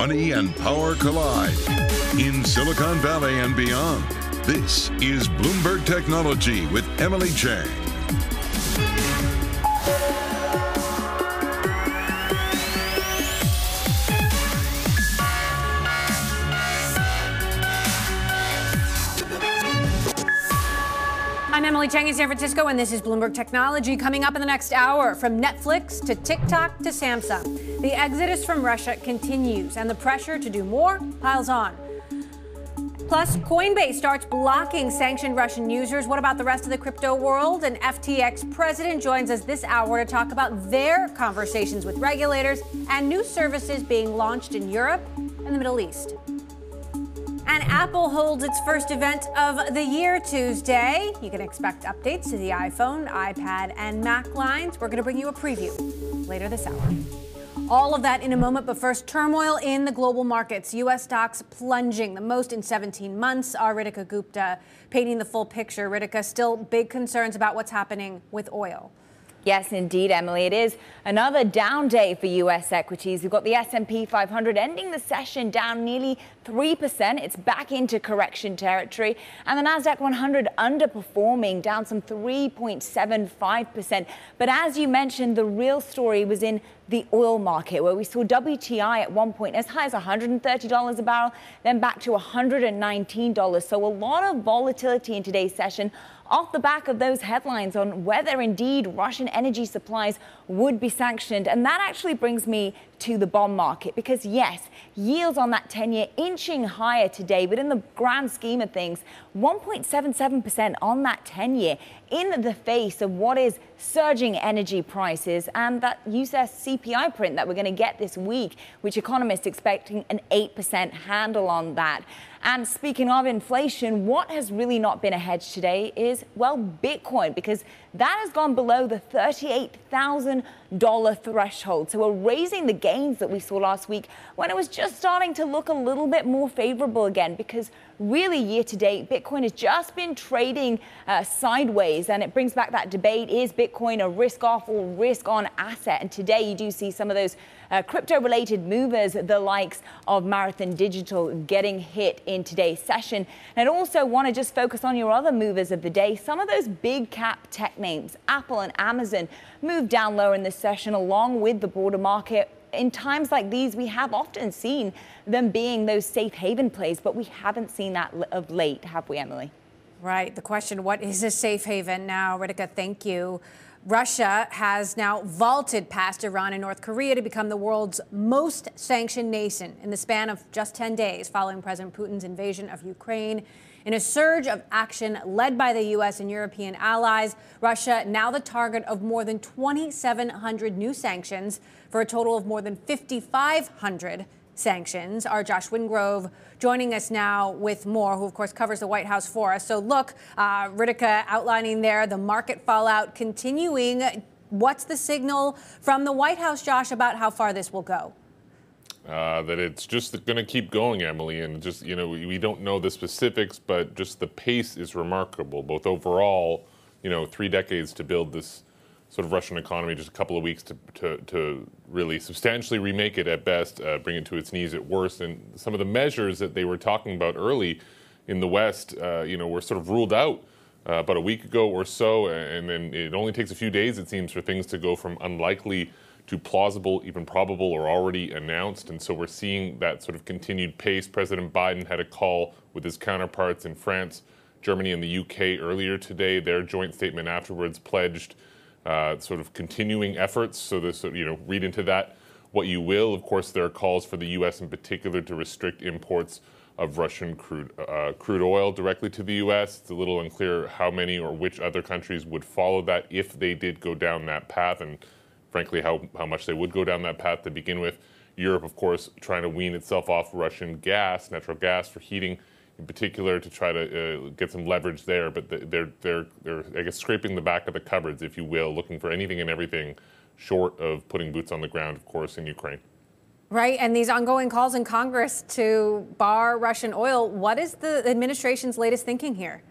money, and power collide. In Silicon Valley and beyond, this is Bloomberg Technology with Emily Chang. Emily Chang in San Francisco, and this is Bloomberg Technology. Coming up in the next hour, from Netflix to TikTok to Samsung, the exodus from Russia continues, and the pressure to do more piles on. Plus, Coinbase starts blocking sanctioned Russian users. What about the rest of the crypto world? And FTX president joins us this hour to talk about their conversations with regulators and new services being launched in Europe and the Middle East. And Apple holds its first event of the year Tuesday. You can expect updates to the iPhone, iPad, and Mac lines. We're going to bring you a preview later this hour. All of that in a moment, but first, turmoil in the global markets. U.S. stocks plunging, the most in 17 months. Our Ritika Gupta painting the full picture. Ritika, still big concerns about what's happening with oil. Yes, indeed, Emily. It is another down day for U.S. equities. We've got the S&P 500 ending the session down nearly 3%. It's back into correction territory. And the Nasdaq 100 underperforming, down some 3.75%. But as you mentioned, the real story was in the oil market, where we saw WTI at one point as high as $130 a barrel, then back to $119. So a lot of volatility in today's session off the back of those headlines on whether indeed Russian energy supplies would be sanctioned. And that actually brings me to the bond market because, yes, yields on that 10 year inching higher today, but in the grand scheme of things, 1.77% on that 10 year in the face of what is surging energy prices and that US CPI print that we're going to get this week, which economists expecting an 8% handle on that. And speaking of inflation, what has really not been a hedge today is, well, Bitcoin, because that has gone below the $38,000 threshold. So we're raising the gains that we saw last week when it was just starting to look a little bit more favorable again, because really year to date, Bitcoin has just been trading uh, sideways. And it brings back that debate is Bitcoin a risk off or risk on asset? And today you do see some of those uh, crypto related movers, the likes of Marathon Digital, getting hit in today's session. And I also want to just focus on your other movers of the day. Some of those big cap tech names, Apple and Amazon, moved down lower in this session along with the broader market in times like these, we have often seen them being those safe haven plays, but we haven't seen that of late, have we, Emily? Right. The question, what is a safe haven now? Ritika, thank you. Russia has now vaulted past Iran and North Korea to become the world's most sanctioned nation in the span of just 10 days following President Putin's invasion of Ukraine. In a surge of action led by the U.S. and European allies, Russia now the target of more than 2,700 new sanctions for a total of more than 5,500 sanctions. Our Josh Wingrove joining us now with more, who of course covers the White House for us. So look, uh, Ritika outlining there the market fallout continuing. What's the signal from the White House, Josh, about how far this will go? Uh, that it's just going to keep going, Emily, and just you know we, we, don't know the specifics, but just the pace is remarkable. Both overall, you know, three decades to build this sort of Russian economy, just a couple of weeks to, to, to really substantially remake it at best, uh, bring it to its knees at worst. And some of the measures that they were talking about early in the West, uh, you know, were sort of ruled out uh, about a week ago or so. And then it only takes a few days, it seems, for things to go from unlikely to plausible, even probable, or already announced. And so we're seeing that sort of continued pace. President Biden had a call with his counterparts in France, Germany, and the UK earlier today. Their joint statement afterwards pledged uh, sort of continuing efforts. So this, you know, read into that what you will. Of course, there are calls for the U.S. in particular to restrict imports of Russian crude uh, crude oil directly to the U.S. It's a little unclear how many or which other countries would follow that if they did go down that path, and frankly, how how much they would go down that path to begin with. Europe, of course, trying to wean itself off Russian gas, natural gas for heating in particular to try to uh, get some leverage there. But they're they're they're I guess scraping the back of the cupboards, if you will, looking for anything and everything short of putting boots on the ground, of course, in Ukraine. Right, and these ongoing calls in Congress to bar Russian oil. What is the administration's latest thinking here?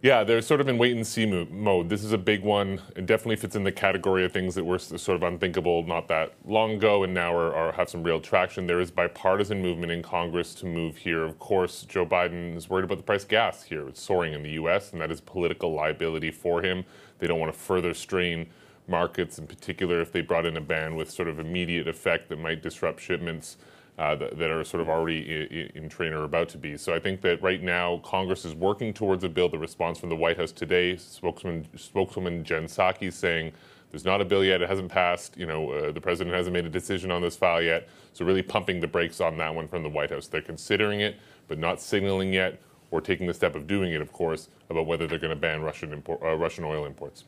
Yeah, they're sort of in wait and see mode. This is a big one. It definitely fits in the category of things that were sort of unthinkable not that long ago and now are, are, have some real traction. There is bipartisan movement in Congress to move here. Of course, Joe Biden is worried about the price of gas here. It's soaring in the U.S., and that is political liability for him. They don't want to further strain markets, in particular if they brought in a ban with sort of immediate effect that might disrupt shipments uh, that, that, are sort of already in, in, train or about to be. So I think that right now Congress is working towards a bill. The response from the White House today, spokesman, spokeswoman Jen Psaki saying there's not a bill yet. It hasn't passed. You know, uh, the president hasn't made a decision on this file yet. So really pumping the brakes on that one from the White House. They're considering it, but not signaling yet or taking the step of doing it, of course, about whether they're going to ban Russian, import, uh, Russian oil imports.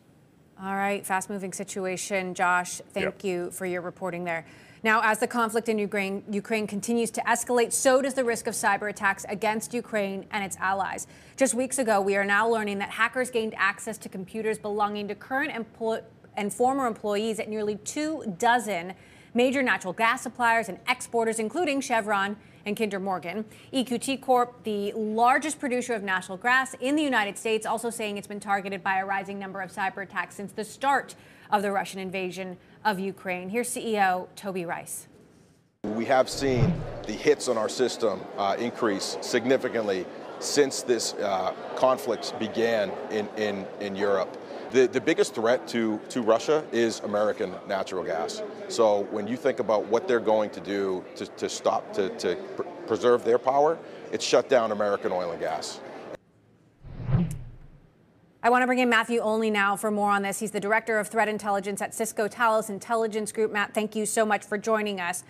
All right, fast moving situation. Josh, thank yep. you for your reporting there. Now, as the conflict in Ukraine, Ukraine continues to escalate, so does the risk of cyber attacks against Ukraine and its allies. Just weeks ago, we are now learning that hackers gained access to computers belonging to current and former employees at nearly two dozen major natural gas suppliers and exporters, including Chevron and Kinder Morgan. EQT Corp, the largest producer of natural gas in the United States, also saying it's been targeted by a rising number of cyber attacks since the start of the Russian invasion of Ukraine. Here's CEO Toby Rice. We have seen the hits on our system uh, increase significantly since this uh, conflict began in, in, in Europe. The, the biggest threat to, to Russia is American natural gas. So when you think about what they're going to do to, to stop, to, to pr preserve their power, it's shut down American oil and gas. I want to bring in Matthew Olney now for more on this. He's the director of threat intelligence at Cisco Talos Intelligence Group. Matt, thank you so much for joining us.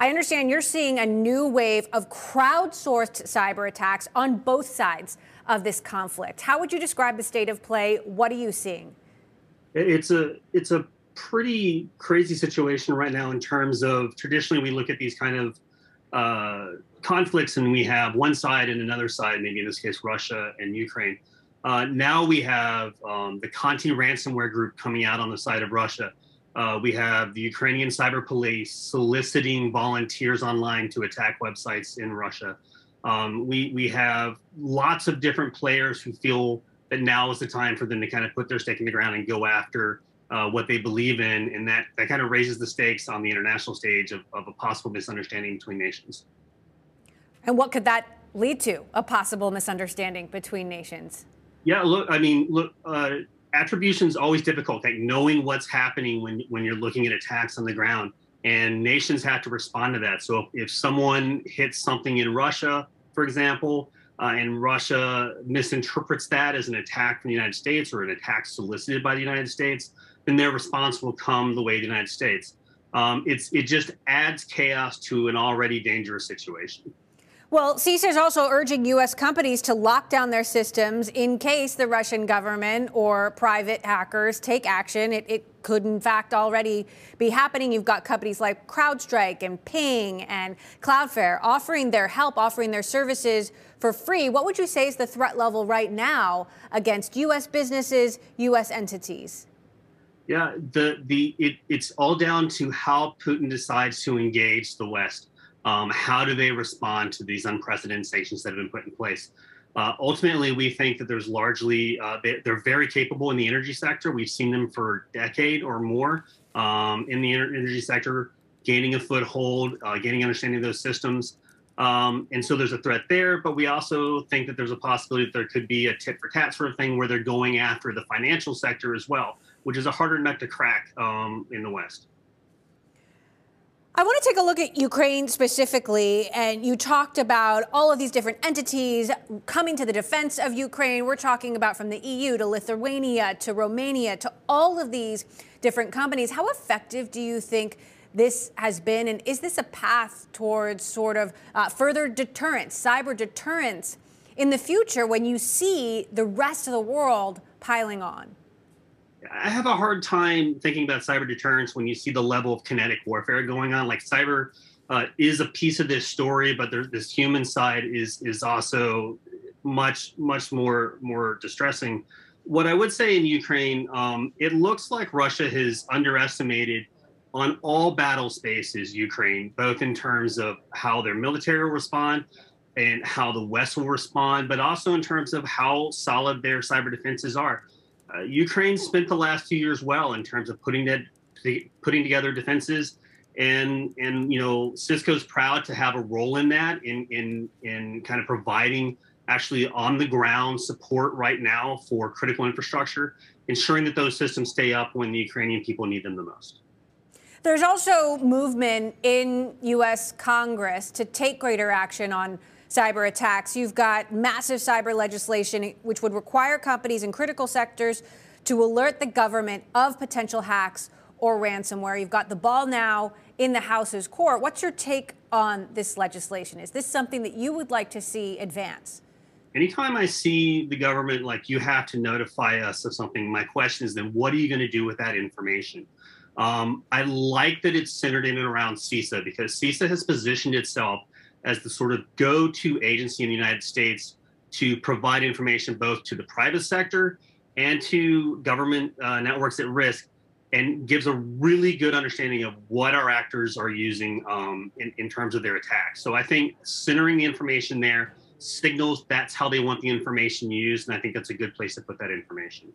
I understand you're seeing a new wave of crowdsourced cyber attacks on both sides of this conflict. How would you describe the state of play? What are you seeing? It's a it's a pretty crazy situation right now in terms of traditionally we look at these kind of uh, conflicts and we have one side and another side, maybe in this case Russia and Ukraine. Uh, now we have um, the Conti ransomware group coming out on the side of Russia. Uh, we have the Ukrainian cyber police soliciting volunteers online to attack websites in Russia. Um, we we have lots of different players who feel that now is the time for them to kind of put their stake in the ground and go after uh, what they believe in, and that that kind of raises the stakes on the international stage of, of a possible misunderstanding between nations. And what could that lead to? A possible misunderstanding between nations? Yeah, look, I mean, look, uh, attribution is always difficult. Like knowing what's happening when when you're looking at attacks on the ground, and nations have to respond to that. So if, if someone hits something in Russia, for example, uh, and Russia misinterprets that as an attack from the United States or an attack solicited by the United States, then their response will come the way the United States. Um, it's it just adds chaos to an already dangerous situation. Well, CISA is also urging U.S. companies to lock down their systems in case the Russian government or private hackers take action. It, it, could, in fact, already be happening. You've got companies like CrowdStrike and Ping and Cloudflare offering their help, offering their services for free. What would you say is the threat level right now against U.S. businesses, U.S. entities? Yeah, the the it, it's all down to how Putin decides to engage the West. Um, how do they respond to these unprecedented sanctions that have been put in place? Uh, ultimately, we think that there's largely, uh, they, are very capable in the energy sector. We've seen them for a decade or more um, in the energy sector, gaining a foothold, uh, gaining understanding of those systems. Um, and so there's a threat there, but we also think that there's a possibility that there could be a tit for tat sort of thing where they're going after the financial sector as well, which is a harder nut to crack um, in the West. I want to take a look at Ukraine specifically, and you talked about all of these different entities coming to the defense of Ukraine. We're talking about from the EU to Lithuania to Romania to all of these different companies. How effective do you think this has been, and is this a path towards sort of uh, further deterrence, cyber deterrence in the future when you see the rest of the world piling on? I have a hard time thinking about cyber deterrence when you see the level of kinetic warfare going on. Like cyber uh, is a piece of this story, but there, this human side is is also much much more more distressing. What I would say in Ukraine, um, it looks like Russia has underestimated on all battle spaces Ukraine, both in terms of how their military will respond, and how the West will respond, but also in terms of how solid their cyber defenses are. Uh, Ukraine spent the last two years well in terms of putting that putting together defenses, and and you know Cisco's proud to have a role in that in in in kind of providing actually on the ground support right now for critical infrastructure, ensuring that those systems stay up when the Ukrainian people need them the most. There's also movement in U.S. Congress to take greater action on cyber attacks. You've got massive cyber legislation, which would require companies in critical sectors to alert the government of potential hacks or ransomware. You've got the ball now in the House's court. What's your take on this legislation? Is this something that you would like to see advance? Anytime I see the government like you have to notify us of something, my question is then what are you going to do with that information? Um, I like that it's centered in and around CISA because CISA has positioned itself as the sort of go to agency in the United States to provide information both to the private sector and to government uh, networks at risk and gives a really good understanding of what our actors are using um, in, in terms of their attacks. So I think centering the information there signals that's how they want the information used. And I think that's a good place to put that information.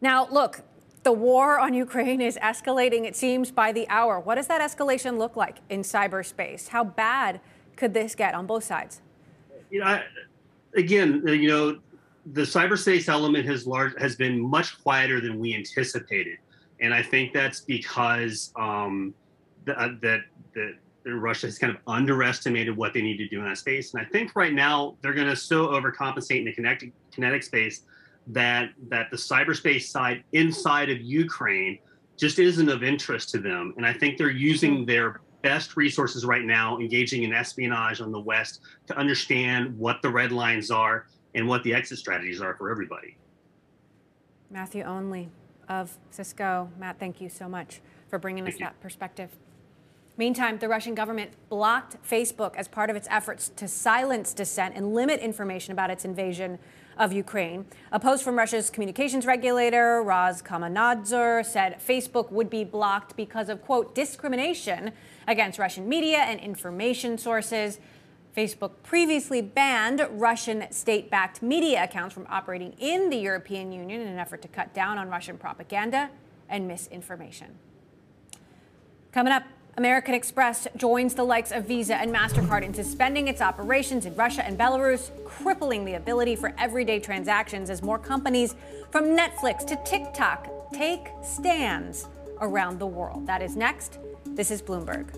Now, look, the war on Ukraine is escalating, it seems, by the hour. What does that escalation look like in cyberspace? How bad could this get on both sides? You know, I, again, uh, you know, the cyberspace element has large has been much quieter than we anticipated, and I think that's because um, the, uh, that that Russia has kind of underestimated what they need to do in that space. And I think right now they're going to so overcompensate in the kinetic, kinetic space that that the cyberspace side inside of Ukraine just isn't of interest to them. And I think they're using hmm. their best resources right now, engaging in espionage on the West to understand what the red lines are and what the exit strategies are for everybody. Matthew Olney of Cisco. Matt, thank you so much for bringing thank us you. that perspective. Meantime, the Russian government blocked Facebook as part of its efforts to silence dissent and limit information about its invasion of Ukraine. A post from Russia's communications regulator, Roskomnadzor, said Facebook would be blocked because of, quote, discrimination against Russian media and information sources. Facebook previously banned Russian state backed media accounts from operating in the European Union in an effort to cut down on Russian propaganda and misinformation. Coming up, American Express joins the likes of Visa and MasterCard in suspending its operations in Russia and Belarus, crippling the ability for everyday transactions as more companies from Netflix to TikTok take stands around the world. That is next. This is Bloomberg.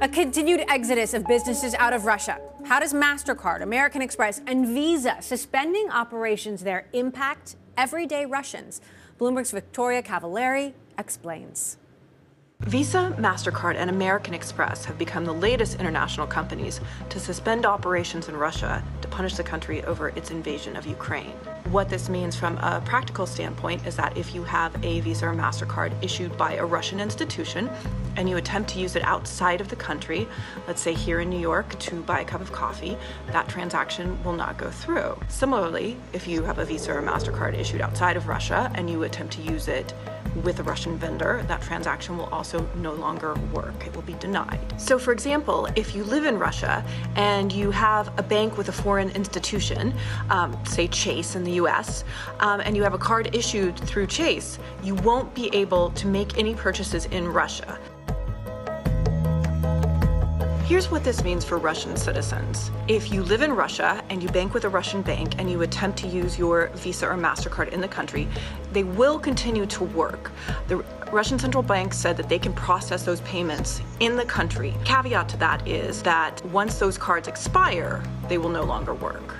A continued exodus of businesses out of Russia. How does MasterCard, American Express, and Visa suspending operations there impact everyday Russians? Bloomberg's Victoria Cavaliere explains. Visa, MasterCard, and American Express have become the latest international companies to suspend operations in Russia to punish the country over its invasion of Ukraine. What this means from a practical standpoint is that if you have a Visa or MasterCard issued by a Russian institution and you attempt to use it outside of the country, let's say here in New York to buy a cup of coffee, that transaction will not go through. Similarly, if you have a Visa or MasterCard issued outside of Russia and you attempt to use it with a Russian vendor, that transaction will also no longer work. It will be denied. So, for example, if you live in Russia and you have a bank with a foreign institution, um, say Chase in the US, um, and you have a card issued through Chase, you won't be able to make any purchases in Russia. Here's what this means for Russian citizens. If you live in Russia and you bank with a Russian bank and you attempt to use your Visa or MasterCard in the country, they will continue to work. The Russian central bank said that they can process those payments in the country. Caveat to that is that once those cards expire, they will no longer work.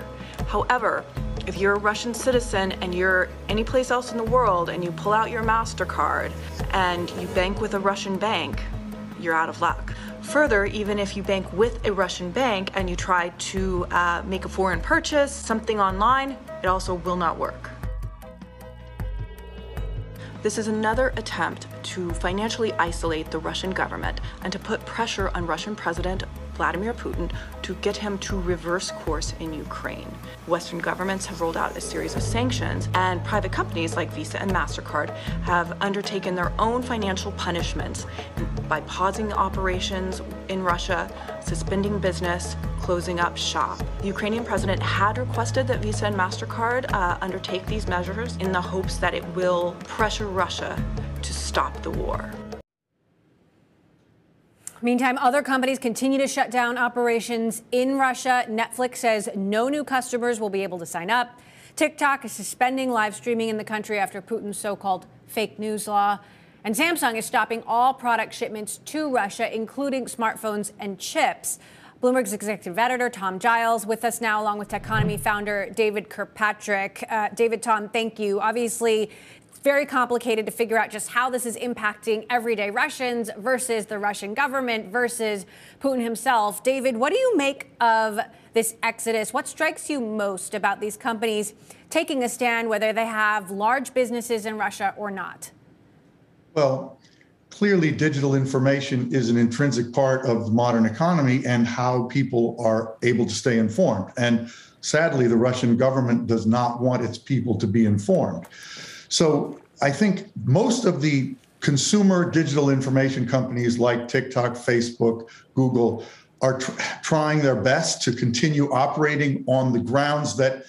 However, if you're a Russian citizen and you're anyplace else in the world and you pull out your MasterCard and you bank with a Russian bank, you're out of luck. Further, even if you bank with a Russian bank and you try to uh, make a foreign purchase, something online, it also will not work. This is another attempt to financially isolate the Russian government and to put pressure on Russian President Vladimir Putin to get him to reverse course in Ukraine. Western governments have rolled out a series of sanctions, and private companies like Visa and MasterCard have undertaken their own financial punishments by pausing operations in Russia, suspending business, closing up shop. The Ukrainian president had requested that Visa and MasterCard uh, undertake these measures in the hopes that it will pressure Russia to stop the war. Meantime, other companies continue to shut down operations in Russia. Netflix says no new customers will be able to sign up. TikTok is suspending live streaming in the country after Putin's so called fake news law. And Samsung is stopping all product shipments to Russia, including smartphones and chips. Bloomberg's executive editor, Tom Giles, with us now, along with Techonomy founder David Kirkpatrick. Uh, David, Tom, thank you. Obviously, very complicated to figure out just how this is impacting everyday Russians versus the Russian government versus Putin himself. David, what do you make of this exodus? What strikes you most about these companies taking a stand, whether they have large businesses in Russia or not? Well, clearly, digital information is an intrinsic part of the modern economy and how people are able to stay informed. And sadly, the Russian government does not want its people to be informed. So I think most of the consumer digital information companies like TikTok, Facebook, Google are tr- trying their best to continue operating on the grounds that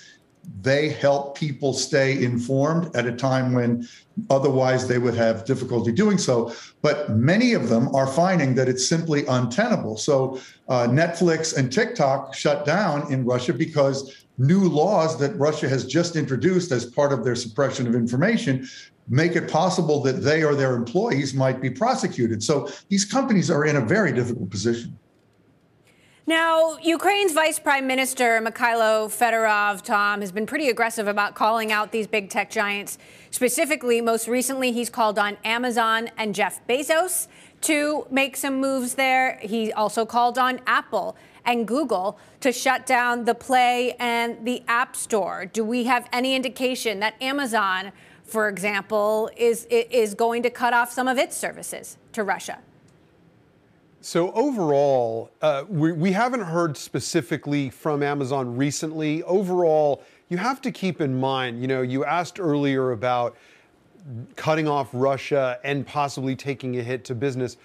they help people stay informed at a time when otherwise they would have difficulty doing so. But many of them are finding that it's simply untenable. So uh, Netflix and TikTok shut down in Russia because new laws that Russia has just introduced as part of their suppression of information make it possible that they or their employees might be prosecuted. So these companies are in a very difficult position. Now, Ukraine's Vice Prime Minister Mikhailo Fedorov, Tom, has been pretty aggressive about calling out these big tech giants. Specifically, most recently, he's called on Amazon and Jeff Bezos to make some moves there. He also called on Apple and Google to shut down the Play and the App Store. Do we have any indication that Amazon, for example, is, is going to cut off some of its services to Russia? So overall, uh, we, we haven't heard specifically from Amazon recently. Overall, you have to keep in mind, you know, you asked earlier about cutting off Russia and possibly taking a hit to business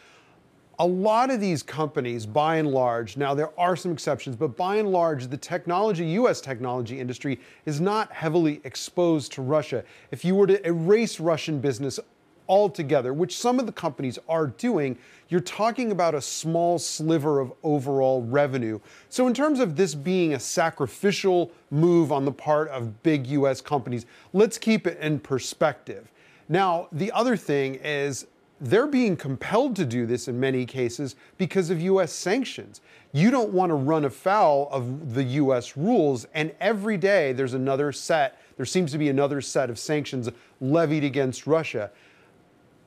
a lot of these companies, by and large, now there are some exceptions, but by and large, the technology, US technology industry is not heavily exposed to Russia. If you were to erase Russian business altogether, which some of the companies are doing, you're talking about a small sliver of overall revenue. So, in terms of this being a sacrificial move on the part of big US companies, let's keep it in perspective. Now, the other thing is they're being compelled to do this in many cases because of US sanctions. You don't want to run afoul of the US rules, and every day there's another set, there seems to be another set of sanctions levied against Russia.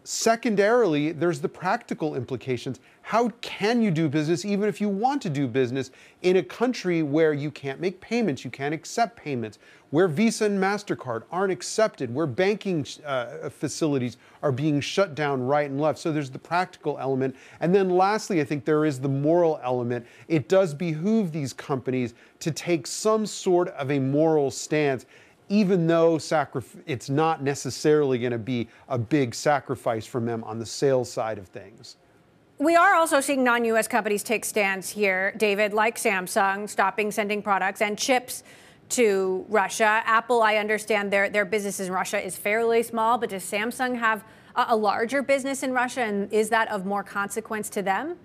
Secondarily, there's the practical implications. How can you do business, even if you want to do business, in a country where you can't make payments, you can't accept payments, where Visa and MasterCard aren't accepted, where banking uh, facilities are being shut down right and left? So there's the practical element. And then lastly, I think there is the moral element. It does behoove these companies to take some sort of a moral stance even though it's not necessarily going to be a big sacrifice from them on the sales side of things. We are also seeing non US companies take stands here, David, like Samsung, stopping sending products and chips to Russia. Apple, I understand their, their business in Russia is fairly small, but does Samsung have a, a larger business in Russia, and is that of more consequence to them?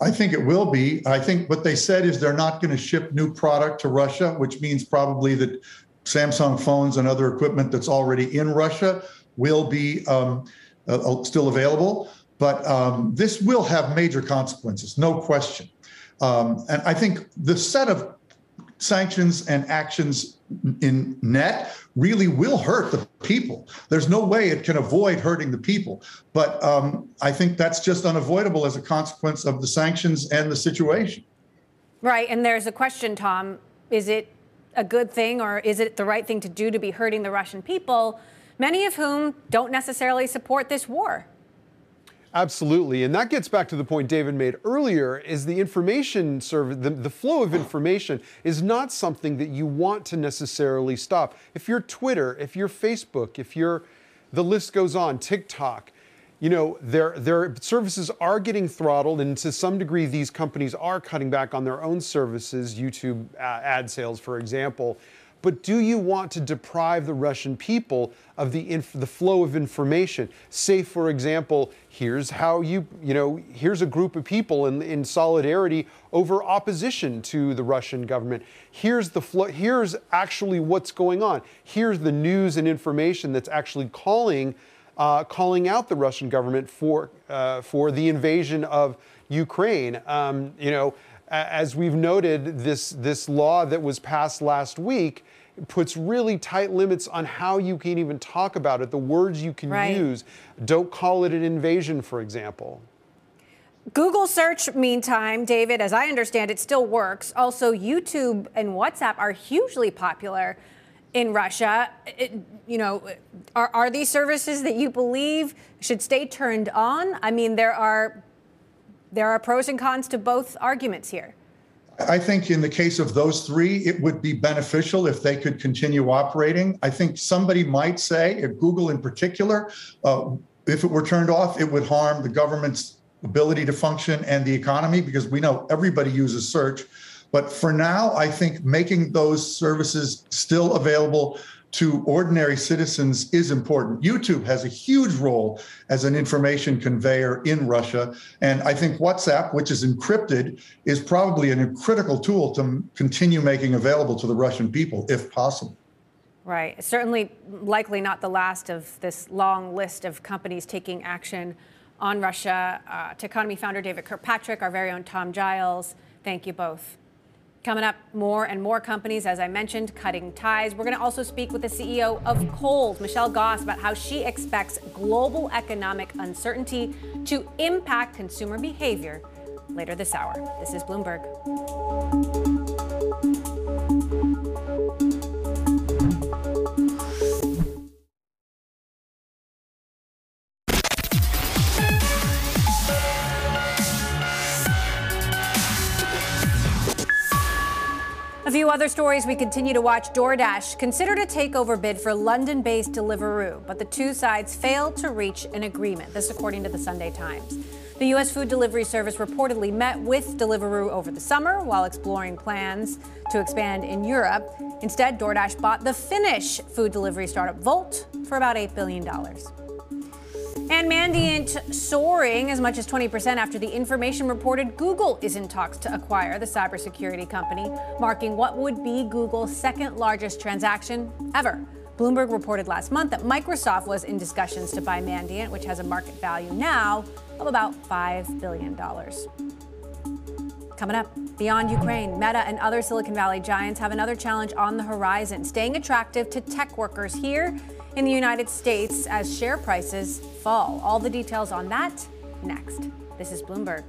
I think it will be. I think what they said is they're not going to ship new product to Russia, which means probably that Samsung phones and other equipment that's already in Russia will be um, uh, uh, still available. But um, this will have major consequences, no question. Um, and I think the set of sanctions and actions in net really will hurt the people. There's no way it can avoid hurting the people. But um, I think that's just unavoidable as a consequence of the sanctions and the situation. Right. And there's a question, Tom. Is it a good thing or is it the right thing to do to be hurting the Russian people, many of whom don't necessarily support this war? Absolutely. And that gets back to the point David made earlier is the information service, the, the, flow of information is not something that you want to necessarily stop. If you're Twitter, if you're Facebook, if you're, the list goes on, TikTok, you know, their, their services are getting throttled, and to some degree, these companies are cutting back on their own services, YouTube uh, ad sales, for example. But do you want to deprive the Russian people of the, the flow of information? Say, for example, here's how you, you know, here's a group of people in, in solidarity over opposition to the Russian government. Here's the flow, here's actually what's going on. Here's the news and information that's actually calling, uh, calling out the Russian government for, uh, for the invasion of Ukraine. Um, you know, as we've noted, this, this law that was passed last week puts really tight limits on how you can even talk about it, the words you can right. use. Don't call it an invasion, for example. Google search, meantime, David, as I understand it, still works. Also, YouTube and WhatsApp are hugely popular in Russia. It, you know, are, are these services that you believe should stay turned on? I mean, there are there are pros and cons to both arguments here. I think in the case of those three, it would be beneficial if they could continue operating. I think somebody might say, Google in particular, uh, if it were turned off, it would harm the government's ability to function and the economy because we know everybody uses search. But for now, I think making those services still available to ordinary citizens is important. YouTube has a huge role as an information conveyor in Russia. And I think WhatsApp, which is encrypted, is probably a critical tool to continue making available to the Russian people, if possible. Right. Certainly, likely not the last of this long list of companies taking action on Russia. Uh, Techonomy founder David Kirkpatrick, our very own Tom Giles, thank you both. Coming up, more and more companies, as I mentioned, cutting ties. We're going to also speak with the CEO of Kohl's, Michelle Gass, about how she expects global economic uncertainty to impact consumer behavior later this hour. This is Bloomberg. A few other stories we continue to watch. DoorDash considered a takeover bid for London based Deliveroo, but the two sides failed to reach an agreement. This, according to the Sunday Times. The U.S. food delivery service reportedly met with Deliveroo over the summer while exploring plans to expand in Europe. Instead, DoorDash bought the Finnish food delivery startup Wolt for about $8 billion. And Mandiant soaring as much as 20% after the information reported Google is in talks to acquire the cybersecurity company, marking what would be Google's second largest transaction ever. Bloomberg reported last month that Microsoft was in discussions to buy Mandiant, which has a market value now of about $5 billion. Coming up, beyond Ukraine, Meta and other Silicon Valley giants have another challenge on the horizon, staying attractive to tech workers here in the United States as share prices fall. All the details on that next. This is Bloomberg.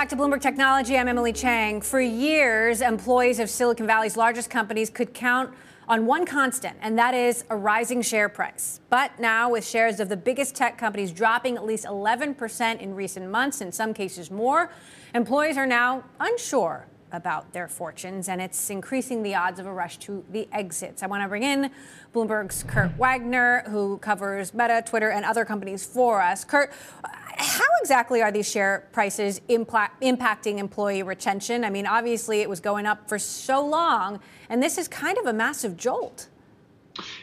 Back to Bloomberg Technology. I'm Emily Chang. For years, employees of Silicon Valley's largest companies could count on one constant, and that is a rising share price. But now, with shares of the biggest tech companies dropping at least 11% in recent months, in some cases more, employees are now unsure about their fortunes, and it's increasing the odds of a rush to the exits. I want to bring in Bloomberg's Kurt Wagner, who covers Meta, Twitter, and other companies for us. Kurt, how exactly are these share prices impacting employee retention? I mean, obviously, it was going up for so long, and this is kind of a massive jolt.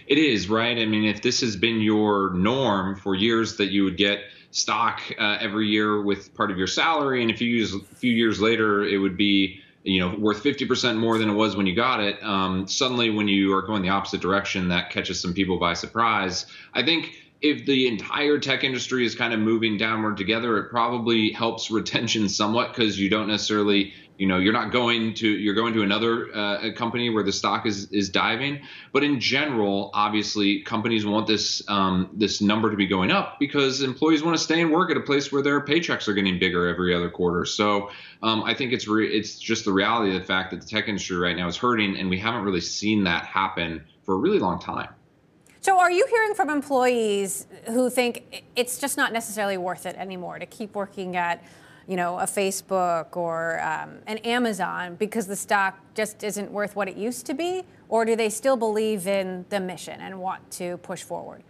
It is, right? I mean, if this has been your norm for years that you would get stock uh, every year with part of your salary, and a few years, a few years later, it would be you know worth 50% more than it was when you got it um, suddenly when you are going the opposite direction that catches some people by surprise i think if the entire tech industry is kind of moving downward together, it probably helps retention somewhat because you don't necessarily you know you're not going to you're going to another uh, company where the stock is is diving. But in general obviously companies want this um, this number to be going up because employees want to stay and work at a place where their paychecks are getting bigger every other quarter. So um, I think it's re- it's just the reality of the fact that the tech industry right now is hurting and we haven't really seen that happen for a really long time so, are you hearing from employees who think it's just not necessarily worth it anymore to keep working at you know, a Facebook or um, an Amazon because the stock just isn't worth what it used to be? Or do they still believe in the mission and want to push forward?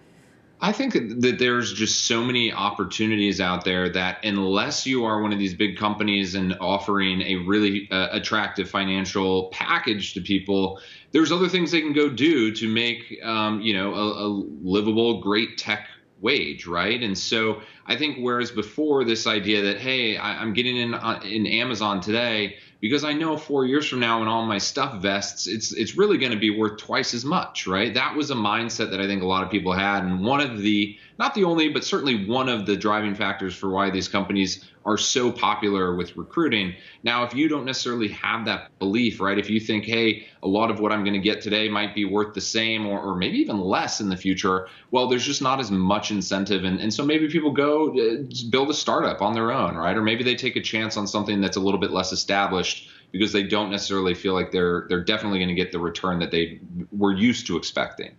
I think that there's just so many opportunities out there that unless you are one of these big companies and offering a really uh, attractive financial package to people, there's other things they can go do to make um, you know a, a livable, great tech wage, right? And so I think whereas before this idea that hey, I, am getting in uh, in Amazon today because I know four years from now when all my stuff vests, it's it's really going to be worth twice as much, right? That was a mindset that I think a lot of people had, and one of the not the only, but certainly one of the driving factors for why these companies are so popular with recruiting. Now, if you don't necessarily have that belief, right? If you think, hey, a lot of what I'm going to get today might be worth the same or, or maybe even less in the future, well, there's just not as much incentive. And, and so maybe people go uh, build a startup on their own, right? Or maybe they take a chance on something that's a little bit less established because they don't necessarily feel like they're they're definitely going to get the return that they were used to expecting.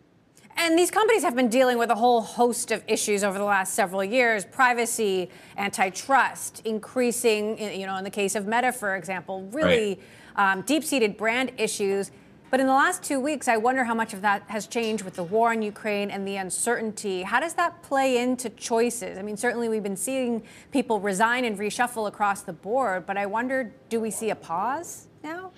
And these companies have been dealing with a whole host of issues over the last several years privacy, antitrust, increasing, you know, in the case of Meta, for example, really right. um, deep seated brand issues. But in the last two weeks, I wonder how much of that has changed with the war in Ukraine and the uncertainty. How does that play into choices? I mean, certainly we've been seeing people resign and reshuffle across the board, but I wonder do we see a pause now?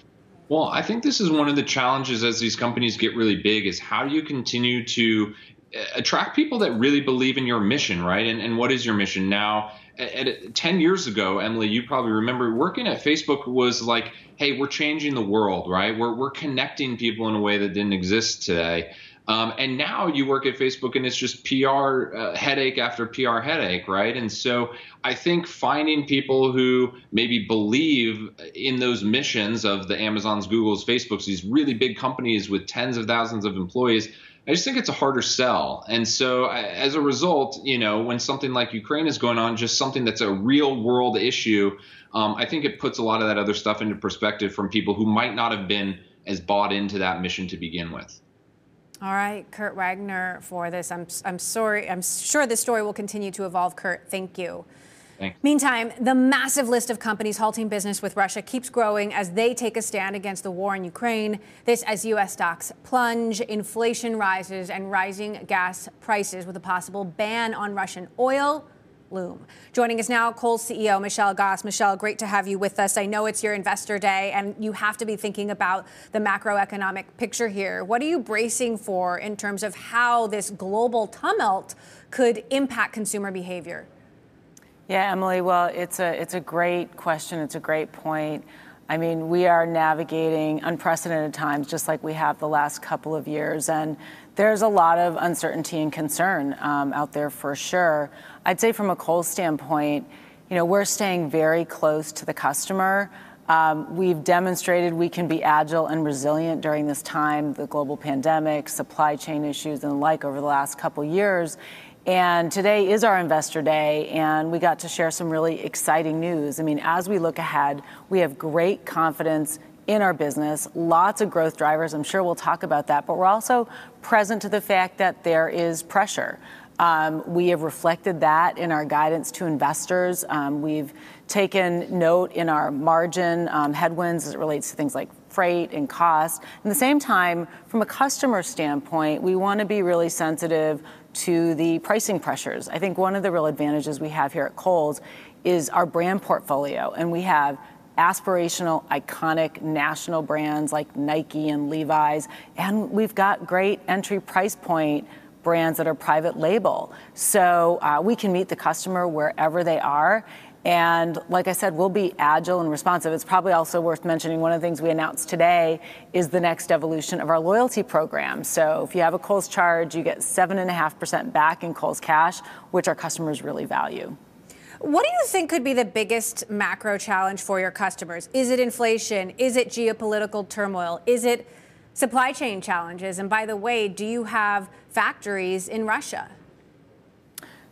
Well, I think this is one of the challenges as these companies get really big is how do you continue to uh, attract people that really believe in your mission, right? And, and what is your mission now? At, at, 10 years ago, Emily, you probably remember working at Facebook was like, hey, we're changing the world, right? We're, we're connecting people in a way that didn't exist today. Um, and now you work at Facebook and it's just PR uh, headache after PR headache, right? And so I think finding people who maybe believe in those missions of the Amazons, Googles, Facebooks, these really big companies with tens of thousands of employees, I just think it's a harder sell. And so as a result, you know, when something like Ukraine is going on, just something that's a real world issue, um, I think it puts a lot of that other stuff into perspective from people who might not have been as bought into that mission to begin with. All right, Kurt Wagner for this. I'm, I'm sorry. I'm sure this story will continue to evolve, Kurt. Thank you. Thanks. Meantime, the massive list of companies halting business with Russia keeps growing as they take a stand against the war in Ukraine. This as U.S. stocks plunge, inflation rises, and rising gas prices with a possible ban on Russian oil loom. Joining us now, Kohl's CEO Michelle Gass. Michelle, great to have you with us. I know it's your investor day, and you have to be thinking about the macroeconomic picture here. What are you bracing for in terms of how this global tumult could impact consumer behavior? Yeah, Emily. Well, it's a it's a great question. It's a great point. I mean, we are navigating unprecedented times, just like we have the last couple of years, and there's a lot of uncertainty and concern um, out there for sure. I'd say from a Kohl's standpoint, you know, we're staying very close to the customer. Um, we've demonstrated we can be agile and resilient during this time, the global pandemic, supply chain issues, and the like over the last couple years. And today is our investor day, and we got to share some really exciting news. I mean, as we look ahead, we have great confidence in our business, lots of growth drivers. I'm sure we'll talk about that, but we're also present to the fact that there is pressure. We have reflected that in our guidance to investors. Um, we've taken note in our margin um, headwinds as it relates to things like freight and cost. At the same time, from a customer standpoint, we want to be really sensitive to the pricing pressures. I think one of the real advantages we have here at Kohl's is our brand portfolio, and we have aspirational, iconic national brands like Nike and Levi's. And we've got great entry price point brands that are private label. So uh, we can meet the customer wherever they are. And like I said, we'll be agile and responsive. It's probably also worth mentioning one of the things we announced today is the next evolution of our loyalty program. So if you have a Kohl's charge, you get 7.5% back in Kohl's cash, which our customers really value. What do you think could be the biggest macro challenge for your customers? Is it inflation? Is it geopolitical turmoil? Is it supply chain challenges? And by the way, do you have factories in Russia?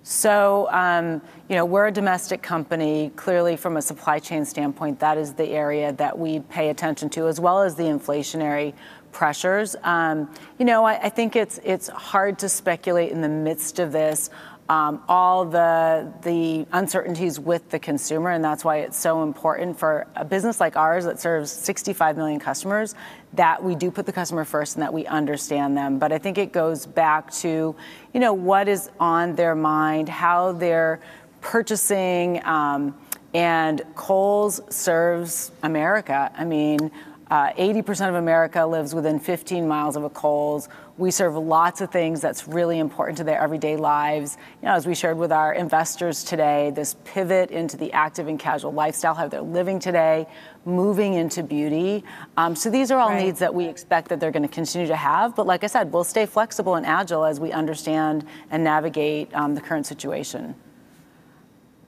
So, um, you know, we're a domestic company. Clearly, from a supply chain standpoint, that is the area that we pay attention to, as well as the inflationary pressures. Um, you know, I, I, think it's it's hard to speculate in the midst of this um, all the the uncertainties with the consumer, and that's why it's so important for a business like ours that serves 65 million customers that we do put the customer first and that we understand them. But I think it goes back to, you know, what is on their mind, how they're purchasing. Um, and Kohl's serves America. I mean, uh, 80% of America lives within 15 miles of a Kohl's. We serve lots of things that's really important to their everyday lives. You know, as we shared with our investors today, this pivot into the active and casual lifestyle, how they're living today, moving into beauty. Um, so these are all right. needs that we expect that they're going to continue to have. But like I said, we'll stay flexible and agile as we understand and navigate um, the current situation.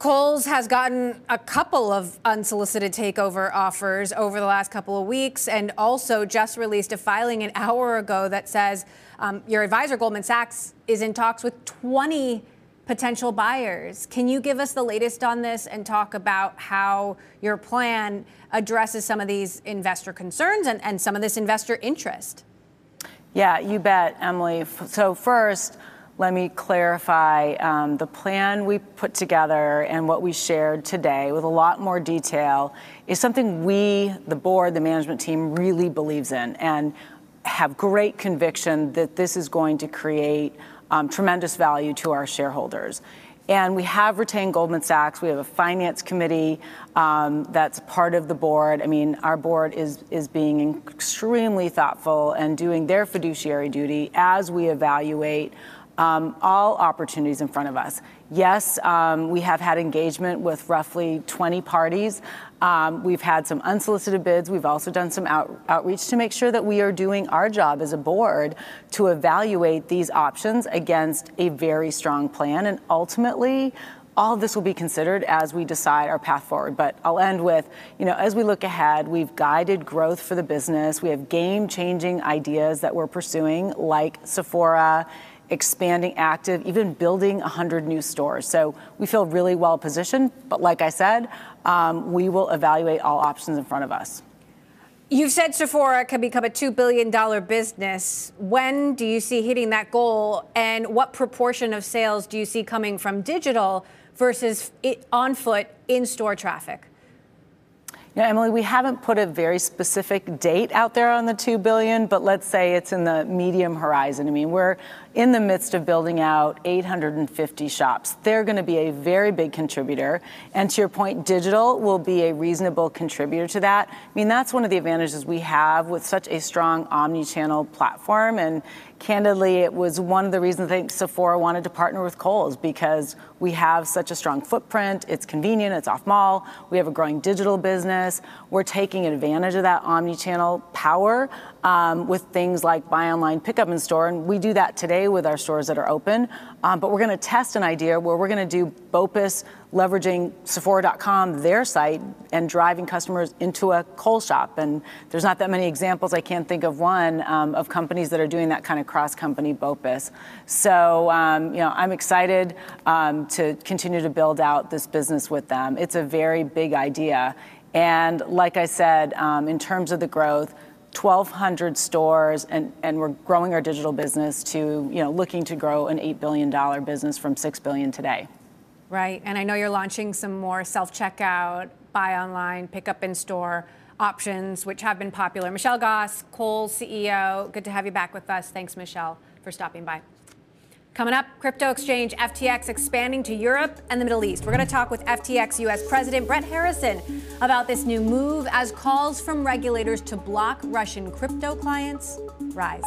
Kohl's has gotten a couple of unsolicited takeover offers over the last couple of weeks and also just released a filing an hour ago that says um, your advisor, Goldman Sachs, is in talks with 20 potential buyers. Can you give us the latest on this and talk about how your plan addresses some of these investor concerns and, and some of this investor interest? Yeah, you bet, Emily. So, first, let me clarify um, the plan we put together and what we shared today with a lot more detail is something we, the board, the management team, really believes in and have great conviction that this is going to create tremendous value to our shareholders. And we have retained Goldman Sachs. We have a finance committee um, that's part of the board. I mean, our board is being extremely thoughtful and doing their fiduciary duty as we evaluate um, all opportunities in front of us. Yes, um, we have had engagement with roughly 20 parties. Um, we've had some unsolicited bids. We've also done some out, outreach to make sure that we are doing our job as a board to evaluate these options against a very strong plan. And ultimately, all of this will be considered as we decide our path forward. But I'll end with, you know, as we look ahead, we've guided growth for the business. We have game changing ideas that we're pursuing, like Sephora expanding active, even building 100 new stores. So we feel really well positioned. But like I said, um, we will evaluate all options in front of us. You've said Sephora can become a $2 billion business. When do you see hitting that goal? And what proportion of sales do you see coming from digital versus on foot in store traffic? Yeah, Emily, we haven't put a very specific date out there on the 2 billion, but let's say it's in the medium horizon. I mean, we're in the midst of building out 850 shops. They're going to be a very big contributor. And to your point, digital will be a reasonable contributor to that. I mean, that's one of the advantages we have with such a strong omni-channel platform and candidly, it was one of the reasons I think Sephora wanted to partner with Kohl's because we have such a strong footprint. It's convenient, it's off mall. We have a growing digital business. We're taking advantage of that omni channel power um, with things like buy online, pick up in store. And we do that today with our stores that are open. Um, but we're going to test an idea where we're going to do BOPIS leveraging Sephora.com, their site, and driving customers into a Kohl's shop. And there's not that many examples. I can't think of one um, of companies that are doing that kind of cross-company BOPIS. So, um, you know, I'm excited um, to continue to build out this business with them. It's a very big idea. And like I said, um, in terms of the growth, 1,200 stores, and, and we're growing our digital business to, you know, looking to grow an $8 billion business from 6 billion today. Right, and I know you're launching some more self-checkout, buy online, pick up in store options, which have been popular. Michelle Gass, Kohl's CEO, good to have you back with us. Thanks, Michelle, for stopping by. Coming up, crypto exchange FTX expanding to Europe and the Middle East. We're going to talk with FTX US President Brett Harrison about this new move as calls from regulators to block Russian crypto clients rise.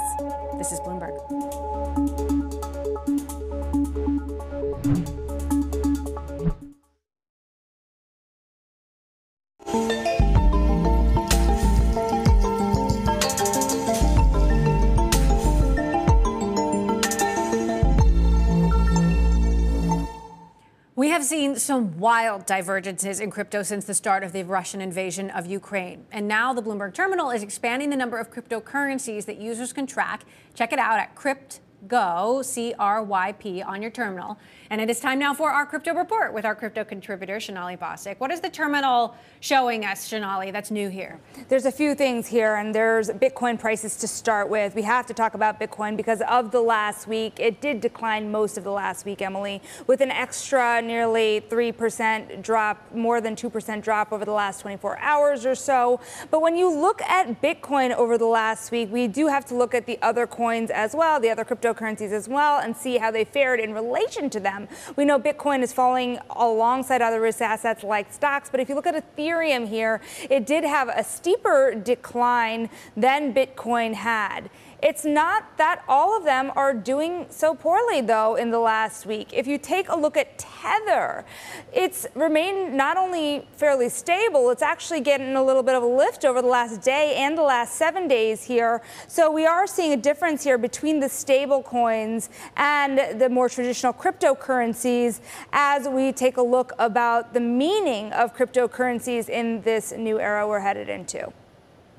This is Bloomberg. We have seen some wild divergences in crypto since the start of the Russian invasion of Ukraine. And now the Bloomberg Terminal is expanding the number of cryptocurrencies that users can track. Check it out at CryptGo, C R Y P, on your terminal. And it is time now for our crypto report with our crypto contributor, Sonali Basak. What is the terminal showing us, Sonali, that's new here? There's a few things here, and there's Bitcoin prices to start with. We have to talk about Bitcoin because of the last week. It did decline most of the last week, Emily, with an extra nearly 3% drop, more than 2% drop over the last 24 hours or so. But when you look at Bitcoin over the last week, we do have to look at the other coins as well, the other cryptocurrencies as well and see how they fared in relation to them. We know Bitcoin is falling alongside other risk assets like stocks, but if you look at Ethereum here, it did have a steeper decline than Bitcoin had. It's not that all of them are doing so poorly, though, in the last week. If you take a look at Tether, it's remained not only fairly stable, it's actually getting a little bit of a lift over the last day and the last seven days here. So we are seeing a difference here between the stable coins and the more traditional cryptocurrencies as we take a look about the meaning of cryptocurrencies in this new era we're headed into.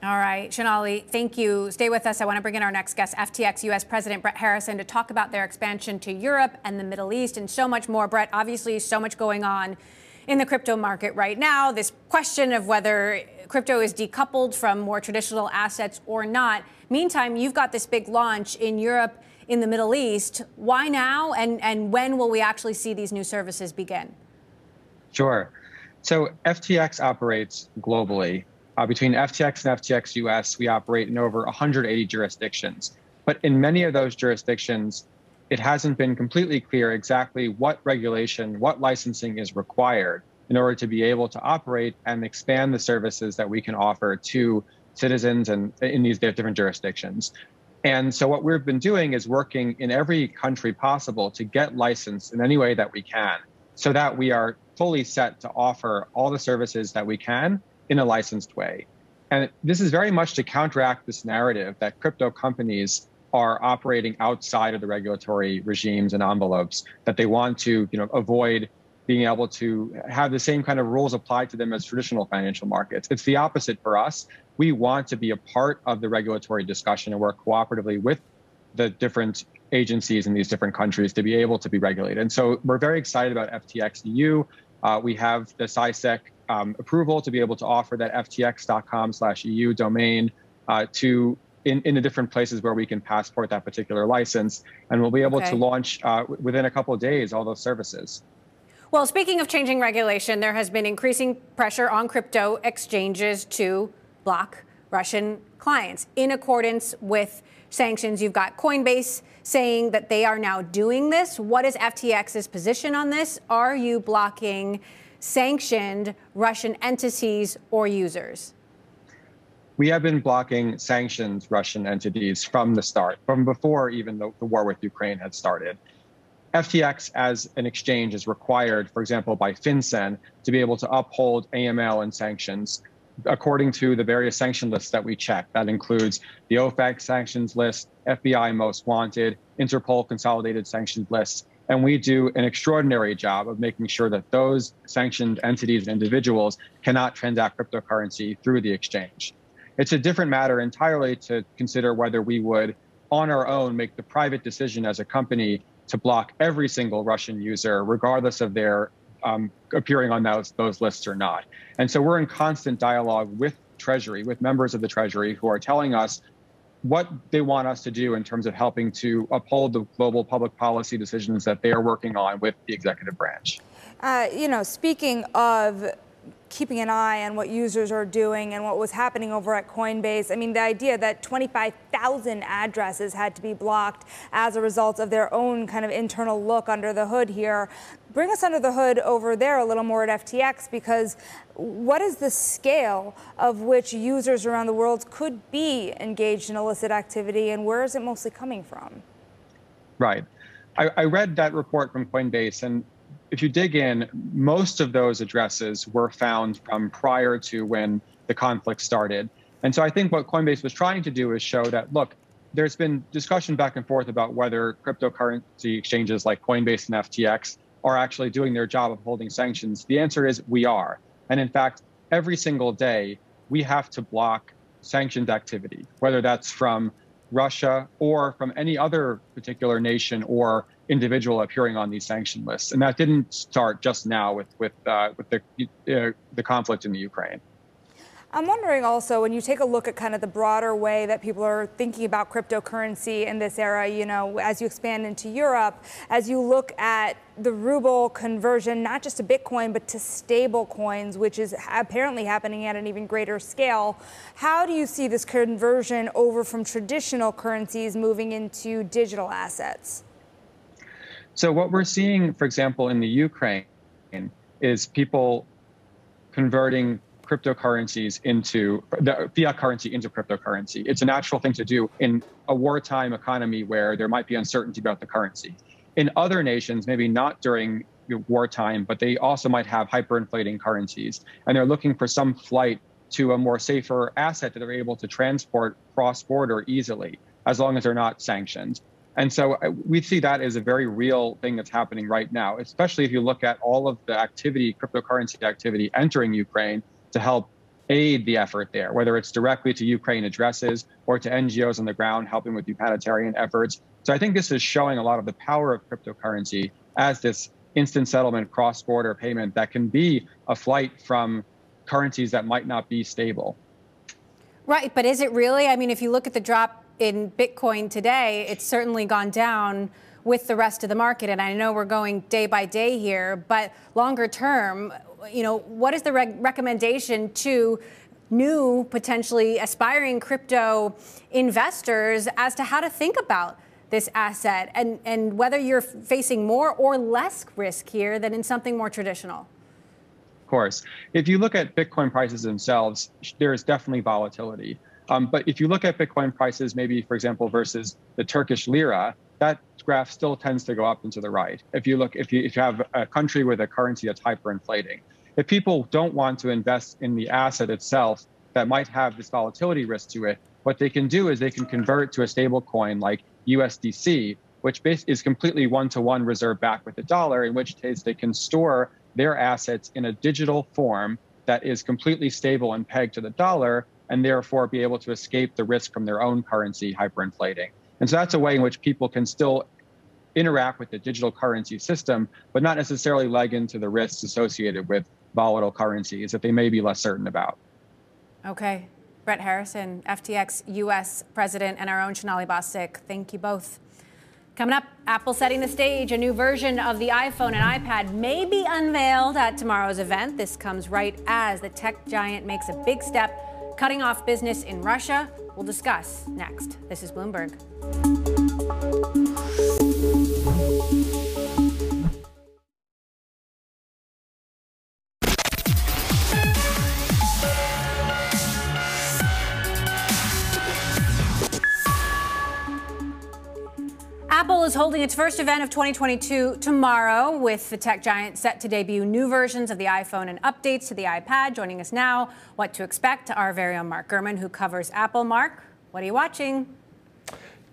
All right, Sonali, thank you. Stay with us. I want to bring in our next guest, FTX US President Brett Harrison, to talk about their expansion to Europe and the Middle East and so much more. Brett, obviously, so much going on in the crypto market right now. This question of whether crypto is decoupled from more traditional assets or not. Meantime, you've got this big launch in Europe, in the Middle East. Why now, and, and when will we actually see these new services begin? Sure. So FTX operates globally. Uh, between FTX and FTX US, we operate in over 180 jurisdictions. But in many of those jurisdictions, it hasn't been completely clear exactly what regulation, what licensing is required in order to be able to operate and expand the services that we can offer to citizens and in these different jurisdictions. And so what we've been doing is working in every country possible to get licensed in any way that we can so that we are fully set to offer all the services that we can in a licensed way. And this is very much to counteract this narrative that crypto companies are operating outside of the regulatory regimes and envelopes that they want to, you know, avoid being able to have the same kind of rules applied to them as traditional financial markets. It's the opposite for us. We want to be a part of the regulatory discussion and work cooperatively with the different agencies in these different countries to be able to be regulated. And so we're very excited about FTX EU. Uh, we have the CySEC um, approval to be able to offer that ftx.com slash EU domain uh, to in, in the different places where we can passport that particular license. And we'll be able okay. to launch uh, within a couple of days all those services. Well, speaking of changing regulation, there has been increasing pressure on crypto exchanges to block Russian clients in accordance with sanctions. You've got Coinbase saying that they are now doing this. What is FTX's position on this? Are you blocking sanctioned Russian entities or users? We have been blocking sanctioned Russian entities from the start, from before even the, the war with Ukraine had started. FTX as an exchange is required, for example, by FinCEN to be able to uphold AML and sanctions according to the various sanction lists that we check. That includes the OFAC sanctions list, FBI most wanted, Interpol consolidated sanctions lists, and we do an extraordinary job of making sure that those sanctioned entities and individuals cannot transact cryptocurrency through the exchange. It's a different matter entirely to consider whether we would, on our own, make the private decision as a company to block every single Russian user, regardless of their um, appearing on those, those lists or not. And so we're in constant dialogue with Treasury, with members of the Treasury who are telling us what they want us to do in terms of helping to uphold the global public policy decisions that they are working on with the executive branch. Uh, you know, speaking of keeping an eye on what users are doing and what was happening over at Coinbase. I mean, the idea that 25,000 addresses had to be blocked as a result of their own kind of internal look under the hood here. Bring us under the hood over there a little more at FTX because what is the scale of which users around the world could be engaged in illicit activity and where is it mostly coming from? Right. I, I read that report from Coinbase and if you dig in, most of those addresses were found from prior to when the conflict started. And so I think what Coinbase was trying to do is show that, look, there's been discussion back and forth about whether cryptocurrency exchanges like Coinbase and FTX are actually doing their job of holding sanctions? The answer is we are. And in fact, every single day, we have to block sanctioned activity, whether that's from Russia or from any other particular nation or individual appearing on these sanction lists. And that didn't start just now with with uh, with the uh, the conflict in the Ukraine. I'm wondering also when you take a look at kind of the broader way that people are thinking about cryptocurrency in this era, you know, as you expand into Europe, as you look at the ruble conversion, not just to Bitcoin, but to stable coins, which is apparently happening at an even greater scale. How do you see this conversion over from traditional currencies moving into digital assets? So what we're seeing, for example, in the Ukraine is people converting cryptocurrencies into the fiat currency into cryptocurrency. It's a natural thing to do in a wartime economy where there might be uncertainty about the currency. In other nations, maybe not during wartime, but they also might have hyperinflating currencies, and they're looking for some flight to a more safer asset that they're able to transport cross border easily, as long as they're not sanctioned. And so uh, we see that as a very real thing that's happening right now, especially if you look at all of the activity, cryptocurrency activity entering Ukraine to help aid the effort there, whether it's directly to Ukraine addresses or to NGOs on the ground helping with humanitarian efforts. So I think this is showing a lot of the power of cryptocurrency as this instant settlement cross border payment that can be a flight from currencies that might not be stable. Right, but is it really? I mean, if you look at the drop in Bitcoin today, it's certainly gone down with the rest of the market. And I know we're going day by day here, but longer term, you know, what is the recommendation to new potentially aspiring crypto investors as to how to think about this asset and, and whether you're facing more or less risk here than in something more traditional? Of course. If you look at Bitcoin prices themselves, there is definitely volatility. Um, but if you look at Bitcoin prices, maybe, for example, versus the Turkish lira, that graph still tends to go up and to the right. If you look, if you, if you have a country with a currency that's hyperinflating, if people don't want to invest in the asset itself that might have this volatility risk to it, what they can do is they can convert to a stable coin like USDC, which is completely one-to-one reserve back with the dollar, in which case they can store their assets in a digital form that is completely stable and pegged to the dollar, and therefore be able to escape the risk from their own currency hyperinflating. And so that's a way in which people can still interact with the digital currency system, but not necessarily leg into the risks associated with volatile currencies that they may be less certain about. Okay. Brett Harrison, FTX US president, and our own Sonali Basak, thank you both. Coming up, Apple setting the stage. A new version of the iPhone and iPad may be unveiled at tomorrow's event. This comes right as the tech giant makes a big step, cutting off business in Russia. We'll discuss next. This is Bloomberg. Is holding its first event of 2022 tomorrow, with the tech giant set to debut new versions of the iPhone and updates to the iPad. Joining us now, what to expect, our very own Mark Gurman, who covers Apple. Mark, what are you watching?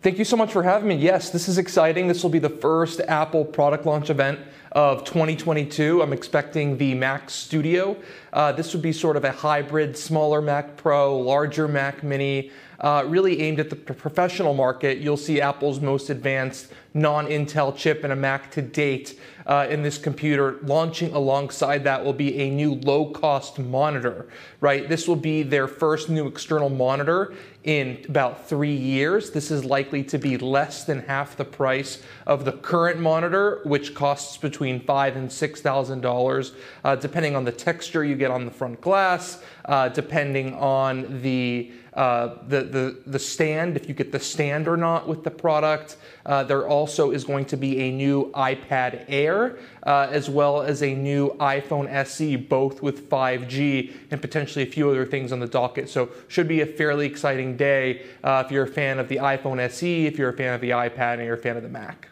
Thank you so much for having me. Yes, this is exciting. This will be the first Apple product launch event of 2022. I'm expecting the Mac Studio. Uh, this would be sort of a hybrid, smaller Mac Pro, larger Mac Mini uh, really aimed at the professional market. You'll see Apple's most advanced non-Intel chip in a Mac to date uh, in this computer. Launching alongside that will be a new low-cost monitor, right? This will be their first new external monitor in about three years. This is likely to be less than half the price of the current monitor, which costs between five and six thousand uh, dollars, depending on the texture you get on the front glass, uh, depending on the uh, the, the, the stand, if you get the stand or not with the product. Uh, there also is going to be a new iPad Air, uh, as well as a new iPhone SE, both with 5G and potentially a few other things on the docket. So should be a fairly exciting day uh, if you're a fan of the iPhone SE, if you're a fan of the iPad, and you're a fan of the Mac.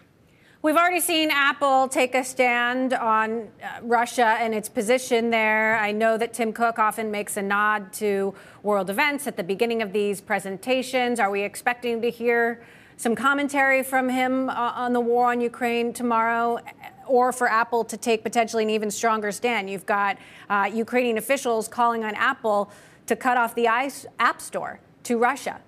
We've already seen Apple take a stand on uh, Russia and its position there. I know that Tim Cook often makes a nod to world events at the beginning of these presentations. Are we expecting to hear some commentary from him uh, on the war on Ukraine tomorrow? or for Apple to take potentially an even stronger stand. You've got uh, Ukrainian officials calling on Apple to cut off the App Store to Russia.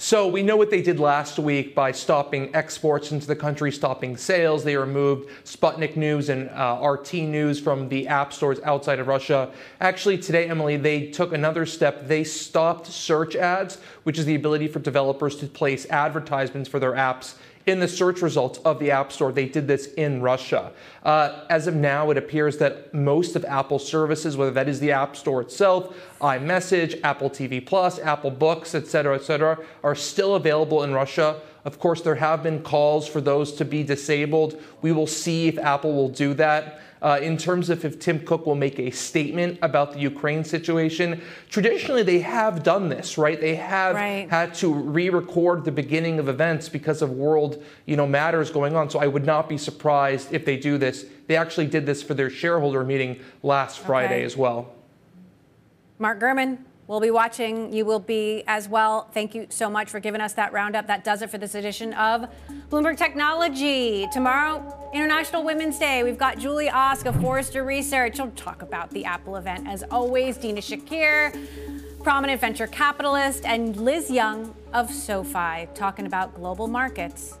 So we know what they did last week by stopping exports into the country, stopping sales. They removed Sputnik News and uh, RT News from the app stores outside of Russia. Actually, today, Emily, they took another step. They stopped search ads, which is the ability for developers to place advertisements for their apps in the search results of the App Store. They did this in Russia. Uh, as of now, it appears that most of Apple's services, whether that is the App Store itself, iMessage, Apple TV Plus, Apple Books, et cetera, et cetera, are still available in Russia. Of course, there have been calls for those to be disabled. We will see if Apple will do that. Uh, in terms of if Tim Cook will make a statement about the Ukraine situation. Traditionally, they have done this, right? They have right. had to re-record the beginning of events because of world, you know, matters going on. So I would not be surprised if they do this. They actually did this for their shareholder meeting last Friday okay. as well. Mark Gurman, We'll be watching. You will be as well. Thank you so much for giving us that roundup. That does it for this edition of Bloomberg Technology. Tomorrow, International Women's Day. We've got Julie Ask of Forrester Research. She'll talk about the Apple event. As always, Dina Shakir, prominent venture capitalist, and Liz Young of SoFi talking about global markets.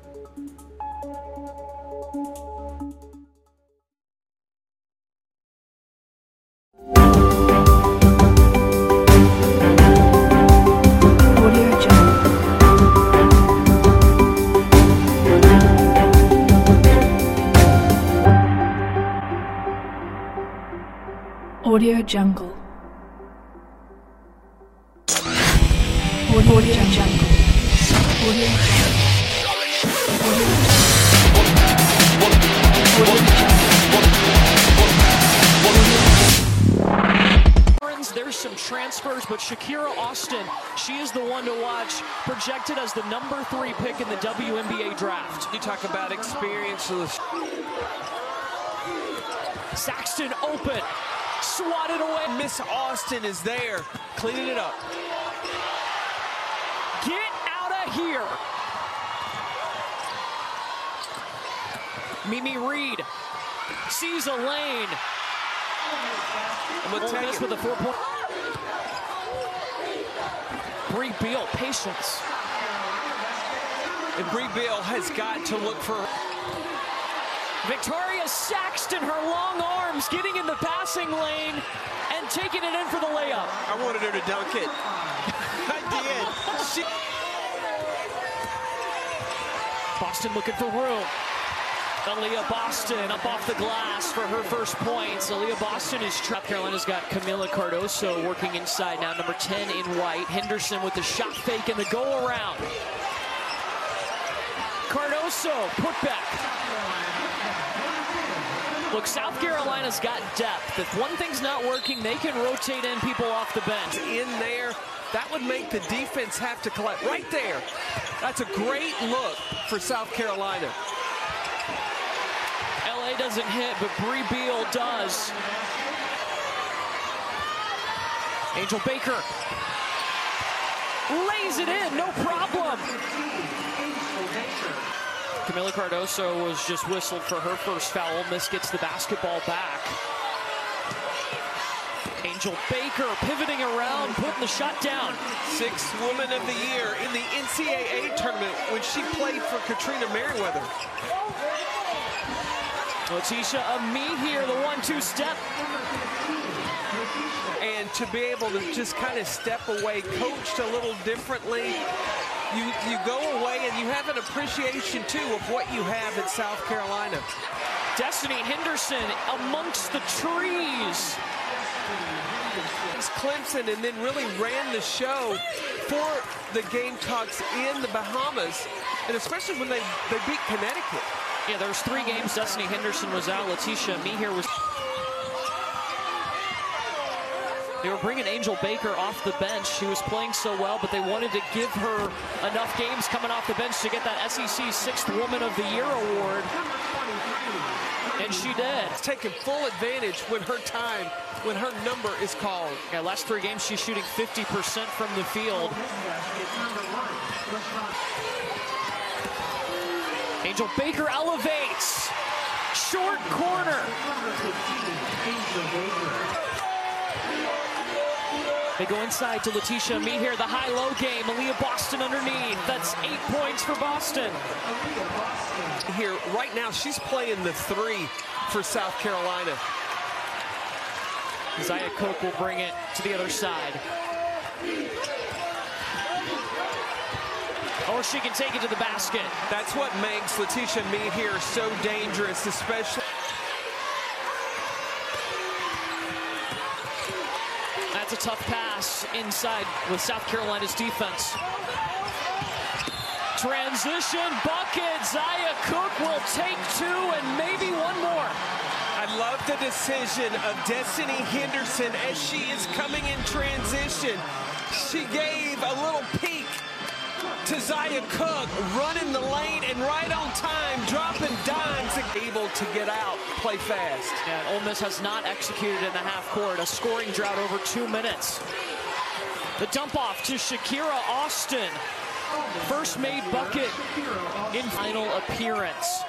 Audio Jungle. Audio, Audio Jungle. Jungle. Audio Jungle. There's some transfers, but Shakira Austin, she is the one to watch, projected as the number three pick in the WNBA draft. You talk about experience. Saxton open, swatted away. Miss Austin is there, cleaning it up. Get out of here. Mimi Reed sees a lane. I'm gonna with a four point. Brea Beal, patience. And Brea Beal has got to look for Victoria Saxton, her long arms getting in the passing lane and taking it in for the layup. I wanted her to dunk it. I did. She... Boston looking for room. Aaliyah Boston up off the glass for her first points. Aaliyah Boston is trapped. Carolina's got Kamilla Cardoso working inside now, number 10 in white. Henderson with the shot fake and the go around. Cardoso put back. Look, South Carolina's got depth. If one thing's not working, they can rotate in people off the bench. In there, that would make the defense have to collect. Right there. That's a great look for South Carolina. LA doesn't hit, but Brea Beal does. Angel Baker lays it in, no problem. Kamilla Cardoso was just whistled for her first foul. Miss gets the basketball back. Angel Baker pivoting around, putting the shot down. Sixth woman of the year in the NCAA tournament when she played for Katrina Merriweather. Laeticia Amihere here, the one-two step. And to be able to just kind of step away, coached a little differently, you, you go away and you have an appreciation, too, of what you have in South Carolina. Destiny Henderson amongst the trees. Clemson and then really ran the show for the Gamecocks in the Bahamas, and especially when they, they beat Connecticut. Yeah, there's three games Destiny Henderson was out. Laeticia Amihere was... They were bringing Angel Baker off the bench. She was playing so well, but they wanted to give her enough games coming off the bench to get that SEC Sixth Woman of the Year award. And she did. Taking full advantage when her time, when her number is called. Yeah, last three games she's shooting 50% from the field. Angel Baker elevates short corner. They go inside to Laeticia Amihere, the high-low game. Aaliyah Boston underneath. That's eight points for Boston. Here, right now, she's playing the three for South Carolina. Zia Cooke will bring it to the other side. Or she can take it to the basket. That's what makes Laeticia Amihere so dangerous, especially. That's a tough pass inside with South Carolina's defense. Transition bucket. Zia Cooke will take two and maybe one more. I love the decision of Destiny Henderson as she is coming in transition. She gave a little peek to Zia Cooke, running the lane and right on time, dropping dimes, able to get out, play fast. And Ole Miss has not executed in the half court. A scoring drought over two minutes. The dump off to Shakira Austin. First made bucket in final appearance.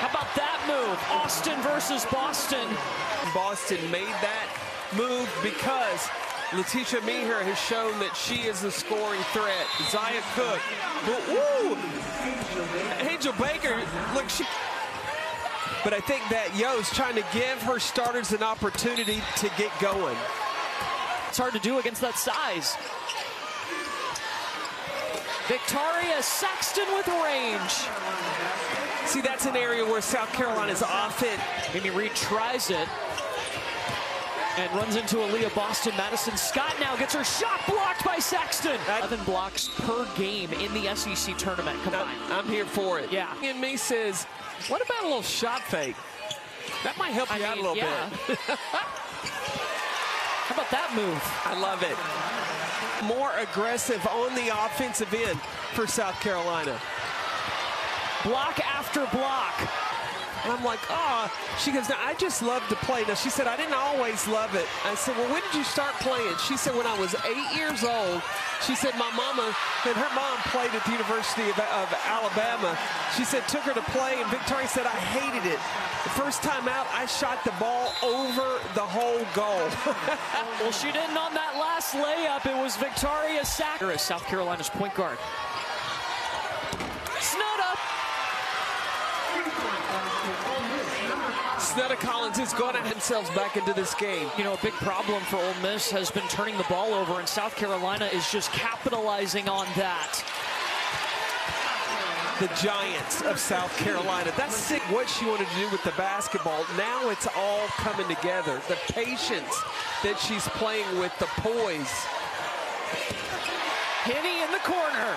How about that move? Austin versus Boston. Boston made that move because Laeticia Amihere has shown that she is a scoring threat. Zia Cooke, woo! Angel Baker, look, she. But I think that Yo's trying to give her starters an opportunity to get going. It's hard to do against that size. Victoria Saxton with range. See, that's an area where South Carolina's offense. Amy Reed tries it and runs into Aaliyah Boston. Madison Scott now gets her shot blocked by Saxton. 11 blocks per game in the SEC tournament combined. I'm here for it. Yeah. And me says, what about a little shot fake? That might help you I out mean, a little yeah. bit. How about that move? I love it. More aggressive on the offensive end for South Carolina. Block after block. And I'm like, oh, she goes, now, I just love to play. Now, she said, I didn't always love it. I said, well, when did you start playing? She said, when I was eight years old. She said, my mama, and her mom played at the University of, of Alabama. She said, took her to play, and Victoria said, I hated it. The first time out, I shot the ball over the whole goal. well, she didn't on that last layup. It was Victoria Sacker, South Carolina's point guard. Snudda. Snudda Collins is going to themselves back into this game. You know, a big problem for Ole Miss has been turning the ball over, and South Carolina is just capitalizing on that. The Giants of South Carolina. That's sick what she wanted to do with the basketball. Now it's all coming together. The patience that she's playing with, the poise. Henny in the corner.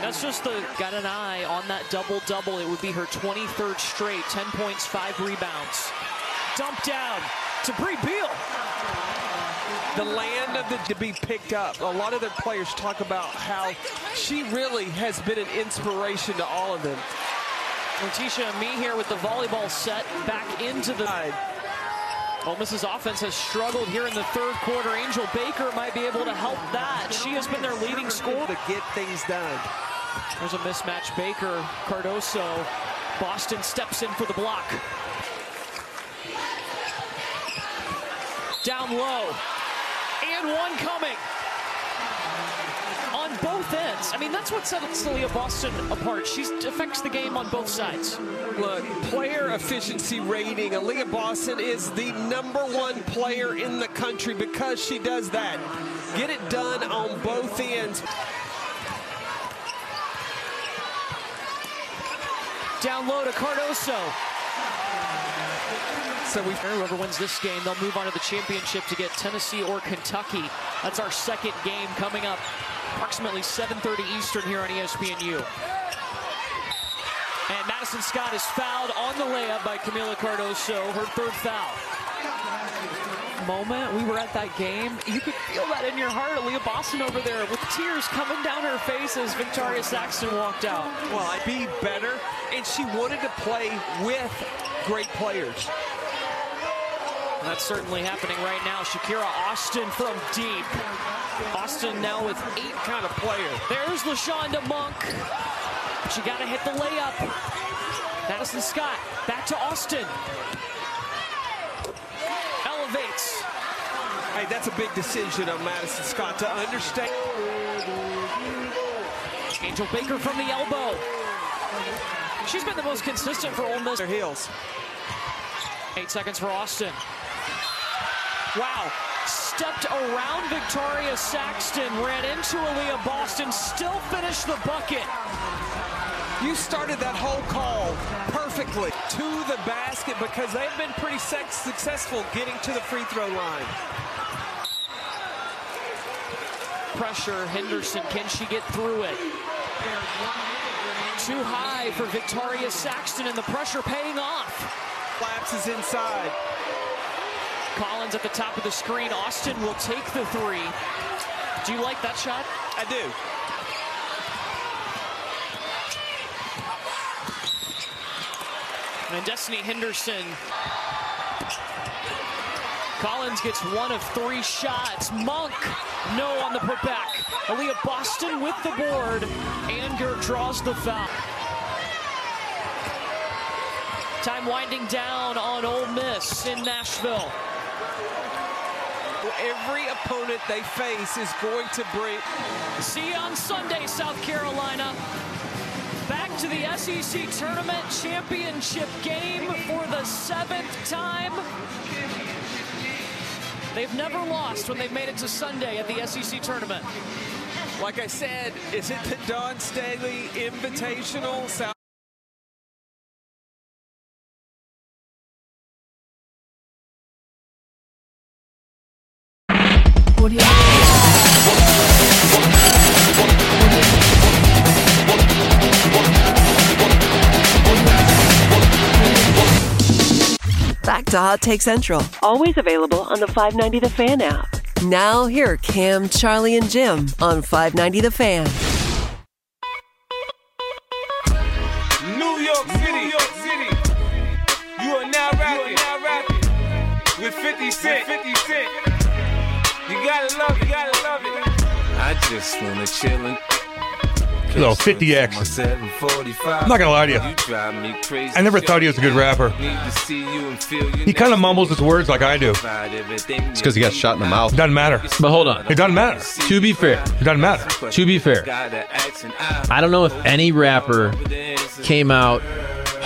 That's just the got an eye on that double double. It would be her 23rd straight, 10 points, five rebounds. Dump down to Brea Beal. The land of the to be picked up. A lot of their players talk about how she really has been an inspiration to all of them. Letitia Me here with the volleyball set back into the Ole Miss's offense has struggled here in the third quarter. Angel Baker might be able to help that. She has been their leading scorer. To get things done. There's a mismatch. Baker, Cardoso. Boston steps in for the block. Down low. And one coming. On both ends. I mean, that's what sets Aaliyah Boston apart. She affects the game on both sides. Look, player efficiency rating. Aaliyah Boston is the number one player in the country because she does that. Get it done on both ends. Down low to Cardoso. So we whoever wins this game, they'll move on to the championship to get Tennessee or Kentucky. That's our second game coming up approximately 7:30 Eastern here on ESPNU. And Madison Scott is fouled on the layup by Kamilla Cardoso, her third foul. Moment we were at that game, you could feel that in your heart. Leah Boston over there with tears coming down her face as Victoria Saxton walked out. Well, I'd be better, and she wanted to play with great players. That's certainly happening right now. Shakira Austin from deep. Austin now with eight kind of player. There's LaShonda Monk. She got to hit the layup. Madison Scott back to Austin. Elevates. Hey, that's a big decision on Madison Scott to understand. Angel Baker from the elbow. She's been the most consistent for Ole Miss. Their heels. Eight seconds for Austin. Wow. Stepped around Victoria Saxton, ran into Aaliyah Boston, still finished the bucket. You started that whole call perfectly to the basket because they've been pretty successful getting to the free throw line. Pressure, Henderson, can she get through it? Too high for Victoria Saxton and the pressure paying off. Lapses inside. Collins at the top of the screen. Austin will take the three. Do you like that shot? I do. And Destiny Henderson. Collins gets one of three shots. Monk, no on the putback. Aaliyah Boston with the board. Anger draws the foul. Time winding down on Ole Miss in Nashville. Every opponent they face is going to bring. See you on Sunday, South Carolina. Back to the SEC Tournament Championship game for the seventh time. They've never lost when they've made it to Sunday at the SEC Tournament. Like I said, is it the Dawn Staley Invitational? South Back to Hot Take Central. Always available on the 590 The Fan app. Now, here are Cam, Charlie, and Jim on 590 The Fan. New York City, New York City. You are now rapping, now rapping with 50 Cent. 50 Cent. You gotta love it, you gotta love it. I just wanna chill and Little 50 X. I'm not gonna lie to you. I never thought he was a good rapper. He kind of mumbles his words like I do. It's because he got shot in the mouth. Doesn't matter. But hold on. It doesn't matter. To be fair, It doesn't matter. to be fair, I don't know if any rapper came out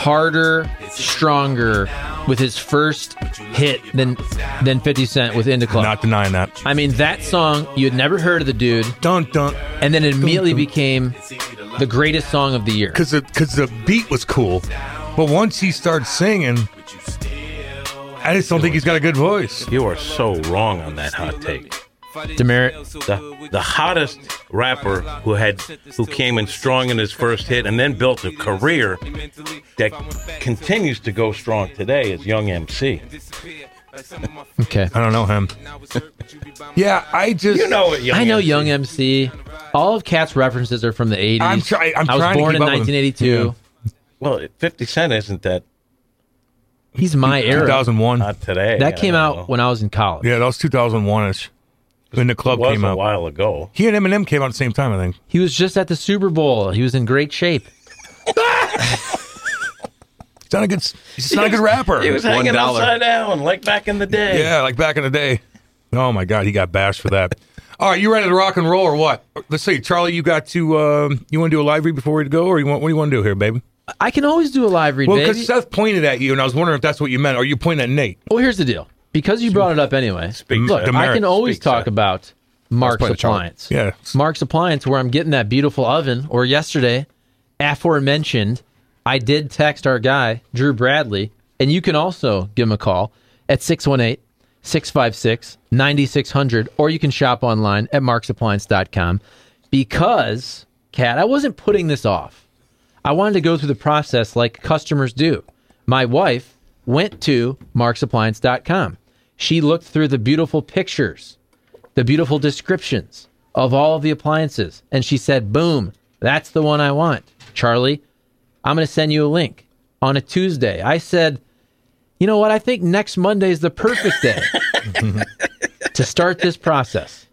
harder, stronger with his first hit than than 50 Cent with In da Club. Not denying that. I mean, that song you had never heard of the dude. Dun dun. And then it immediately became the greatest song of the year. Because the, cause the beat was cool. But once he starts singing, I just don't think he's got a good voice. You are so wrong on that hot take. Demerit, the, the hottest rapper who had who came in strong in his first hit and then built a career that continues to go strong today is Young MC. Okay. I don't know him. yeah, I just You know it, Young I know MC. Young MC. All of Cat's references are from the 80s. I'm try- I'm I was trying to born keep in up with him. 1982. Well, 50 Cent isn't that He's my era. 2001. not today. That I came out know. when I was in college. Yeah, that was 2001ish. When the club It was came a out. while ago. He and Eminem came out at the same time, I think. He was just at the Super Bowl. He was in great shape. He's not a good, he's not a good rapper. He was hanging upside down like back in the day. Yeah, like back in the day. Oh my God, he got bashed for that. All right, you ready to rock and roll or what? Let's see, Charlie. You got to. Um, you want to do a live read before we go, or you want? What do you want to do here, baby? I can always do a live read, Well, baby. because Seth pointed at you, and I was wondering if that's what you meant. Or you pointing at Nate? Well, here's the deal. Because you brought it up anyway. Look. I can always talk about Mark's pointing at Charlie. Appliance. Yeah. Mark's Appliance, where I'm getting that beautiful oven. Or yesterday, aforementioned, I did text our guy, Drew Bradley, and you can also give him a call at 618 656 9600, or you can shop online at marksappliance.com because, Kat, I wasn't putting this off. I wanted to go through the process like customers do. My wife went to marksappliance.com. She looked through the beautiful pictures, the beautiful descriptions of all of the appliances, and she said, Boom, that's the one I want. Charlie, I'm going to send you a link on a Tuesday. I said, You know what? I think next Monday is the perfect day to start this process.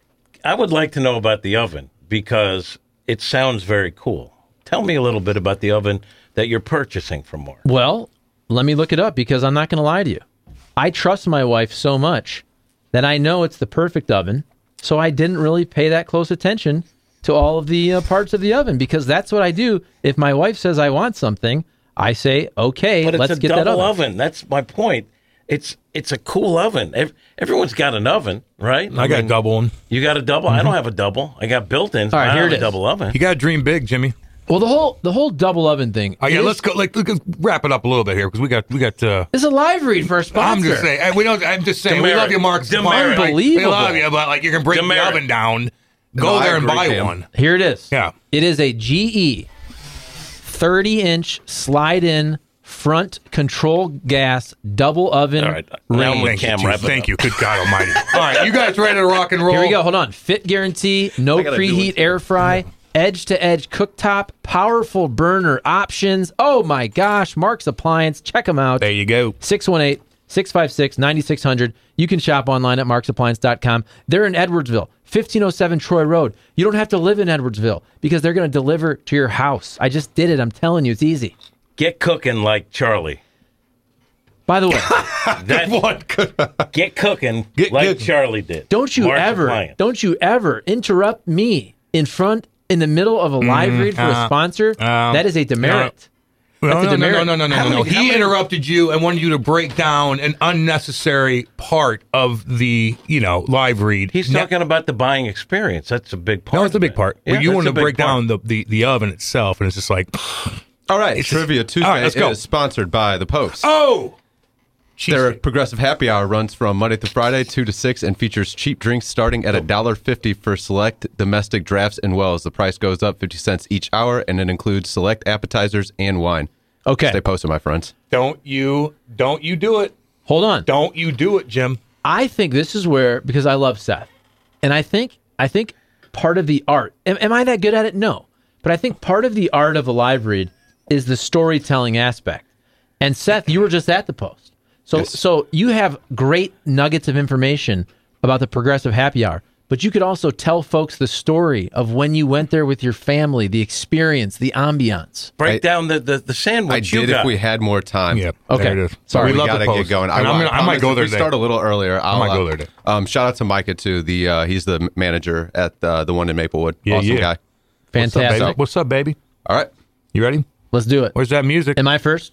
I would like to know about the oven because it sounds very cool. Tell me a little bit about the oven that you're purchasing from Mark. Well, let me look it up because I'm not going to lie to you. I trust my wife so much that I know it's the perfect oven. So I didn't really pay that close attention to all of the uh, parts of the oven because that's what I do. If my wife says I want something, I say, okay, But it's let's a get double that oven. oven. That's my point. It's it's a cool oven. Ev- Everyone's got an oven, right? I got a double one. You got a double. I don't have a double. I got built-ins. All right, I here don't it have a is. double oven. You got to dream big, Jimmy. Well, the whole the whole double oven thing. Oh yeah, is- let's go. Like, let's wrap it up a little bit here because we got we got. uh It's a live read for a sponsor. I'm just saying. We don't. I'm just saying. We love you, Mark. Demerit. Like, We Unbelievable. love you, but like you can break Demerit. the oven down. Go No, I there and agree, buy Cam. one. Here it is. Yeah. It is a GE 30 inch slide in front control gas double oven All right, now range. we Thank you. Cam, Chief. wrap Thank up. you. Good God Almighty. All right, you guys ready to rock and roll? Here we go. Hold on. Fit guarantee, no I gotta do preheat air fry, edge to edge cooktop, powerful burner options. Oh my gosh, Mark's Appliance. Check them out. There you go. 618 656 9600. You can shop online at marksappliance.com. They're in Edwardsville, 1507 Troy Road. You don't have to live in Edwardsville because they're going to deliver to your house. I just did it. I'm telling you, it's easy. Get cooking like Charlie. By the way, That, What? Good. get cooking Get- like get- Charlie did. don't you Mark's ever, Appliance. don't you ever interrupt me in front, in the middle of a live read for a uh, sponsor. um, that is a demerit. No, That's a no, no, no, demerit. no, no, no, How no, no. many- how He many- interrupted you and wanted you to break down an unnecessary part of the, you know, live read. He's No- talking about the buying experience. That's a big part. No, it's a big part. Yeah, but you want to break part. down the, the, the oven itself, and it's just like, All right, It's- Trivia Tuesday All right, let's go. is sponsored by The Post. oh, Their progressive happy hour runs from Monday through Friday, 2 to 6, and features cheap drinks starting at $1.50 for select domestic drafts and wells. The price goes up 50 cents each hour, and it includes select appetizers and wine. Okay. Stay posted, my friends. don't you, don't you do it. Hold on. Don't you do it, Jim. I think this is where because I love Seth, and I think I think part of the art. Am, am I that good at it? No, but I think part of the art of a live read is the storytelling aspect. And Seth, you were just at the post, so Yes. so you have great nuggets of information about the progressive happy hour. But you could also tell folks the story of when you went there with your family, the experience, the ambiance. Break I- down the, the, the I sandwich you did got. if we had more time. Yeah. Okay. There it is. Sorry, we we gotta get going. And I'm gonna, I might promise go there We today. start a little earlier. I'll, might go uh, there today. Um, shout out to Micah too. The uh, he's the manager at uh, the one in Maplewood. Yeah, awesome yeah. guy. What's up, Fantastic. What's up, baby? All right, You ready? Let's do it. Where's that music? Am I first?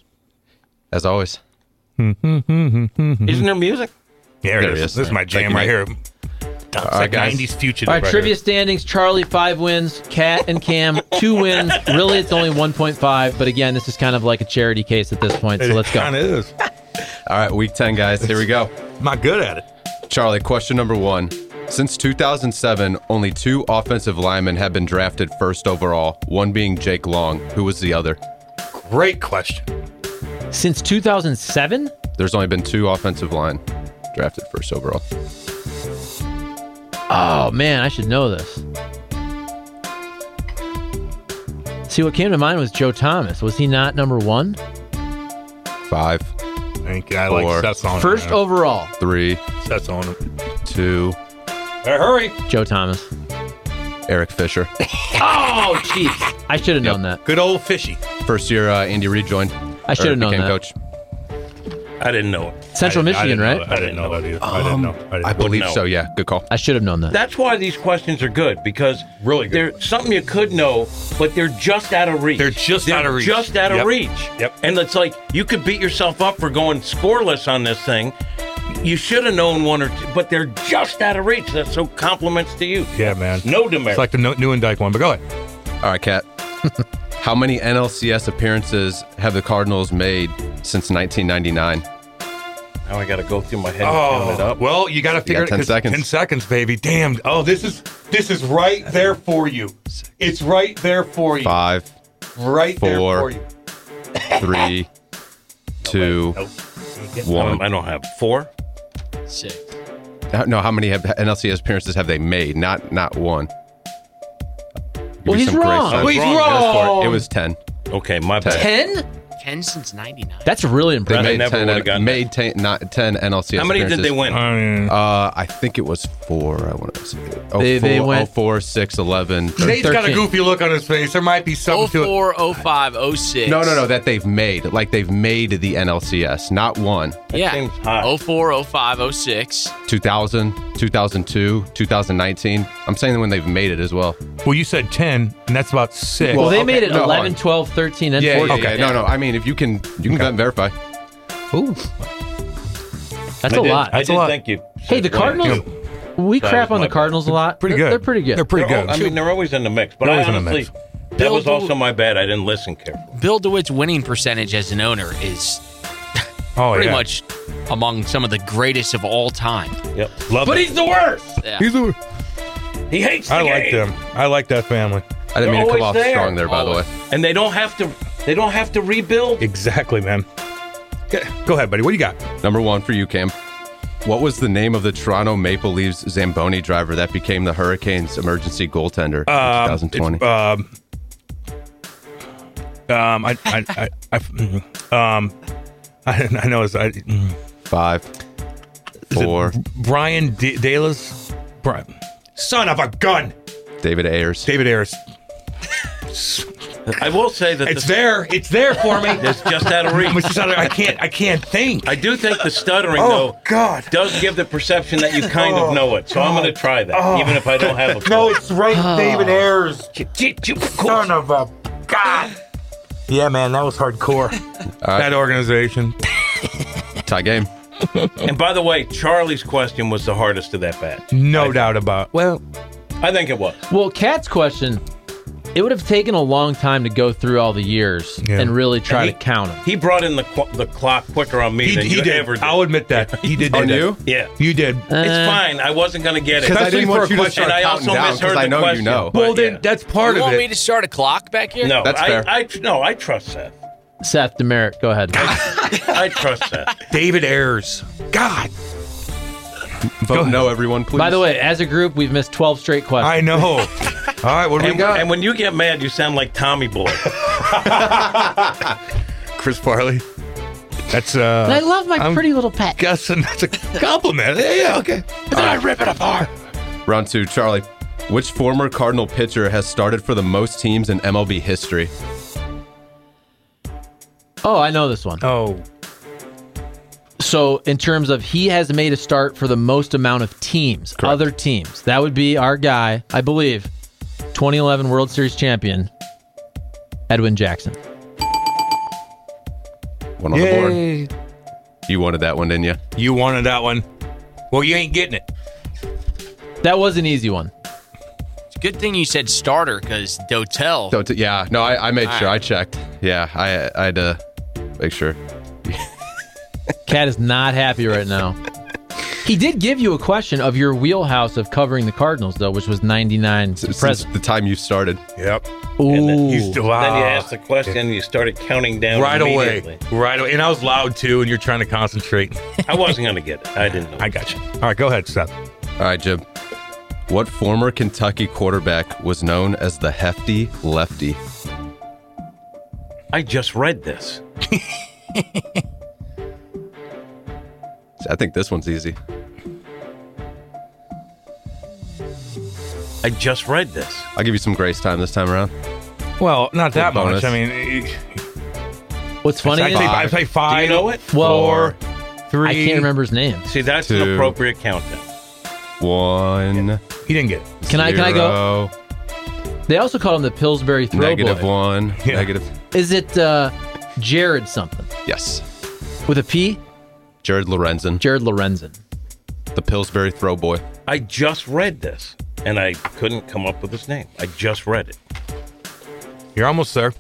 as always. Mm-hmm. Isn't there music? There, There it it is. is. This is my jam right here. It's right, like guys. 90s future. All right, right trivia here. standings. Charlie five wins. Cat and Cam two wins. Really, it's only one point five. But again, this is kind of like a charity case at this point. So let's go. Kind of is. All right, week ten, guys. Here we go. I'm not good at it. Charlie, question number one. Since 2007, only two offensive linemen have been drafted first overall, one being Jake Long. Who was the other? Great question. Since 2007, There's only been two offensive line drafted first overall. oh man, I should know this. See, what came to mind was Joe Thomas. Was he not number one? Five, Thank you. I Four. like Seth's on First man. overall, three, Seth's on it. two, Hey, hurry. Joe Thomas. Eric Fisher. Oh, jeez. I should have known that. Good old fishy. First year, uh, Andy Reid joined. I should have known that. coach. I didn't know it. Central I didn't- I Michigan, didn't know right? that. I didn't know that either. I didn't um, know. I, didn't I believe know. so. Yeah, good call. I should have known that. That's why these questions are good because Really good. they're something you could know, but they're just out of reach. They're just They're out of reach. Just out of Yep. reach. Yep. And it's like you could beat yourself up for going scoreless on this thing. You should have known one or two, but they're just out of reach. That's so compliments to you. Yeah, man. No demerit. It's like the New- Newendike one, but go ahead. All right, Kat. How many NLCS appearances have the Cardinals made since 1999? now I got to go through my head and count it Oh, up. well, you got to figure got it 10 'cause seconds. 10 seconds, baby. Damn. Oh, this is this is right there for you. It's right there for you. Five, Right there four, for you. three, two, Nope. one. Um, I don't have four. Six. No, how many have NLCS appearances have they made? Not not one. Give Well, he's wrong. there. Well, he's It wrong. It was ten. Okay, my bad. Ten? 10 since 99. That's really They impressive. made never 10, would've gotten made 10, not 10 NLCS. How many did appearances. they win? Uh, I think it was four. I want to say. Oh, They- they four- went- oh, four, six, 11. Nate's got a 13. goofy look on his face. There might be something to it. 04, 05, 06. No, no, no. That they've made. Like they've made the NLCS, not one. Yeah. seems high. 04, 05, 06. 2000, 2002, 2019. I'm saying when they've made it as well. Well, you said 10, and that's about six. well, they okay, made it no, 11, 12, 13, and Yeah, 14. yeah, yeah. No, no. I mean, if you can, you can vet and verify. Ooh. That's I a did- lot. I That's a did lot. think you. Hey, the said Cardinals. one. We That crap was on the my bad. Cardinals a lot. Pretty They're- good. They're pretty good. They're pretty They're good. al- I mean, they're always in the mix, but They're I always in the honestly, mix. that Bill was Du- also my bad. I didn't listen carefully. Bill DeWitt's winning percentage as an owner is oh, pretty yeah. much among some of the greatest of all time. Yep. Love But it. he's the worst. Yeah. He's the- He hates the I like game. them. I like that family. I didn't They're mean to come off there. strong there, by the way. And they don't have to. They don't have to rebuild. Exactly, man. Okay, Go ahead, buddy. What do you got? Number one for you, Cam. What was the name of the Toronto Maple Leafs Zamboni driver that became the Hurricanes' emergency goaltender Um, in 2020? it's, Um, um, I, I, I, I, um, I, I know it's I, mm, Five, is it four. Brian D- Dallas, Brian, son of a gun, David Ayres. David Ayres. I will say that It's the, there. It's there for me. It's just out of reach. It's just out of- I can't. I can't think. I do think the stuttering Oh, though God. does give the perception that you kind of oh, know it. So I'm going to try that, Oh. even if I don't have a clue. No, it's right, David oh. Ayres. Son of a God. Yeah, man, that was hardcore. All right, That organization. tie game. And by the way, Charlie's question was the hardest of that batch. No doubt about. Well, I think it was. Well, Cat's question, it would have taken a long time to go through all the years Yeah. and really try And he- to count them. He brought in the qu- the clock quicker on me he, than he you did. ever did. I'll admit that. He did. On do that. you? yeah, You did. Uh, it's fine. I wasn't going to get it. Because I Especially didn't for want a you to question- start And I counting also down misheard because I the know question. you know. but well, then yeah. that's part you of want me it. to start a clock back here? No, That's I, fair. I, no, I trust Seth. Seth Demerit, go ahead. I trust Seth. David Ayres. God, Vote no, everyone, please. By the way, as a group, we've missed 12 straight questions. I know. All right, what do we And, got? and when you get mad, you sound like Tommy Boy. Chris Farley. That's uh. And I love my I'm pretty little pet. guessing that's a compliment. Yeah, yeah, okay. But then I rip it apart. Round two, Charlie. Which former Cardinal pitcher has started for the most teams in MLB history? Oh, I know this one. Oh, So, in terms of he has made a start for the most amount of teams, other teams, that would be our guy, I believe, 2011 World Series champion, Edwin Jackson. One on the board. You wanted that one, didn't you? You wanted that one. Well, you ain't getting it. That was an easy one. It's a good thing you said starter because Dotel. So, t- yeah, no, I, I made All sure. right. I checked. Yeah, I, I had to make sure. Cat is not happy right now. He did give you a question of your wheelhouse of covering the Cardinals, though, which was 99 Since present. the time you started. Yep. And then, Ooh. He's still then you ah. asked the question, and you started counting down right away. Right away. And I was loud too, and you're trying to concentrate. I wasn't going to get it. I didn't know. I got you. All right, go ahead, Seth. All right, Jim. What former Kentucky quarterback was known as the hefty lefty? I just read this. I think this one's easy. I just read this. I'll give you some grace time this time around. Well, not that Bonus. much. I mean, What's funny I'd is say, I'd say five. Do you know it? Well, four, three. I can't remember his name. See, that's an Two. appropriate countdown. One. He didn't get it. Can I can I go? zero, They also call him the Pillsbury Throw Negative Boy. one. Yeah. Negative. Is it uh, Jared something Yes. with a P? Jared Lorenzen, Jared Lorenzen. the Pillsbury throw boy. I just read this, and I couldn't come up with his name. I just read it. You're almost there.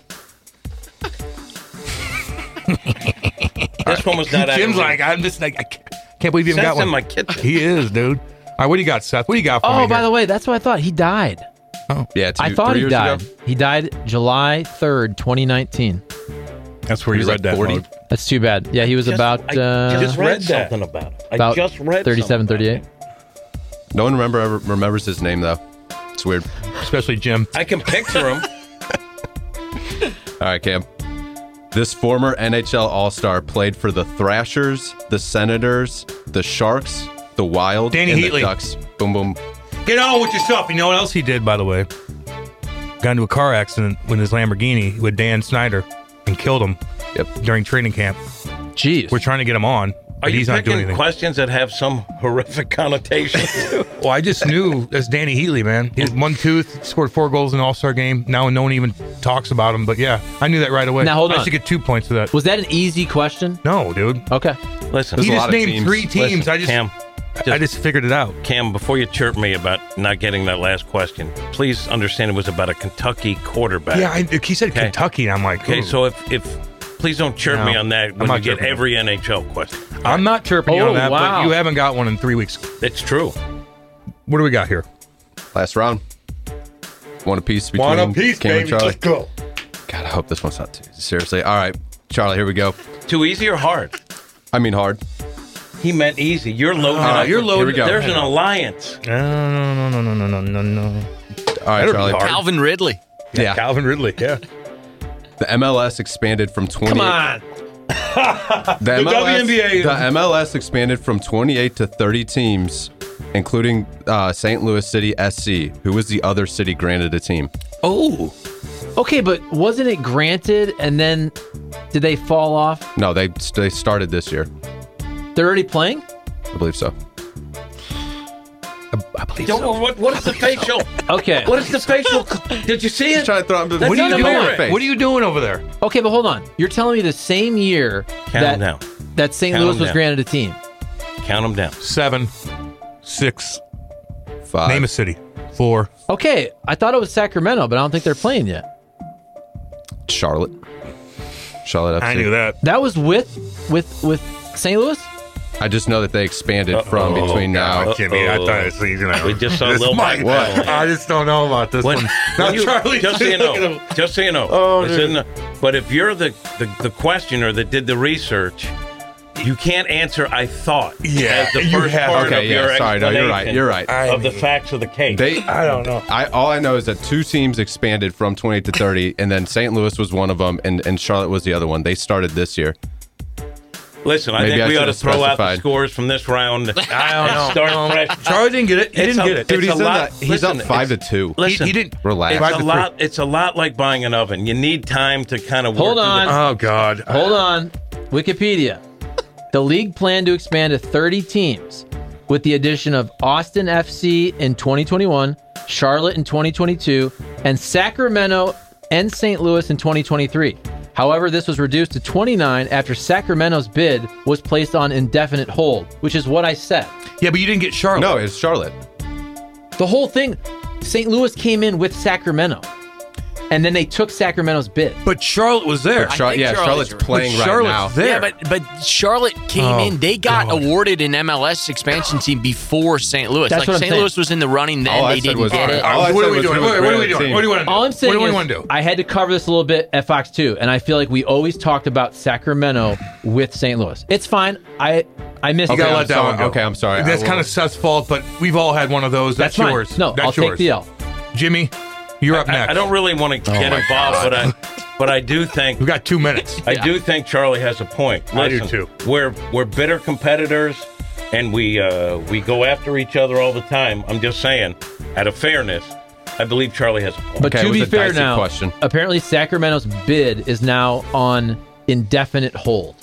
This one was not. out Jim's like, I'm just like, I can't can't believe you even Seth's got one. in my kitchen. He is, dude. All right, what do you got, Seth? What do you got for oh, me? Oh, by here? the way, that's what I thought. He died. Oh. Yeah, two, I thought three he years died. Ago. He died July 3rd, 2019. That's where He you read like that. 40. That's too bad. Yeah, he was Just- about I uh, just read read that. something about it. I about just read 37, 38. No one remember ever remembers his name though. It's weird. Especially Jim. I can picture him. All right, Cam. This former NHL All Star played for the Thrashers, the Senators, the Sharks, the Wild, Dany and Heatley. the Ducks. Boom, boom. Get on with yourself. You know what else he did, by the way? Got into a car accident with his Lamborghini with Dan Snyder and killed him yep. during training camp. Jeez. We're trying to get him on, Are but you he's not doing anything. questions that have some horrific connotations? well, I just knew that's Dany Heatley, man. He had one tooth, scored four goals in the All Star game. Now no one even talks about him, but yeah, I knew that right away. Now, hold on, I should get two points for that. Was that an easy question? No, dude. Okay. Listen, he just named three teams. I just, Cam, I just figured it out. Cam, before you chirp me about not getting that last question, please understand it was about a Kentucky quarterback. Yeah, I, he said Kentucky. And I'm like, Okay, so if if please don't chirp No, me on that I'm when not you get chirping. every NHL question. I'm not chirping you Oh, on that, wow. but you haven't got one in three weeks. It's true. What do we got here? Last round. One apiece between One apiece, Cam and baby. Charlie. Let's go. God, I hope this one's not too seriously. All right, Charlie, here we go. Too easy or hard? I mean hard. He meant easy. You're loading. It up. you're loading- Here we go. There's an alliance. No, no, no, no, no, no, no, no. All right, Charlie. Calvin Ridley. Yeah. Calvin Ridley. Yeah. The MLS expanded from 28. Come on. The, The MLS, WNBA. The MLS expanded from 28 to 30 teams, including uh, St. Louis City SC, who was the other city granted a team. Oh. Okay, but wasn't it granted and then did they fall off? No, they they started this year. They're already playing? I believe so. I believe Don't know what what is the facial? Okay. What is the facial? Did you see it? Trying to throw him. That's What are you not doing? American. What are you doing over there? Okay, but hold on. You're telling me the same year Count that, 'em down. that St. Count Louis 'em was down. granted a team. Count them down. Seven, six. Five. Name a city. Four. Okay, I thought it was Sacramento, but I don't think they're playing yet. Charlotte. Charlotte FC. I knew that. That was with with with St. Louis? I just know that they expanded from Uh-oh. between oh, now. God, Jimmy, I thought it was you know. We just saw this Lil Mike. What? I just don't know about this When- one. when Now, you- Charlie, just so you know, just so you know. Oh, it's in the- but if you're the, the the questioner that did the research, you can't answer. I thought. Yeah, as the you first have- part Okay, of yeah, your sorry, no, you're right, you're right. Of the facts of the case. They, I don't know. I all I know is that two teams expanded from 28 to 30, and then St. Louis was one of them, and, and Charlotte was the other one. They started this year. Listen, I Maybe think I we ought to have throw out the scores from this round. I don't know. Start Um, fresh. Charlie didn't get it. He It's didn't a- get it. Dude, he's, a lot- the- he's listen, up five to two. Listen, he didn't. Relax. It's a to three. lot. It's a lot like buying an oven. You need time to kind of Hold work through on. the- Oh God. Hold on. Wikipedia. The league planned to expand to 30 teams with the addition of Austin FC in 2021, Charlotte in 2022, and Sacramento and St. Louis in 2023. However, this was reduced to 29 after Sacramento's bid was placed on indefinite hold, which is what I said. Yeah, but you didn't get Charlotte. No, it's Charlotte. The whole thing, St. Louis came in with Sacramento, and then they took Sacramento's bid. But Charlotte was there. Char- yeah, Charlotte's Charlotte's right. playing But right Charlotte's now. there. Yeah, but but Charlotte came Oh, in. They got God. awarded an MLS expansion team before St. Louis. That's like what I'm St. saying. Louis was in the running then. All I they said didn't was- get all it. all I what said are we was doing? who What, was what are we granted doing? team. What do you want to do? All I'm saying what do we is want to do? I had to cover this a little bit at Fox 2, and I feel like we always talked about Sacramento with St. Louis. It's fine. I I missed You Okay, gotta I'm let that sorry. one go. Okay, I'm sorry. I That's will- kind of Seth's fault, but we've all had one of those. That's, That's fine. yours. No, That's I'll yours. take the L. Jimmy, you're up I, next. I don't really want to get my involved, but I but I do think We've got two minutes. I do think Charlie has a point. I do Listen, too. We're we're bitter competitors, and we uh, we go after each other all the time. I'm just saying, out of fairness, I believe Charlie has a point. But Okay, it to was be a fair dicey now, question. apparently Sacramento's bid is now on indefinite hold.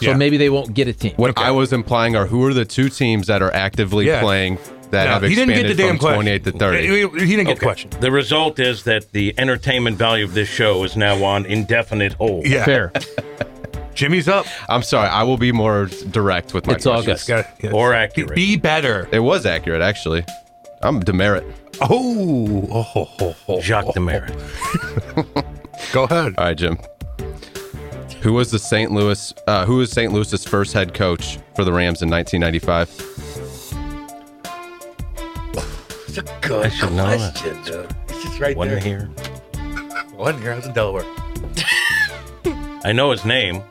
So Yeah. maybe they won't get a team. What I was implying are who are the two teams that are actively Yeah. playing that No, have he didn't get the damn question. 28 to 30? He, he didn't get the question. The result is that the entertainment value of this show is now on indefinite hold. Yeah. Fair. Jimmy's up. I'm sorry. I will be more direct with my It's all questions. good. Got- Or accurate. Be better. It was accurate, actually. I'm demerit. Oh, oh, ho, ho, ho. Jacques Demerit. Go ahead. All right, Jim. Who was the St. Louis? Uh, who was St. Louis's first head coach for the Rams in 1995? It's a good I should know that. question, dude. It's just right Wasn't there. here. Wasn't here. I was in Delaware. I know his name.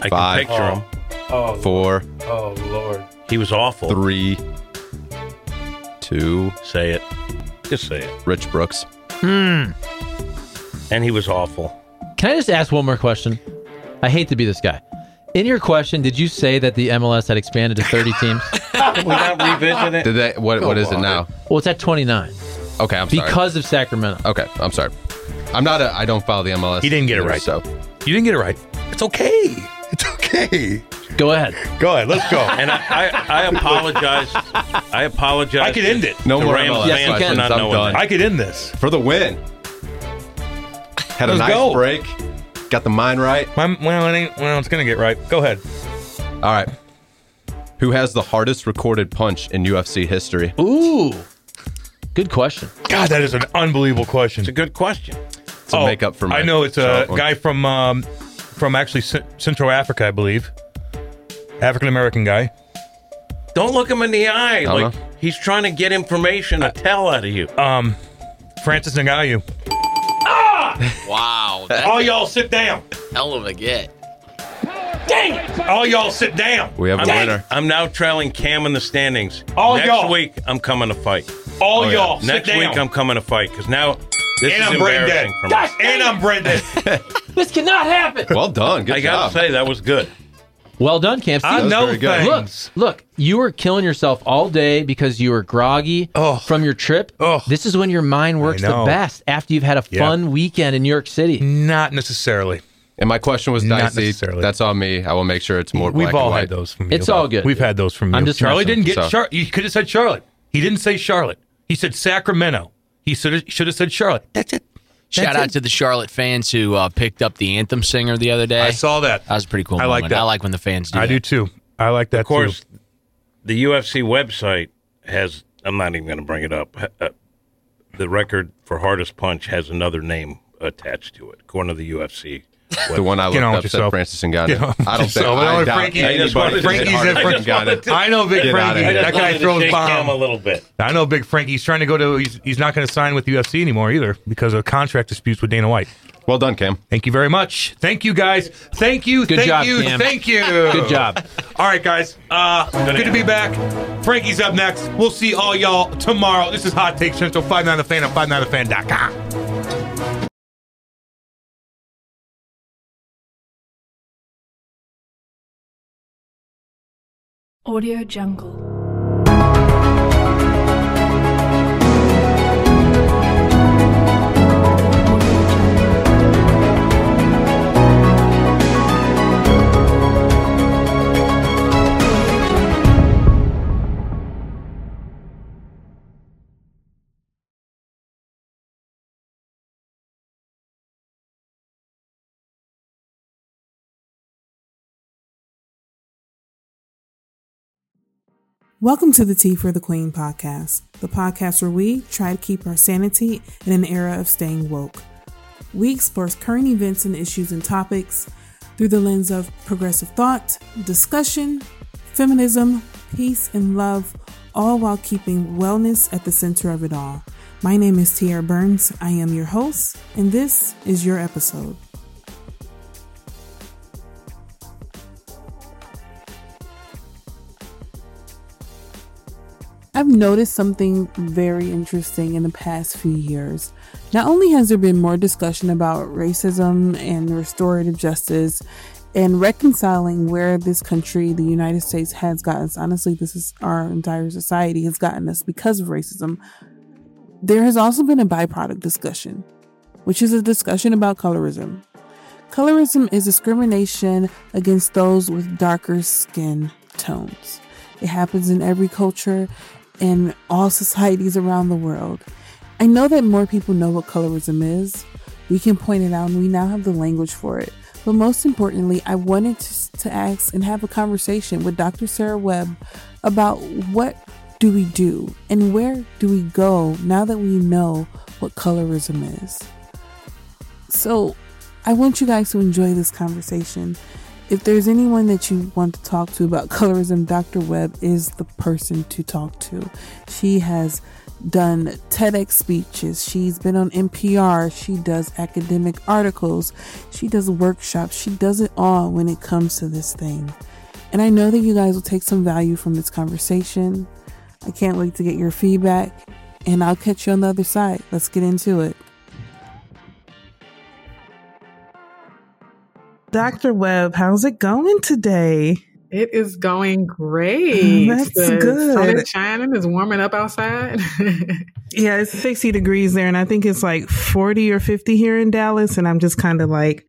I Five. can picture him. Oh, Four, oh, Lord. He was awful. three, two. Say it. Just say it. Rich Brooks. Hmm. And he was awful. Can I just ask one more question? I hate to be this guy. In your question, did you say that the MLS had expanded to 30 teams? Can we not revisit it? Did they? What? What is it on. now? Well, it's at 29 Okay, I'm sorry. because of Sacramento. Okay, I'm sorry. I'm not a. I don't follow the MLS. He didn't get it either, right. So You didn't get it right. It's okay. It's okay. Go ahead. Go ahead. Let's go. And I, I, I apologize. I apologize. I could end it. no to more Rams MLS Yes, you fans for questions. not I'm knowing done. that. I could end this. for the win. Had a Let's nice go. break. Got the mind right. My, well, it ain't, well, it's gonna get right. Go ahead. All right. Who has the hardest recorded punch in UFC history? Ooh. Good question. God, that is an unbelievable question. It's a good question. It's a makeup for my I know it's a one. guy from um, from actually C- Central Africa, I believe. African American guy. Don't look him in the eye. don't Like know. he's trying to get information to tell out of you. Um, Francis Ngannou. Wow. That's All y'all sit down. hell of a get. Dang it! All y'all sit down. We have a I'm, winner. I'm now trailing Cam in the standings. All Next y'all. week, I'm coming to fight. All Oh, yeah. y'all sit Next down. week, I'm coming to fight because now this and is I'm brain dead. embarrassing for me. And I'm brain dead. This cannot happen. Well done. Good I job. gotta say that was good. Well done, Camp. I Steve. know very good. Look, things. look, you were killing yourself all day because you were groggy Oh. from your trip. Oh. This is when your mind works the know. best after you've had a Yeah. fun weekend in New York City. Not necessarily. And my question was Not dicey. necessarily. That's on me. I will make sure it's more. We've black all and white. had those from you. It's all good. We've had those from you. I'm just Charlie messing. didn't get So- Charlotte. You could have said Charlotte. He didn't say Charlotte. He said Sacramento. He should have, should have said Charlotte. That's it. Shout That's out it. to the Charlotte fans who uh, picked up the anthem singer the other day. I saw that. That was a pretty cool. I like moment. that. I like when the fans do. That. I that. do too. I like that Of course, too. the UFC website has. I'm not even going to bring it up. Uh, the record for hardest punch has another name attached to it, according to the UFC. The one I looked up with said. Francis Get Ngannou. I don't think yourself. I I know doubt Frankie- anybody wanted could to- Frankie's harder in than front- Ngannou. I know Big Get outta Frankie. here. That guy wanted to throws shake Cam a bombs. little bit. I know Big Frankie. He's trying to go to. He's, he's not going to sign with UFC anymore either because of contract disputes with Dana White. Well done, Cam. Thank you very much. Thank you guys. Thank you. Good thank job, you. Cam. Thank you. Good job. All right, guys. Uh, good to be back. Frankie's up next. We'll see all y'all tomorrow. This is Hot Take Central 59 The Fan at 59thefan.com. Audio Jungle. Welcome to the Tea for the Queen podcast, the podcast where we try to keep our sanity in an era of staying woke. We explore current events and issues and topics through the lens of progressive thought, discussion, feminism, peace, and love, all while keeping wellness at the center of it all. My name is Tierra Burns. I am your host, and this is your episode. I've noticed something very interesting in the past few years. Not only has there been more discussion about racism and restorative justice and reconciling where this country, the United States, has gotten us, honestly, this is our entire society has gotten us because of racism. There has also been a byproduct discussion, which is a discussion about colorism. Colorism is discrimination against those with darker skin tones. It happens in every culture in all societies around the world. I know that more people know what colorism is. We can point it out and we now have the language for it. But most importantly, I wanted to, to ask and have a conversation with Dr. Sarah Webb about what do we do and where do we go now that we know what colorism is. So I want you guys to enjoy this conversation. If there's anyone that you want to talk to about colorism, Dr. Webb is the person to talk to. She has done TEDx speeches, she's been on NPR, she does academic articles, she does workshops, she does it all when it comes to this thing. And I know that you guys will take some value from this conversation. I can't wait to get your feedback, and I'll catch you on the other side. Let's get into it. Dr. Webb, how's it going today? It is going great. That's the good. Sun is shining. It's warming up outside. yeah, it's 60 degrees there, and I think it's like 40 or 50 here in Dallas. And I'm just kind of like,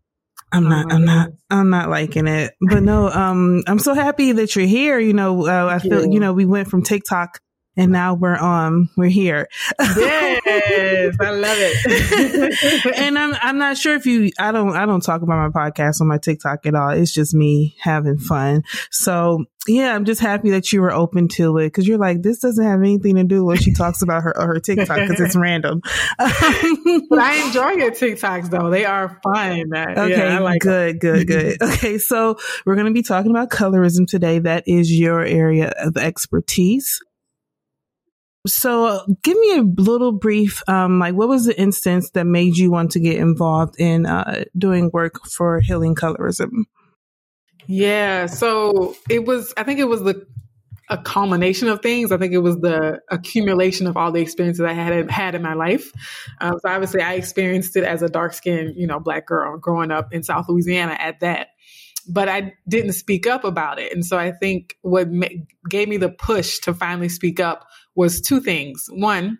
I'm not, I'm not, I'm not liking it. But no, um, I'm so happy that you're here. You know, uh, I feel, you know, we went from TikTok and now we're um we're here. yes, I love it. and I'm I'm not sure if you I don't I don't talk about my podcast on my TikTok at all. It's just me having fun. So yeah, I'm just happy that you were open to it because you're like this doesn't have anything to do with what she talks about her her TikTok because it's random. but I enjoy your TikToks though; they are fun. Okay, yeah, like good, good, good. Okay, so we're going to be talking about colorism today. That is your area of expertise. So, give me a little brief, um, like what was the instance that made you want to get involved in uh, doing work for healing colorism? Yeah, so it was. I think it was the a culmination of things. I think it was the accumulation of all the experiences I had had in my life. Um, so obviously, I experienced it as a dark skinned, you know, black girl growing up in South Louisiana at that. But I didn't speak up about it, and so I think what ma- gave me the push to finally speak up was two things. One,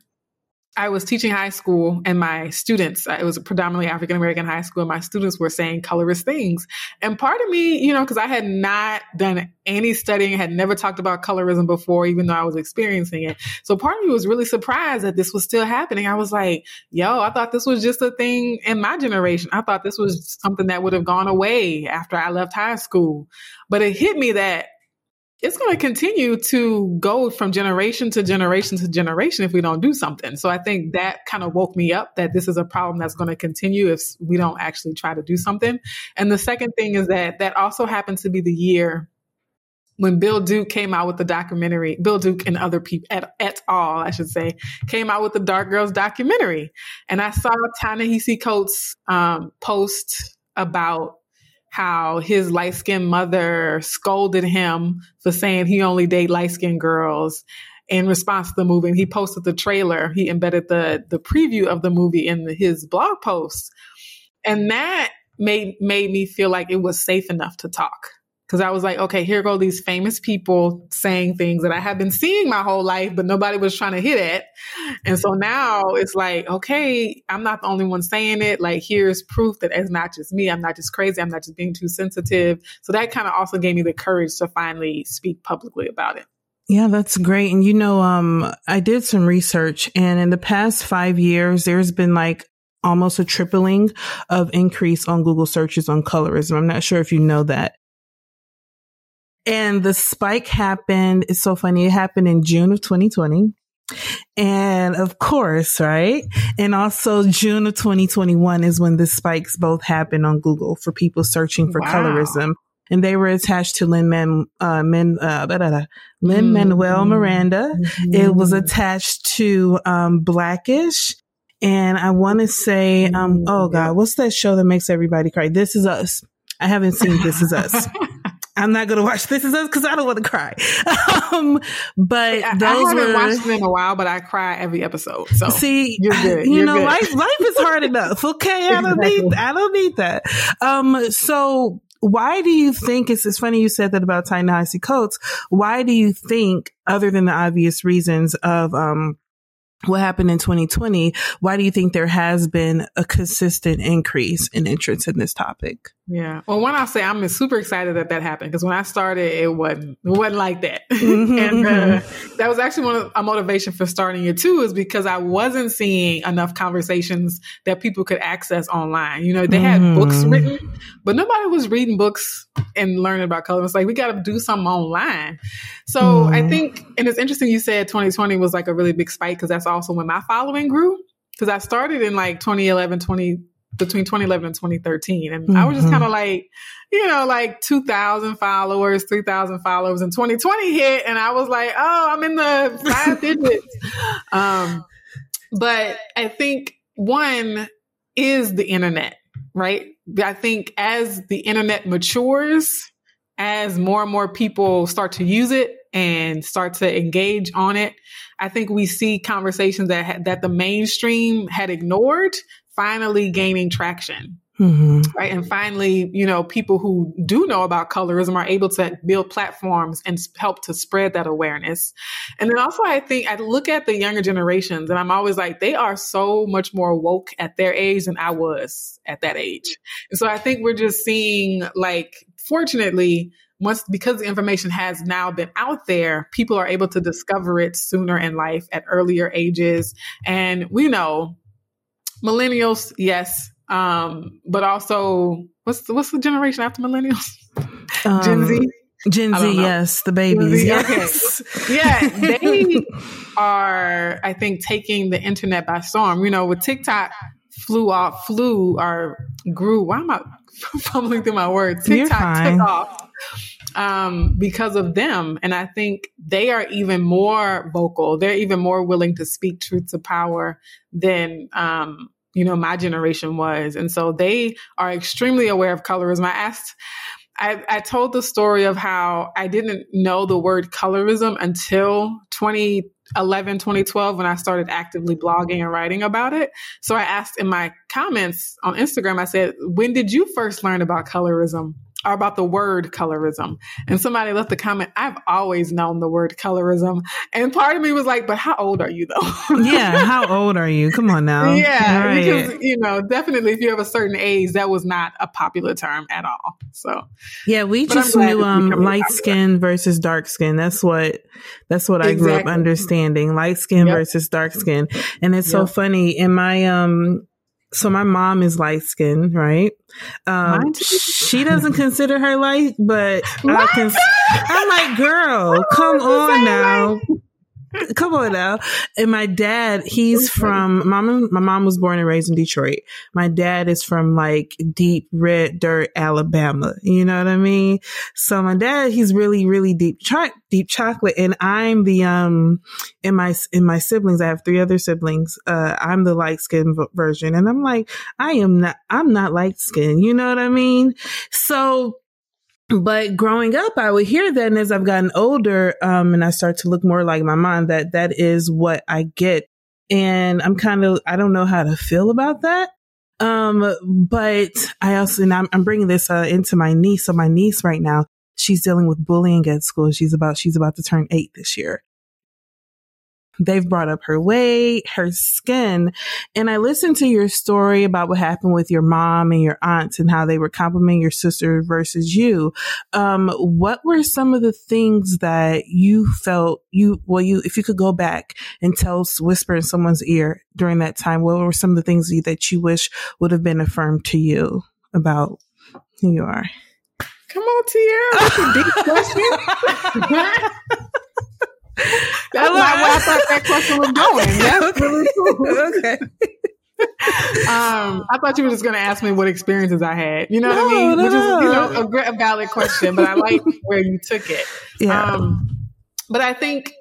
I was teaching high school and my students, uh, it was predominantly African American high school, and my students were saying colorist things. And part of me, you know, because I had not done any studying, had never talked about colorism before, even though I was experiencing it. So part of me was really surprised that this was still happening. I was like, yo, I thought this was just a thing in my generation. I thought this was something that would have gone away after I left high school. But it hit me that it's going to continue to go from generation to generation to generation if we don't do something. So I think that kind of woke me up that this is a problem that's going to continue if we don't actually try to do something. And the second thing is that that also happened to be the year when Bill Duke came out with the documentary, Bill Duke and other people et, et al, I should say, came out with the Dark Girls documentary. And I saw Ta-Nehisi Coates um, post about how his light skinned mother scolded him for saying he only date light skinned girls in response to the movie. And he posted the trailer. He embedded the the preview of the movie in his blog post. And that made made me feel like it was safe enough to talk. Cause I was like, okay, here go these famous people saying things that I have been seeing my whole life, but nobody was trying to hit it. And so now it's like, okay, I'm not the only one saying it. Like, here's proof that it's not just me. I'm not just crazy. I'm not just being too sensitive. So that kind of also gave me the courage to finally speak publicly about it. Yeah, that's great. And you know, um, I did some research and in the past five years, there's been like almost a tripling of increase on Google searches on colorism. I'm not sure if you know that. And the spike happened. It's so funny. It happened in June of 2020. And of course, right? And also June of 2021 is when the spikes both happened on Google for people searching for wow. colorism. And they were attached to Lin Man, uh, Min, uh, Lin Manuel mm-hmm. Miranda. Mm-hmm. It was attached to, um, Blackish. And I want to say, um, oh God, what's that show that makes everybody cry? This is us. I haven't seen This Is Us. I'm not gonna watch This Is Us because I don't want to cry. um, but I, those I haven't were, watched it in a while, but I cry every episode. So see, you're good. You you're know, good. life life is hard enough. Okay, I don't Exactly. need I don't need that. Um, so why do you think it's, it's funny you said that about Ta-Nehisi Coates? Why do you think, other than the obvious reasons of um what happened in 2020, why do you think there has been a consistent increase in interest in this topic? Yeah. Well, when I'll say I'm super excited that that happened because when I started, it wasn't it wasn't like that, Mhm, and uh, mhm. that was actually one of a motivation for starting it too, is because I wasn't seeing enough conversations that people could access online. You know, they had books Mhm. written, but nobody was reading books and learning about color. It's like we got to do something online. So I Mhm. think, and it's interesting you said 2020 was like a really big spike because that's also when my following grew. Because I started in like 2011, 20 between 2011 and 2013, and I was just Mhm. kind of like, you know, like 2,000 followers, 3,000 followers, and 2020 hit, and I was like, oh, I'm in the five digits. Um, but I think one is the internet, right? I think as the internet matures, as more and more people start to use it and start to engage on it, I think we see conversations that ha- that the mainstream had ignored finally gaining traction. Mm-hmm. Right. And finally, you know, people who do know about colorism are able to build platforms and help to spread that awareness. And then also, I think I look at the younger generations and I'm always like, they are so much more woke at their age than I was at that age. And so I think we're just seeing, like, fortunately, once because the information has now been out there, people are able to discover it sooner in life at earlier ages. And we know millennials, yes, um, but also what's the, what's the generation after millennials? Um, Gen Z. Gen Z, yes, the babies. Yes. Okay. Yeah, they are, I think, taking the internet by storm. You know, with TikTok flew off, flew or grew. Why am I fumbling through my words? TikTok took off um, because of them. And I think they are even more vocal. They're even more willing to speak truth to power than, um, you know, my generation was. And so they are extremely aware of colorism. I asked, I, I told the story of how I didn't know the word colorism until 2011, 2012, when I started actively blogging and writing about it. So I asked in my comments on Instagram, I said, when did you first learn about colorism? Or about the word colorism. And somebody left a comment, I've always known the word colorism. And part of me was like, but how old are you though? yeah, how old are you? Come on now. Yeah, Right. because you know, definitely if you have a certain age, that was not a popular term at all. So Yeah, we just knew um light skin versus dark skin. That's what that's what I grew up understanding. Light skin Yep. versus dark skin. And it's so funny. In my um so my mom is light skinned, right? Um she doesn't consider her light, but I I'm like, girl, come on now. Come on now. And my dad, he's from mom. My mom was born and raised in Detroit. My dad is from like deep red dirt, Alabama. You know what I mean? So my dad, he's really, really deep, cho- deep chocolate. And I'm the, um, in my, in my siblings, I have three other siblings. Uh, I'm the light skin v- version. And I'm like, I am not, I'm not light skin. You know what I mean? So, but growing up, I would hear that, and as I've gotten older, um, and I start to look more like my mom, that that is what I get, and I'm kind of I don't know how to feel about that. Um, but I also, and I'm, I'm bringing this uh, into my niece. So my niece right now, she's dealing with bullying at school. She's about she's about to turn eight this year. They've brought up her weight, her skin. And I listened to your story about what happened with your mom and your aunts and how they were complimenting your sister versus you. Um, what were some of the things that you felt you, well, you, if you could go back and tell, whisper in someone's ear during that time, what were some of the things that you wish would have been affirmed to you about who you are? Come on, Tierra. That's a deep question. That's not where I thought that question was going. That's really cool. okay. Um, I thought you were just going to ask me what experiences I had. You know what I mean? no, Which is, you know, a, a valid question, but I like where you took it. Yeah. Um, but I think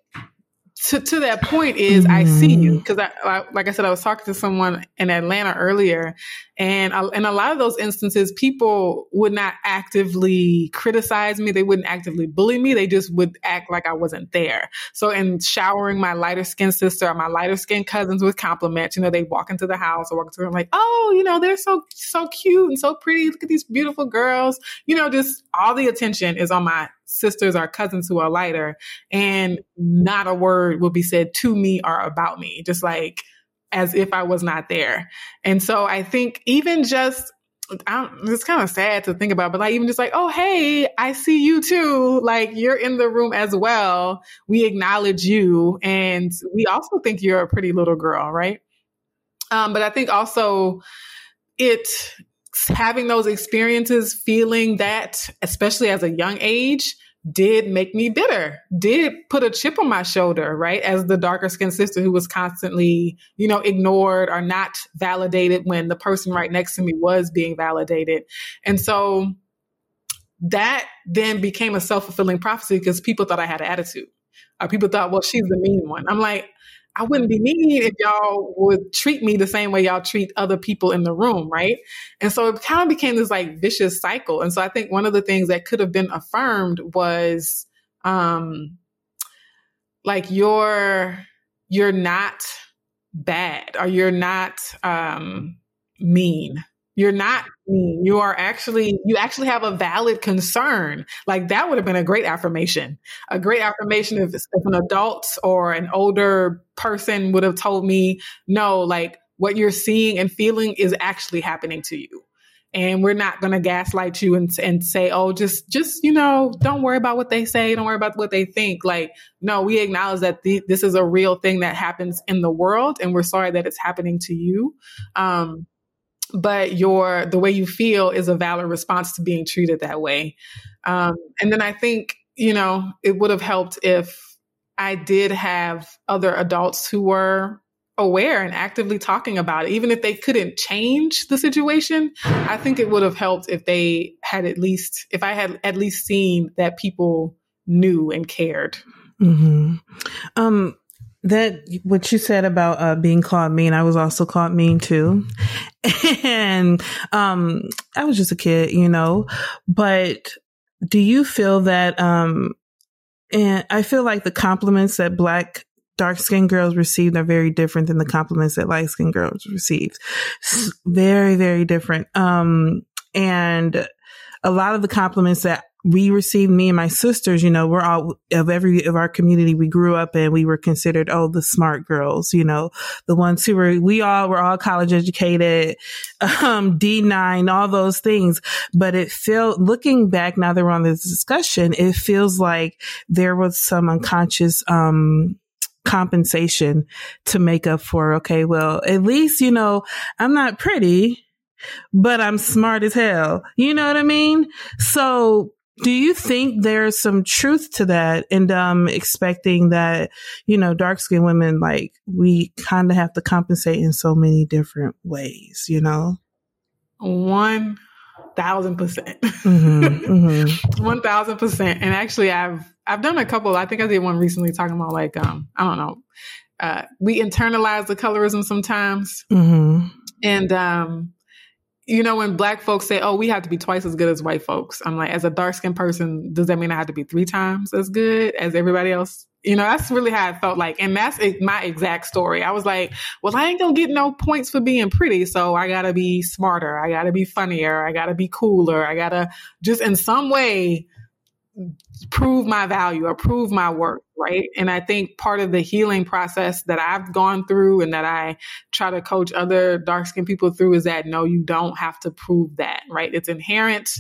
to, to that point is I see you mm-hmm. because I, I, like I said, I was talking to someone in Atlanta earlier, and I, in a lot of those instances, people would not actively criticize me. They wouldn't actively bully me. They just would act like I wasn't there. So in showering my lighter skinned sister or my lighter skinned cousins with compliments, you know, they walk into the house or walk into the room like, oh, you know, they're so so cute and so pretty. Look at these beautiful girls. You know, just all the attention is on my sisters or cousins who are lighter and not a word will be said to me or about me just like as if i was not there and so i think even just I don't, it's kind of sad to think about, but like even just like, oh hey, I see you too. Like you're in the room as well. We acknowledge you, and we also think you're a pretty little girl, right? Um, but I think also it having those experiences, feeling that, especially as a young age, did make me bitter, did put a chip on my shoulder, right? As the darker skinned sister who was constantly, you know, ignored or not validated when the person right next to me was being validated. And so that then became a self fulfilling prophecy because people thought I had an attitude. Or people thought, well, she's the mean one. I'm like, I wouldn't be mean if y'all would treat me the same way y'all treat other people in the room, right? And so it kind of became this like vicious cycle. And so I think one of the things that could have been affirmed was um like you're you're not bad or you're not um mean. You're not mean. You are actually, you actually have a valid concern. Like that would have been a great affirmation. A great affirmation if, if an adult or an older person would have told me, no, like what you're seeing and feeling is actually happening to you. And we're not going to gaslight you and, and say, oh, just, just, you know, don't worry about what they say. Don't worry about what they think. Like, no, we acknowledge that the, this is a real thing that happens in the world and we're sorry that it's happening to you. Um, but your the way you feel is a valid response to being treated that way. Um, and then i think you know it would have helped if i did have other adults who were aware and actively talking about it. Even if they couldn't change the situation i think it would have helped if they had at least if i had at least seen that people knew and cared. Mm-hmm. um that what you said about uh, being called mean, I was also called mean too, and um, I was just a kid, you know. But do you feel that? Um, and I feel like the compliments that black dark skinned girls received are very different than the compliments that light skinned girls received. Very, very different. Um, and a lot of the compliments that we received me and my sisters, you know, we're all of every of our community we grew up in, we were considered, oh, the smart girls, you know, the ones who were, we all were all college educated, um, D9, all those things. But it felt, looking back now that we're on this discussion, it feels like there was some unconscious, um, compensation to make up for, okay, well, at least, you know, I'm not pretty, but I'm smart as hell. You know what I mean? So do you think there's some truth to that? And um expecting that you know dark skinned women like we kind of have to compensate in so many different ways you know? One thousand percent. Mm-hmm, mm-hmm. one thousand percent. And actually i've i've done a couple i think i did one recently talking about like um i don't know uh we internalize the colorism sometimes. Mm-hmm. and um you know, when black folks say, oh, we have to be twice as good as white folks, I'm like, as a dark skinned person, does that mean I have to be three times as good as everybody else? You know, that's really how I felt like. And that's my exact story. I was like, well, I ain't gonna get no points for being pretty. So I gotta be smarter. I gotta be funnier. I gotta be cooler. I gotta just in some way prove my value or prove my worth, right? And I think part of the healing process that I've gone through and that I try to coach other dark skinned people through is that no, you don't have to prove that, right? It's inherent.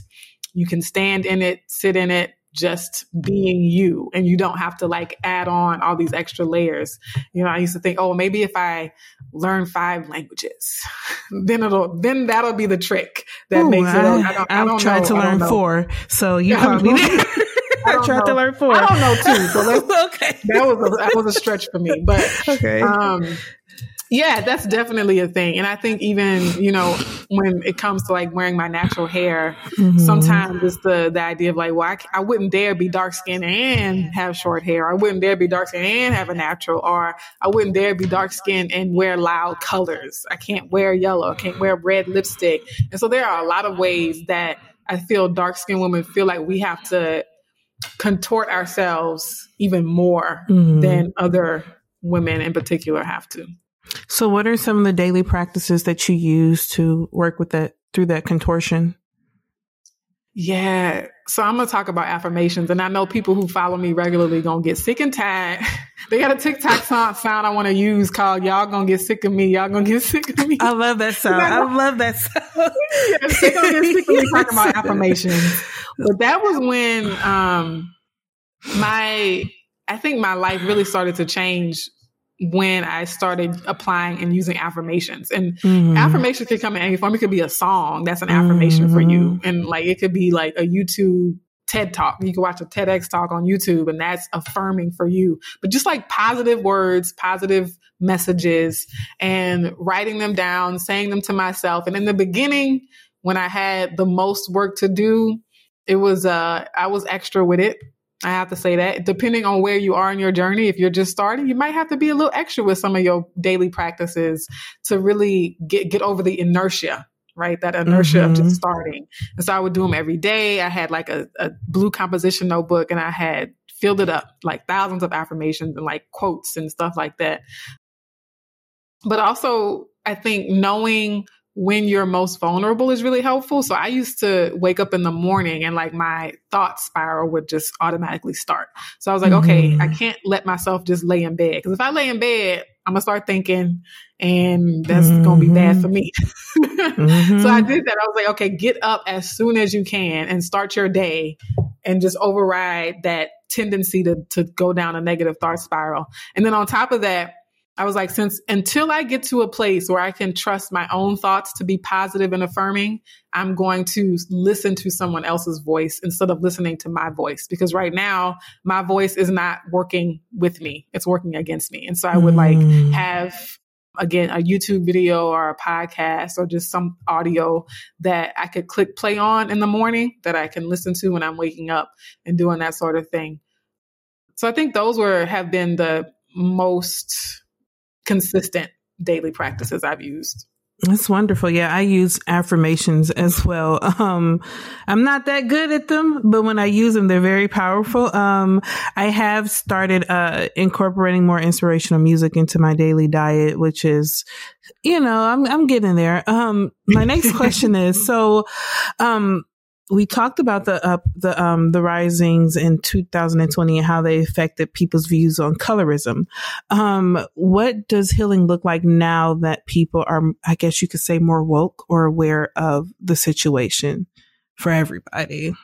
You can stand in it, sit in it, just being you and you don't have to like add on all these extra layers. You know, I used to think, oh, maybe if I learn five languages, then it'll then that'll be the trick that Ooh, makes it. I, I don't, I don't tried know, to learn four, so you probably I tried know. to learn four. I don't know too. So okay. that was a, that was a stretch for me, but okay. Um, yeah, that's definitely a thing. And I think even, you know, when it comes to like wearing my natural hair, mm-hmm. sometimes it's the, the idea of like, well, I, I wouldn't dare be dark skinned and have short hair. I wouldn't dare be dark skinned and have a natural, or I wouldn't dare be dark skinned and wear loud colors. I can't wear yellow. I can't wear red lipstick. And so there are a lot of ways that I feel dark skinned women feel like we have to contort ourselves even more mm-hmm. than other women in particular have to. So, what are some of the daily practices that you use to work with that through that contortion? Yeah. So I'm gonna talk about affirmations, and I know people who follow me regularly gonna get sick and tired. they got a TikTok sound, sound I want to use called "Y'all gonna get sick of me." Y'all gonna get sick of me. I love that sound. I love that sound. yes, they gonna get sick of me talking about affirmations. But that was when um my I think my life really started to change when I started applying and using affirmations. And mm-hmm. affirmations can come in any form. It could be a song that's an affirmation mm-hmm. for you. Mm-hmm. And like it could be like a YouTube TED talk. You can watch a TEDx talk on YouTube and that's affirming for you. But just like positive words, positive messages and writing them down, saying them to myself. And in the beginning, when I had the most work to do, it was uh I was extra with it. I have to say that depending on where you are in your journey, if you're just starting, you might have to be a little extra with some of your daily practices to really get, get over the inertia, right? That inertia mm-hmm. of just mm-hmm. starting. And so I would do them every day. I had like a, a blue composition notebook and I had filled it up like thousands of affirmations and like quotes and stuff like that. But also, I think knowing when you're most vulnerable is really helpful. So I used to wake up in the morning and like my thought spiral would just automatically start. So I was like, mm-hmm. okay, I can't let myself just lay in bed because if I lay in bed, I'm gonna start thinking, and that's mm-hmm. gonna be bad for me. mm-hmm. So I did that. I was like, okay, get up as soon as you can and start your day, and just override that tendency to to go down a negative thought spiral. And then on top of that, I was like, since until I get to a place where I can trust my own thoughts to be positive and affirming, I'm going to listen to someone else's voice instead of listening to my voice. Because right now, my voice is not working with me, it's working against me. And so I would like mm. have again a YouTube video or a podcast or just some audio that I could click play on in the morning that I can listen to when I'm waking up and doing that sort of thing. So I think those were have been the most consistent daily practices I've used. That's wonderful. Yeah, I use affirmations as well. Um, I'm not that good at them, but when I use them, they're very powerful. Um, I have started, uh, incorporating more inspirational music into my daily diet, which is, you know, I'm, I'm getting there. Um, my next question is, so, um, we talked about the up uh, the um the risings in 2020 and how they affected people's views on colorism. Um, what does healing look like now that people are, I guess you could say, more woke or aware of the situation for everybody?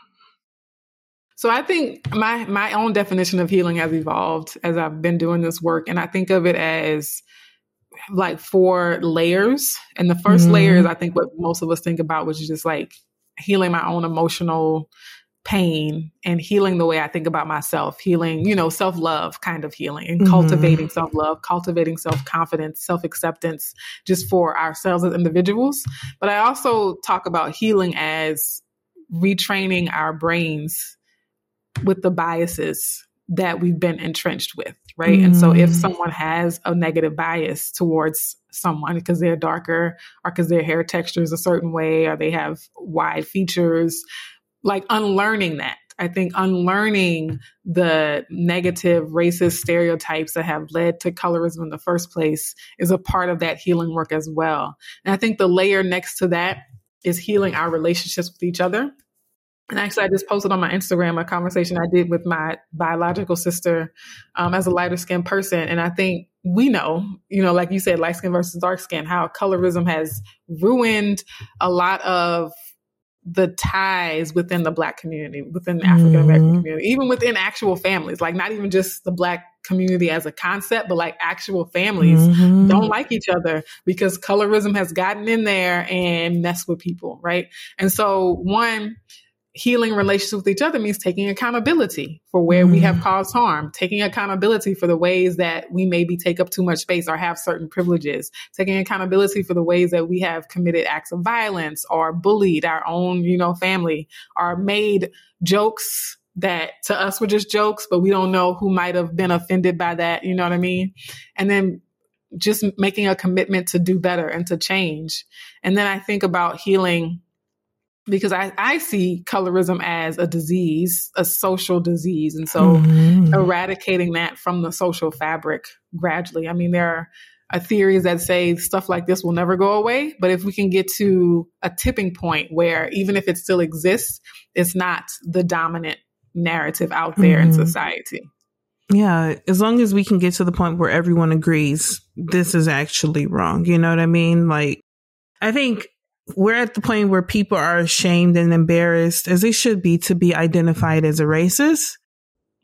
So I think my my own definition of healing has evolved as I've been doing this work, and I think of it as like four layers. And the 1st mm-hmm. layer is I think what most of us think about, which is just like healing my own emotional pain and healing the way I think about myself, healing, you know, self love kind of healing and mm-hmm. cultivating self love, cultivating self confidence, self acceptance just for ourselves as individuals. But I also talk about healing as retraining our brains with the biases that we've been entrenched with, right? Mm. And so if mm. someone has a negative bias towards someone because they're darker or because their hair texture is a certain way or they have wide features, like unlearning that. I think unlearning the negative racist stereotypes that have led to colorism in the first place is a part of that healing work as well. And I think the layer next to that is healing our relationships with each other and actually, I just posted on my Instagram a conversation I did with my biological sister um, as a lighter skinned person. And I think we know, you know, like you said, light skin versus dark skin, how colorism has ruined a lot of the ties within the black community, within the African American mm-hmm. community, even within actual families, like not even just the black community as a concept, but like actual families mm-hmm. don't like each other because colorism has gotten in there and messed with people, right? And so, one, healing relationships with each other means taking accountability for where mm. we have mm. caused harm, taking accountability for the ways that we maybe take up too much space or have certain privileges, taking accountability for the ways that we have committed acts of violence or bullied our own, you know, family or made jokes that to us were just jokes, but we don't know who might have been offended by that. You know what I mean? And then just making a commitment to do better and to change. And then I think about healing because I, I see colorism as a disease, a social disease. And so mm-hmm. eradicating that from the social fabric gradually. I mean, there are, are theories that say stuff like this will never go away. But if we can get to a tipping point where even if it still exists, it's not the dominant narrative out there mm-hmm. in society. Yeah, as long as we can get to the point where everyone agrees this is actually wrong. You know what I mean? Like, I think we're at the point where people are ashamed and embarrassed, as they should be, to be identified as a racist.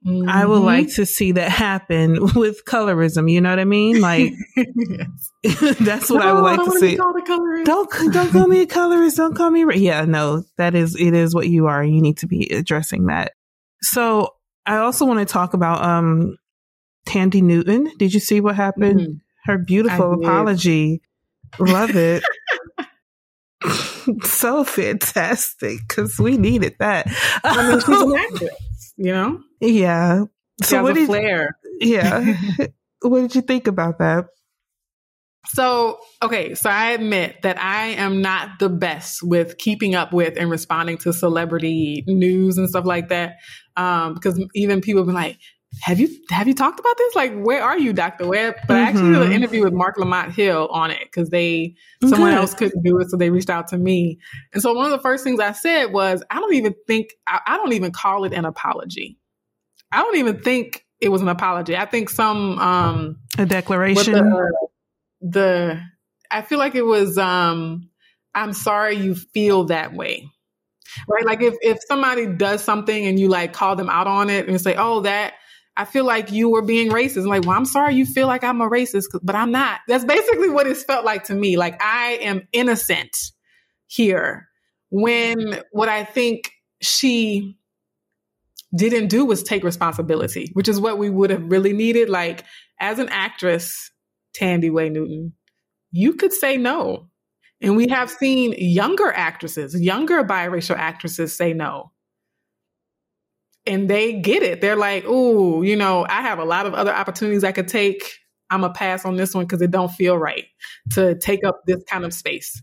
Mm-hmm. I would mm-hmm. like to see that happen with colorism. You know what I mean? Like, that's what no, I would like to see. Don't don't call me a colorist. Don't call me. Ra- yeah, no, that is it. Is what you are. You need to be addressing that. So I also want to talk about um Thandie Newton. Did you see what happened? Mm-hmm. Her beautiful apology. Love it. so fantastic because we needed that. I mean, she's an actress, you know. Yeah. She so what did flair. Yeah. what did you think about that? So, okay, so I admit that I am not the best with keeping up with and responding to celebrity news and stuff like that. Um, because even people have been like, have you have you talked about this? Like, where are you, Dr. Webb? But I actually did an Mhm. interview with Marc Lamont Hill on it because they someone Good. else couldn't do it, so they reached out to me. And so one of the first things I said was, I don't even think I, I don't even call it an apology. I don't even think it was an apology. I think some um A declaration. the, the I feel like it was um I'm sorry you feel that way. Right? Like if if somebody does something and you like call them out on it and say, "Oh, that I feel like you were being racist." I'm like, "Well, I'm sorry you feel like I'm a racist, but I'm not." That's basically what it's felt like to me. Like I am innocent here when what I think she didn't do was take responsibility, which is what we would have really needed. Like, as an actress, Thandiwe Newton, you could say no. And we have seen younger actresses, younger biracial actresses say no. And they get it. They're like, ooh, you know, I have a lot of other opportunities I could take. I'm a pass on this one because it don't feel right to take up this kind of space.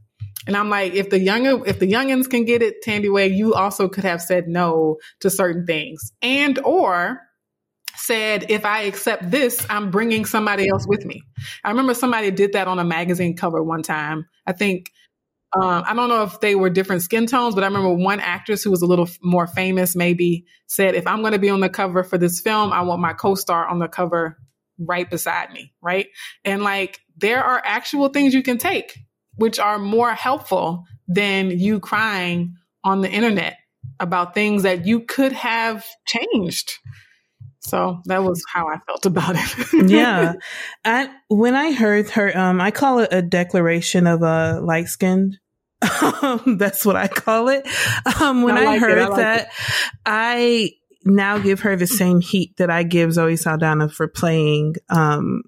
And I'm like, if the younger, if the youngins can get it, Thandiwe, you also could have said no to certain things, and or said, if I accept this, I'm bringing somebody else with me. I remember somebody did that on a magazine cover one time. I think. Um, I don't know if they were different skin tones, but I remember one actress who was a little more famous maybe said, if I'm going to be on the cover for this film, I want my co-star on the cover right beside me. Right. And like, there are actual things you can take which are more helpful than you crying on the internet about things that you could have changed. So that was how I felt about it. yeah. I when I heard her, um, I call it a declaration of a light skinned. That's what I call it. Um, when I I, like it. heard I like that, I now give her the same heat that I give Zoe Saldana for playing, um,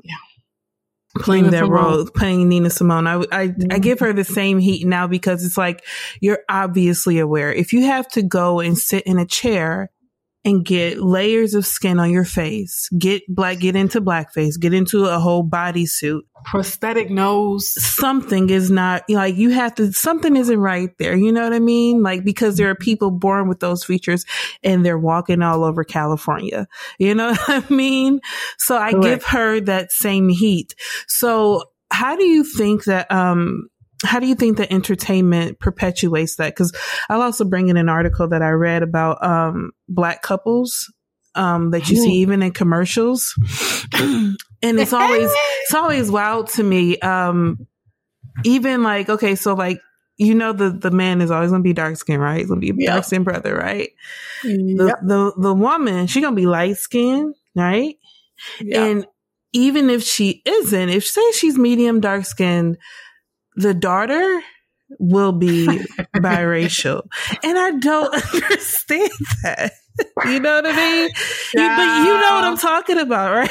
playing Nina that Simone. role, playing Nina Simone. I, I, I give her the same heat now because it's like, you're obviously aware. If you have to go and sit in a chair and get layers of skin on your face, get black, get into blackface, get into a whole bodysuit, prosthetic nose, something is not like you have to, something isn't right there. You know what I mean? Like, because there are people born with those features and they're walking all over California. You know what I mean? So I Correct. give her that same heat. So how do you think that, um, how do you think that entertainment perpetuates that? Because I'll also bring in an article that I read about um, black couples um, that you see even in commercials, and it's always it's always wild to me. Um, even like okay, so like you know the the man is always gonna be dark skinned, right? He's gonna be a dark skinned brother, right? The, the the woman she gonna be light skinned, right? And even if she isn't, if say she's medium dark skinned, the daughter will be biracial. And I don't understand that. You know what I mean? You, but you know what I'm talking about, right?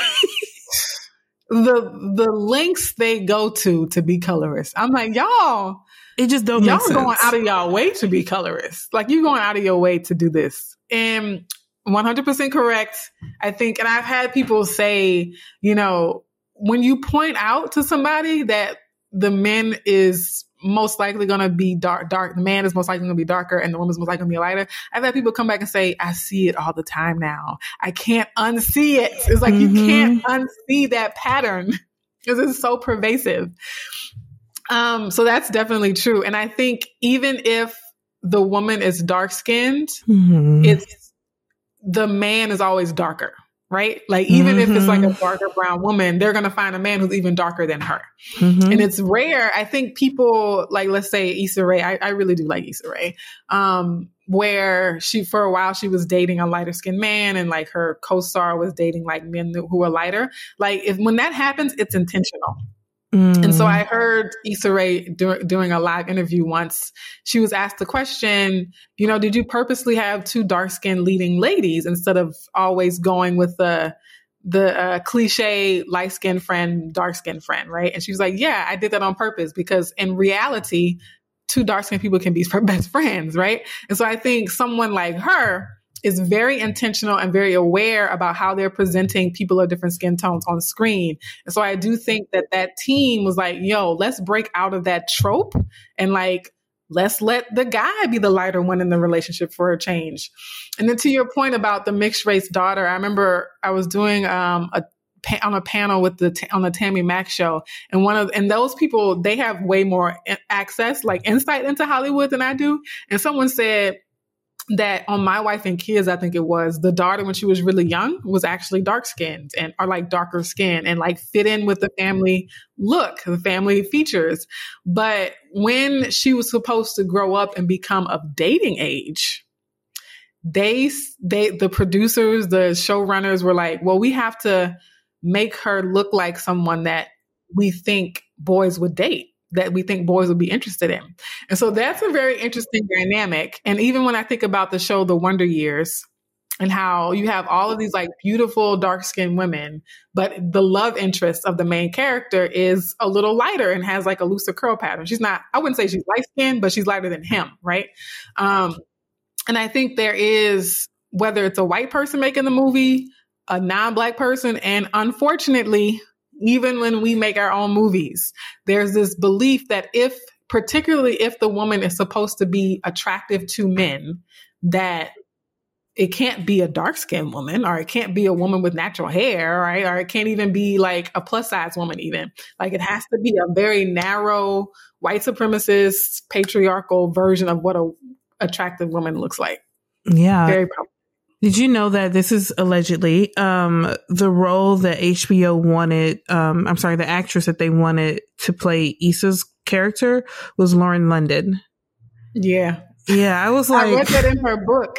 the the links they go to to be colorist. I'm like, y'all, it just don't y'all make sense. going out of y'all way to be colorist. Like you going out of your way to do this. And 100% correct. I think, and I've had people say, you know, when you point out to somebody that the man is most likely going to be dark, dark, the man is most likely going to be darker and the woman's most likely going to be lighter. I've had people come back and say, I see it all the time now. I can't unsee it. It's like you can't unsee that pattern because it's so pervasive. Um, so that's definitely true. And I think even if the woman is dark skinned, Mhm. it's the man is always darker, right? Like even if it's like a Mhm. darker brown woman, they're gonna find a man who's even darker than her. Mhm. And it's rare. I think people like let's say Issa Rae. I, I really do like Issa Rae. Um, where she for a while she was dating a lighter skinned man and like her co-star was dating like men who were lighter. Like if when that happens, it's intentional. And so Mm. I heard Issa Rae dur- doing a live interview once. She was asked the question, you know, did you purposely have two dark skinned leading ladies instead of always going with the the uh, cliche light skinned friend, dark skinned friend, right? And she was like, yeah, I did that on purpose because in reality, two dark skinned people can be best friends, right? And so I think someone like her is very intentional and very aware about how they're presenting people of different skin tones on screen. And so I do think that that team was like, yo, let's break out of that trope and like let's let the guy be the lighter one in the relationship for a change. And then to your point about the mixed race daughter, I remember I was doing um, a on a panel with the on the Tammy Mack show, and one of and those people they have way more access, like insight into Hollywood than I do. And someone said that on my wife and kids, I think it was the daughter when she was really young was actually dark skinned and or like darker skin and like fit in with the family look, the family features. But when she was supposed to grow up and become of dating age, they they the producers, the showrunners were like, well, we have to make her look like someone that we think boys would date that we think boys would be interested in. And so that's a very interesting dynamic. And even when I think about the show The Wonder Years and how you have all of these like beautiful dark skinned women, but the love interest of the main character is a little lighter and has like a looser curl pattern. She's not, I wouldn't say she's light skinned, but she's lighter than him, right? Um, and I think there is, whether it's a white person making the movie, a non black person, and unfortunately, even when we make our own movies, there's this belief that if, particularly if the woman is supposed to be attractive to men, that it can't be a dark skinned woman or it can't be a woman with natural hair, right? Or it can't even be like a plus size woman, even. Like it has to be a very narrow, white supremacist, patriarchal version of what a attractive woman looks like. Yeah. Very. Did you know that this is allegedly um, the role that HBO wanted? Um, I'm sorry, the actress that they wanted to play Issa's character was Lauren London. Yeah. Yeah, I was like, I read that in her book.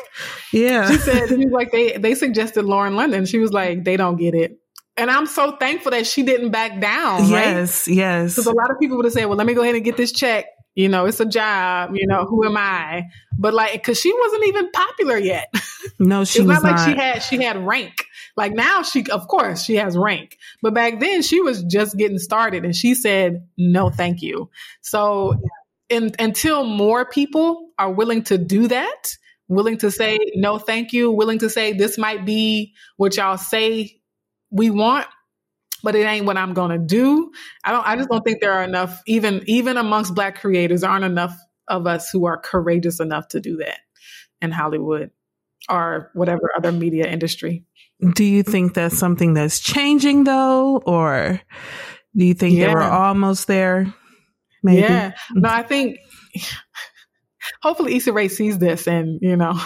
Yeah, she said she was like they they suggested Lauren London. She was like they don't get it, and I'm so thankful that she didn't back down. Yes, right? yes. Because a lot of people would have said, well, let me go ahead and get this check you know, it's a job, you know, who am I? But like, cause she wasn't even popular yet. No, she it's was not like not. she had, she had rank. Like now she, of course she has rank, but back then she was just getting started and she said, no, thank you. So in, until more people are willing to do that, willing to say, no, thank you, willing to say, this might be what y'all say we want, but it ain't what I'm going to do. I don't I just don't think there are enough even even amongst black creators aren't enough of us who are courageous enough to do that in Hollywood or whatever other media industry. Do you think that's something that's changing though or do you think that we're almost there? Maybe. Yeah. No, I think hopefully Issa Rae sees this and, you know,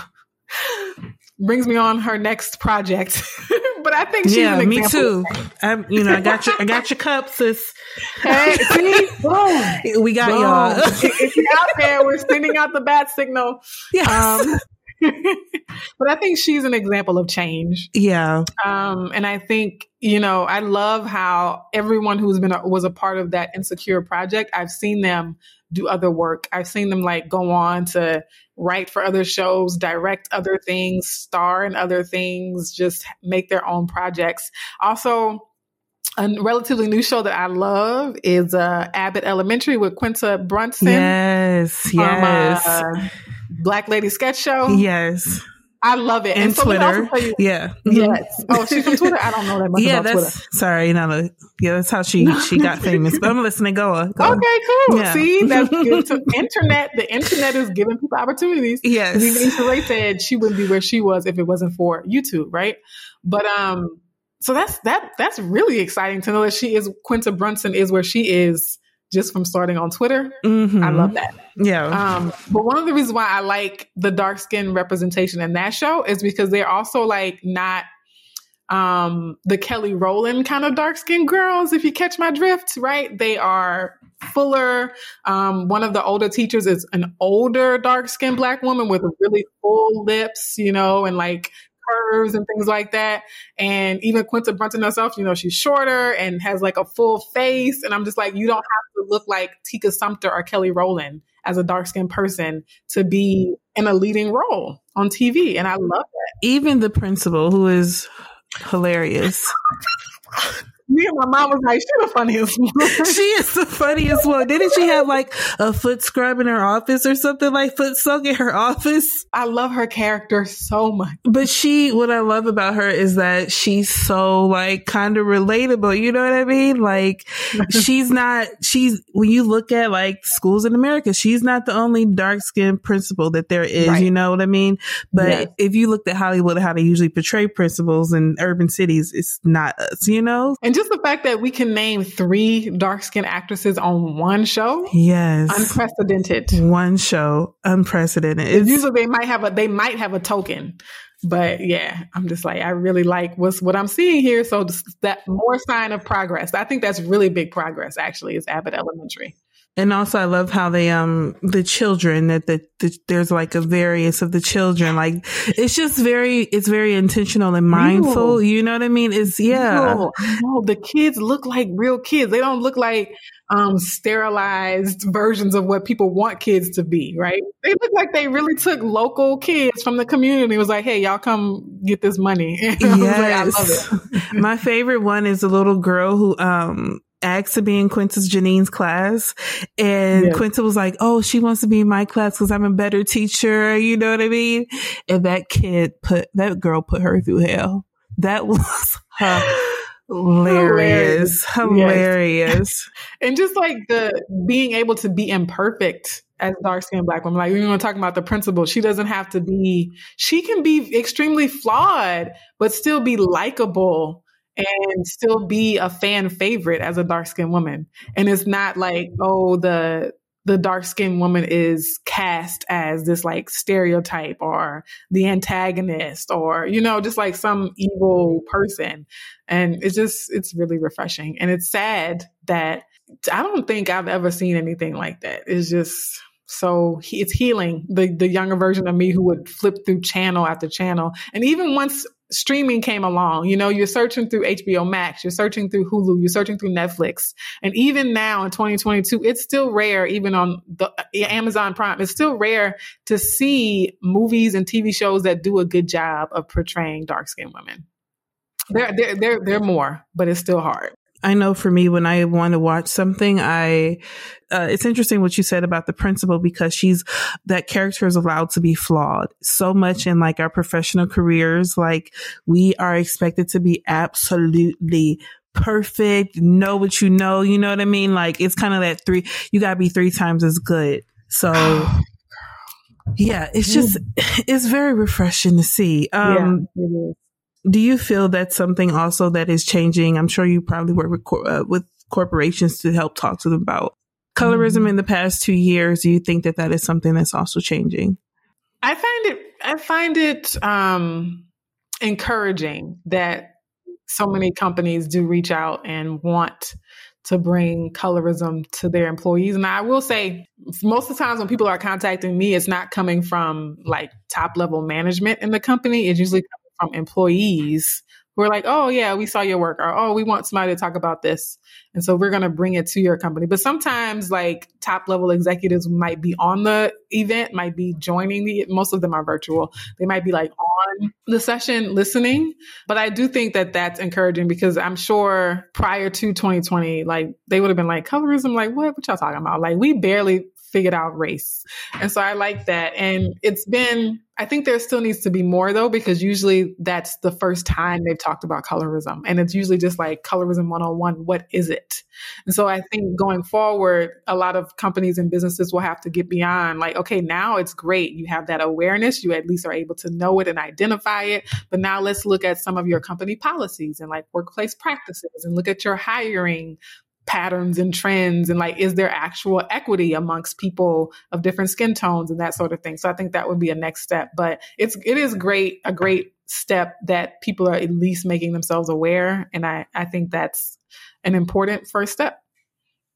brings me on her next project. but I think she's yeah, an me too. I'm, you know, I got your, I got your cup, sis. Hey, see? Boom. We got Boom. y'all. if if you're out there, we're sending out the bat signal. Yes. Um, but I think she's an example of change. Yeah. Um, and I think, you know, I love how everyone who's been, a, was a part of that insecure project, I've seen them do other work. I've seen them like go on to write for other shows, direct other things, star in other things, just make their own projects. Also, a relatively new show that I love is uh, Abbott Elementary with Quinta Brunson. Yes, yes. uh, Black Lady Sketch Show. Yes. I love it. And so let me also Twitter. you- Yeah. Yes. Oh, she's from Twitter. I don't know that much yeah, about that's Twitter. sorry, yeah, that's how she she got famous. But I'm listening. Go on. Go. Okay, cool. Yeah. See, that's good. So internet. The internet is giving people opportunities. Yes. Even Rae said she wouldn't be where she was if it wasn't for YouTube, right? But um, so that's that. That's really exciting to know that she is Quinta Brunson is where she is just from starting on Twitter. Mhm. I love that. Yeah. Um, but one of the reasons why I like the dark skin representation in that show is because they're also like not um the Kelly Rowland kind of dark skinned girls, if you catch my drift, right? They are fuller. Um, one of the older teachers is an older dark skinned black woman with really full lips, you know, and like curves and things like that. And even Quinta Brunson herself, you know, she's shorter and has like a full face. And I'm just like, you don't have to look like Tika Sumpter or Kelly Rowland as a dark skinned person to be in a leading role on TV. And I love that. Even the principal, who is hilarious. Me and my mom was like, "She's the funniest one." she is the funniest one. Didn't she have like a foot scrub in her office or something like foot soak in her office? I love her character so much. But she, what I love about her is that she's so like kind of relatable. You know what I mean? Like she's not, she's, when you look at like schools in America, she's not the only dark skinned principal that there is. Right. You know what I mean? But Yes. if you looked at Hollywood, how they usually portray principals in urban cities, it's not us, you know? And just the fact that we can name three dark skinned actresses on one show, Yes. unprecedented. One show, unprecedented. It's, Usually they might have a they might have a token. But yeah, I'm just like I really like what's what I'm seeing here. So that more sign of progress. I think that's really big progress. Actually, is Abbott Elementary. And also, I love how they um the children that the, the there's like a variance of the children. Like it's just very it's very intentional and mindful. Real. You know what I mean? It's yeah. No, the kids look like real kids. They don't look like um, sterilized versions of what people want kids to be, right? They look like they really took local kids from the community. It was like, hey, y'all come get this money. I like, I love it. Yes. My favorite one is a little girl who um asked to be in Quinta's Janine's class. And Yes. Quinta was like, Oh, she wants to be in my class because I'm a better teacher. You know what I mean? And that kid put that girl put her through hell. That was hilarious. Hilarious. Hilarious. and just like the being able to be imperfect as dark skinned black woman, like we were talking about the principal, she doesn't have to be, she can be extremely flawed, but still be likable and still be a fan favorite as a dark skinned woman. And it's not like, oh, the, the dark skinned woman is cast as this like stereotype or the antagonist or, you know, just like some evil person. And it's just, it's really refreshing. And it's sad that I don't think I've ever seen anything like that. It's just so he- it's healing the the younger version of me who would flip through channel after channel. And even once streaming came along, you know, you're searching through HBO Max, you're searching through Hulu, you're searching through Netflix. And even now in 2022, it's still rare, even on the Amazon Prime, it's still rare to see movies and TV shows that do a good job of portraying dark skinned women. There, there, there, there are more, but it's still hard. I know for me, when I want to watch something, I, uh, it's interesting what you said about the principal because she's, that character is allowed to be flawed so much in like our professional careers. Like we are expected to be absolutely perfect, know what you know. You know what I mean? Like it's kind of that three, you gotta be three times as good. So yeah, it's just, it's very refreshing to see. Um, yeah. Do you feel that's something also that is changing? I'm sure you probably work with, cor- uh, with corporations to help talk to them about colorism in the past two years. Do you think that that is something that's also changing? I find it I find it um, encouraging that so many companies do reach out and want to bring colorism to their employees. And I will say, most of the times when people are contacting me, it's not coming from like top level management in the company. It's usually from employees who are like, oh, yeah, we saw your work, or oh, we want somebody to talk about this. And so we're going to bring it to your company. But sometimes, like, top level executives might be on the event, might be joining the, most of them are virtual. They might be like on the session listening. But I do think that that's encouraging because I'm sure prior to 2020, like, they would have been like, colorism, like, what? What y'all talking about? Like, we barely figured out race. And so I like that. And it's been, I think there still needs to be more though, because usually that's the first time they've talked about colorism. And it's usually just like colorism 101. What is it? And so I think going forward, a lot of companies and businesses will have to get beyond like, okay, now it's great. You have that awareness. You at least are able to know it and identify it. But now let's look at some of your company policies and like workplace practices and look at your hiring patterns and trends and like is there actual equity amongst people of different skin tones and that sort of thing? So i think that would be a next step but it's it is great a great step that people are at least making themselves aware and i i think that's an important first step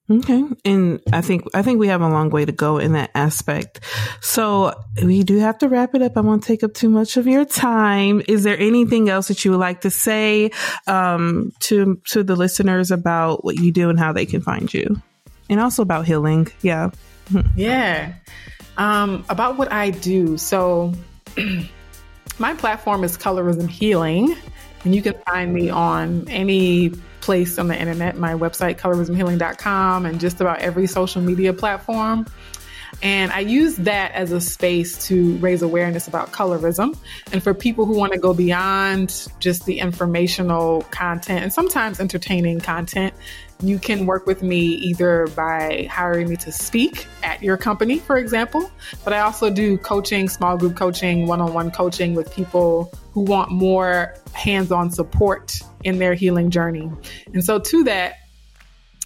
Okay. And I think, I think we have a long way to go in that aspect. So we do have to wrap it up. I won't take up too much of your time. Is there anything else that you would like to say, um, to, to the listeners about what you do and how they can find you? And also about healing. Yeah. Yeah. Um, about what I do. So, my platform is Colorism Healing, and you can find me on any place on the internet. My website, colorismhealing.com, and just about every social media platform. And I use that as a space to raise awareness about colorism. And for people who want to go beyond just the informational content and sometimes entertaining content, you can work with me either by hiring me to speak at your company, for example. But I also do coaching, small group coaching, one on one coaching with people who want more hands on support in their healing journey. And so, to that,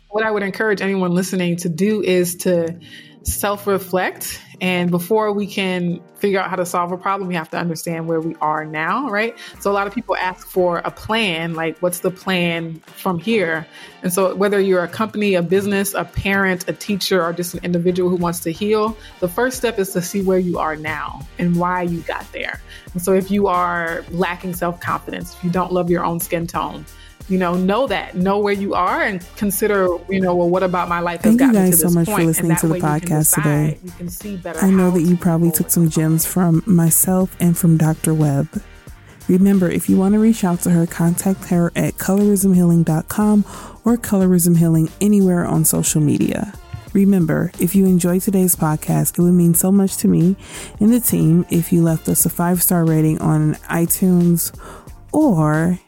what I would encourage anyone listening to do is to self reflect. And before we can figure out how to solve a problem, we have to understand where we are now, right? So a lot of people ask for a plan, like what's the plan from here? And so whether you're a company, a business, a parent, a teacher, or just an individual who wants to heal, the first step is to see where you are now and why you got there. And so if you are lacking self confidence, if you don't love your own skin tone, you know, know that, know where you are, and consider, you know, well, what about my life? Thank you guys so much for listening to the podcast today. I know that you probably took some gems from myself and from Dr. Webb. Remember, if you want to reach out to her, contact her at colorismhealing.com or colorism healing anywhere on social media. Remember, if you enjoyed today's podcast, it would mean so much to me and the team if you left us a five star rating on iTunes or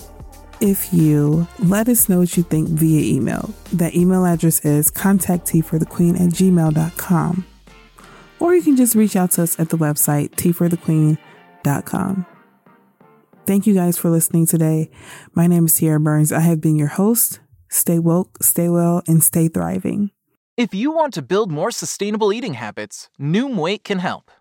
if you let us know what you think via email. That email address is contactteaforthequeen at gmail.com. Or you can just reach out to us at the website teaforthequeen.com. Thank you guys for listening today. My name is Sierra Burns. I have been your host. Stay woke, stay well, and stay thriving. If you want to build more sustainable eating habits, Noom Weight can help.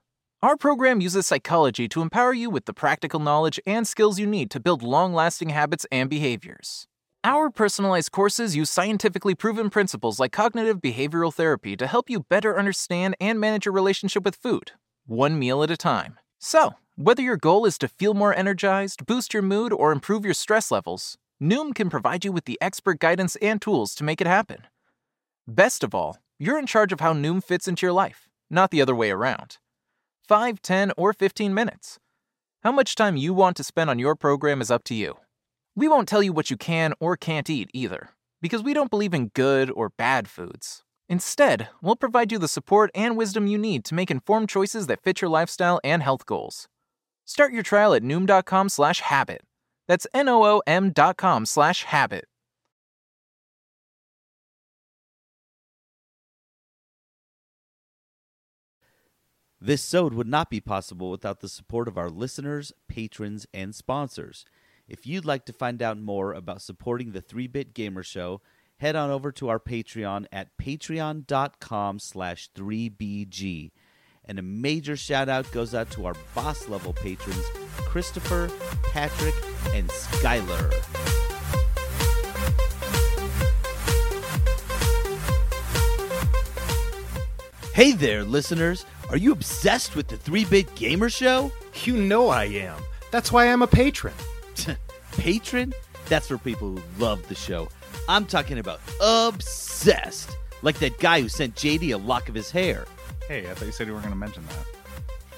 Our program uses psychology to empower you with the practical knowledge and skills you need to build long lasting habits and behaviors. Our personalized courses use scientifically proven principles like cognitive behavioral therapy to help you better understand and manage your relationship with food, one meal at a time. So, whether your goal is to feel more energized, boost your mood, or improve your stress levels, Noom can provide you with the expert guidance and tools to make it happen. Best of all, you're in charge of how Noom fits into your life, not the other way around. 5, 10, or 15 minutes. How much time you want to spend on your program is up to you. We won't tell you what you can or can't eat either, because we don't believe in good or bad foods. Instead, we'll provide you the support and wisdom you need to make informed choices that fit your lifestyle and health goals. Start your trial at noom.com slash habit. That's N-O-O-M dot com slash habit. This sode would not be possible without the support of our listeners, patrons, and sponsors. If you'd like to find out more about supporting the 3-Bit Gamer Show, head on over to our Patreon at patreon.com slash 3BG. And a major shout out goes out to our boss level patrons, Christopher, Patrick, and Skylar. Hey there, listeners! Are you obsessed with the 3 Bit Gamer Show? You know I am. That's why I'm a patron. patron? That's for people who love the show. I'm talking about obsessed. Like that guy who sent JD a lock of his hair. Hey, I thought you said you weren't going to mention that.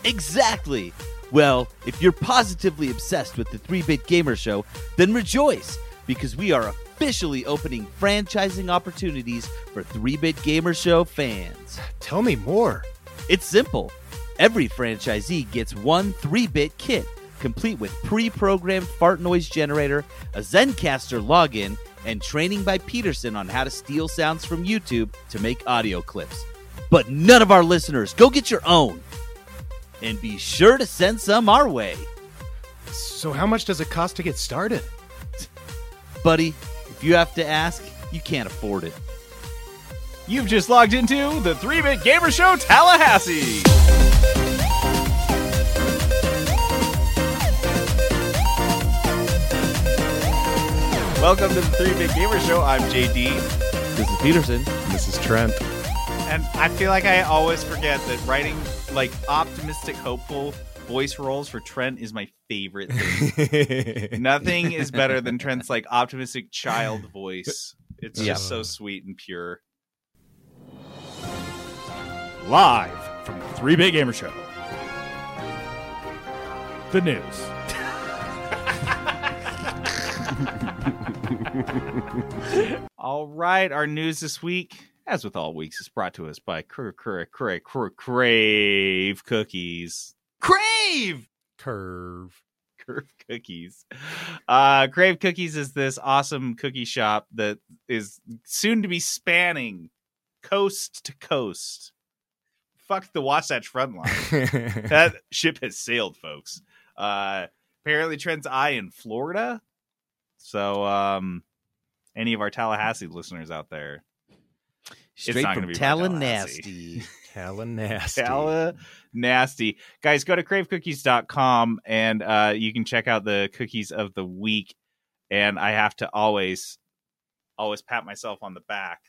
Exactly. Well, if you're positively obsessed with the 3 Bit Gamer Show, then rejoice because we are officially opening franchising opportunities for 3 Bit Gamer Show fans. Tell me more. It's simple. Every franchisee gets one 3 bit kit, complete with pre programmed fart noise generator, a Zencastr login, and training by Peterson on how to steal sounds from YouTube to make audio clips. But none of our listeners, go get your own. And be sure to send some our way. So, how much does it cost to get started? Buddy, if you have to ask, you can't afford it. You've just logged into the 3 Bit Gamer Show Tallahassee. Welcome to the 3 Bit Gamer Show. I'm JD. This is Peterson. This is Trent. And I feel like I always forget that writing like optimistic, hopeful voice roles for Trent is my favorite thing. Nothing is better than Trent's like optimistic child voice. It's Yeah. just so sweet and pure. Live from the 3 Bit Gamer Show. The news. All right, our news this week, as with all weeks, is brought to us by Crave Crave Crave Cookies. Crave Curve. Curve Cookies. Uh, Crave Cookies is this awesome cookie shop that is soon to be spanning coast to coast. Fuck the Wasatch front line. that ship has sailed, folks. Uh, apparently, Trent's eye in Florida. So, um, any of our Tallahassee listeners out there, Straight not from gonna Tallahassee. Tallahassee. Hella nasty. Guys, go to cravecookies.com and uh, you can check out the cookies of the week. And I have to always, always pat myself on the back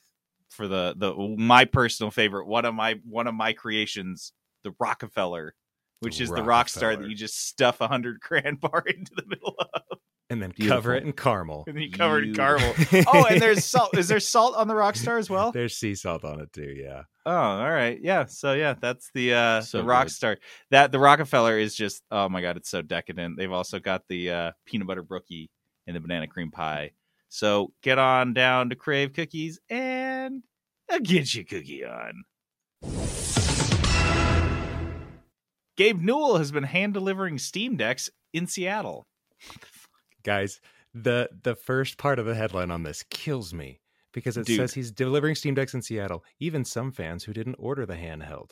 for the the my personal favorite, one of my one of my creations, the Rockefeller, which is the rock star that you just stuff a hundred grand bar into the middle of. And then Beautiful. cover it in caramel. And then you cover it in caramel. Oh, and there's salt. Is there salt on the rock star as well? There's sea salt on it too. Yeah. Oh, all right. Yeah. So yeah, that's the uh So the rock good. star. That the Rockefeller is just oh my god, it's so decadent. They've also got the uh peanut butter brookie and the banana cream pie. So get on down to Crave Cookies and uh, get your cookie on. Gabe Newell has been hand delivering Steam Decks in Seattle. Guys, the the first part of the headline on this kills me because it Dude. says he's delivering Steam Decks in Seattle. Even some fans who didn't order the handheld.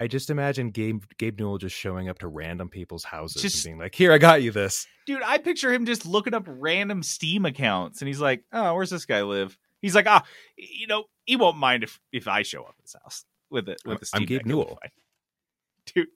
I just imagine Gabe Gabe Newell just showing up to random people's houses Just- and being like, "Here, I got you this." Dude, I picture him just looking up random Steam accounts and he's like, Oh, where's this guy live? He's like, Ah, you know, he won't mind if if I show up at his house with it with the Steam I'm Gabe Deck. Newell. Dude,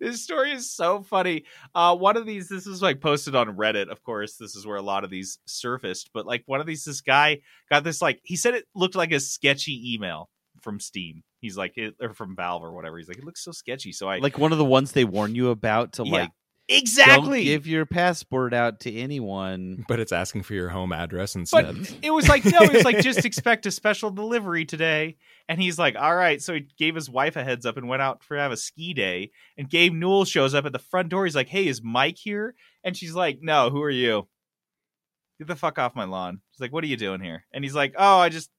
this story is so funny. Uh one of these this is like posted on Reddit, of course. This is where a lot of these surfaced, but like one of these this guy got this like he said it looked like a sketchy email from Steam. He's like it, or from Valve or whatever. He's like, it looks so sketchy. So I Like one of the ones they warn you about to Yeah. like exactly don't give your passport out to anyone. But it's asking for your home address But instead. it was like no, it was like just expect a special delivery today. And he's like, all right. So he gave his wife a heads up and went out for have a ski day. And Gabe Newell shows up at the front door. He's like, hey, is Mike here? And she's like, no, who are you? Get the fuck off my lawn. She's like, what are you doing here? And he's like, oh, I just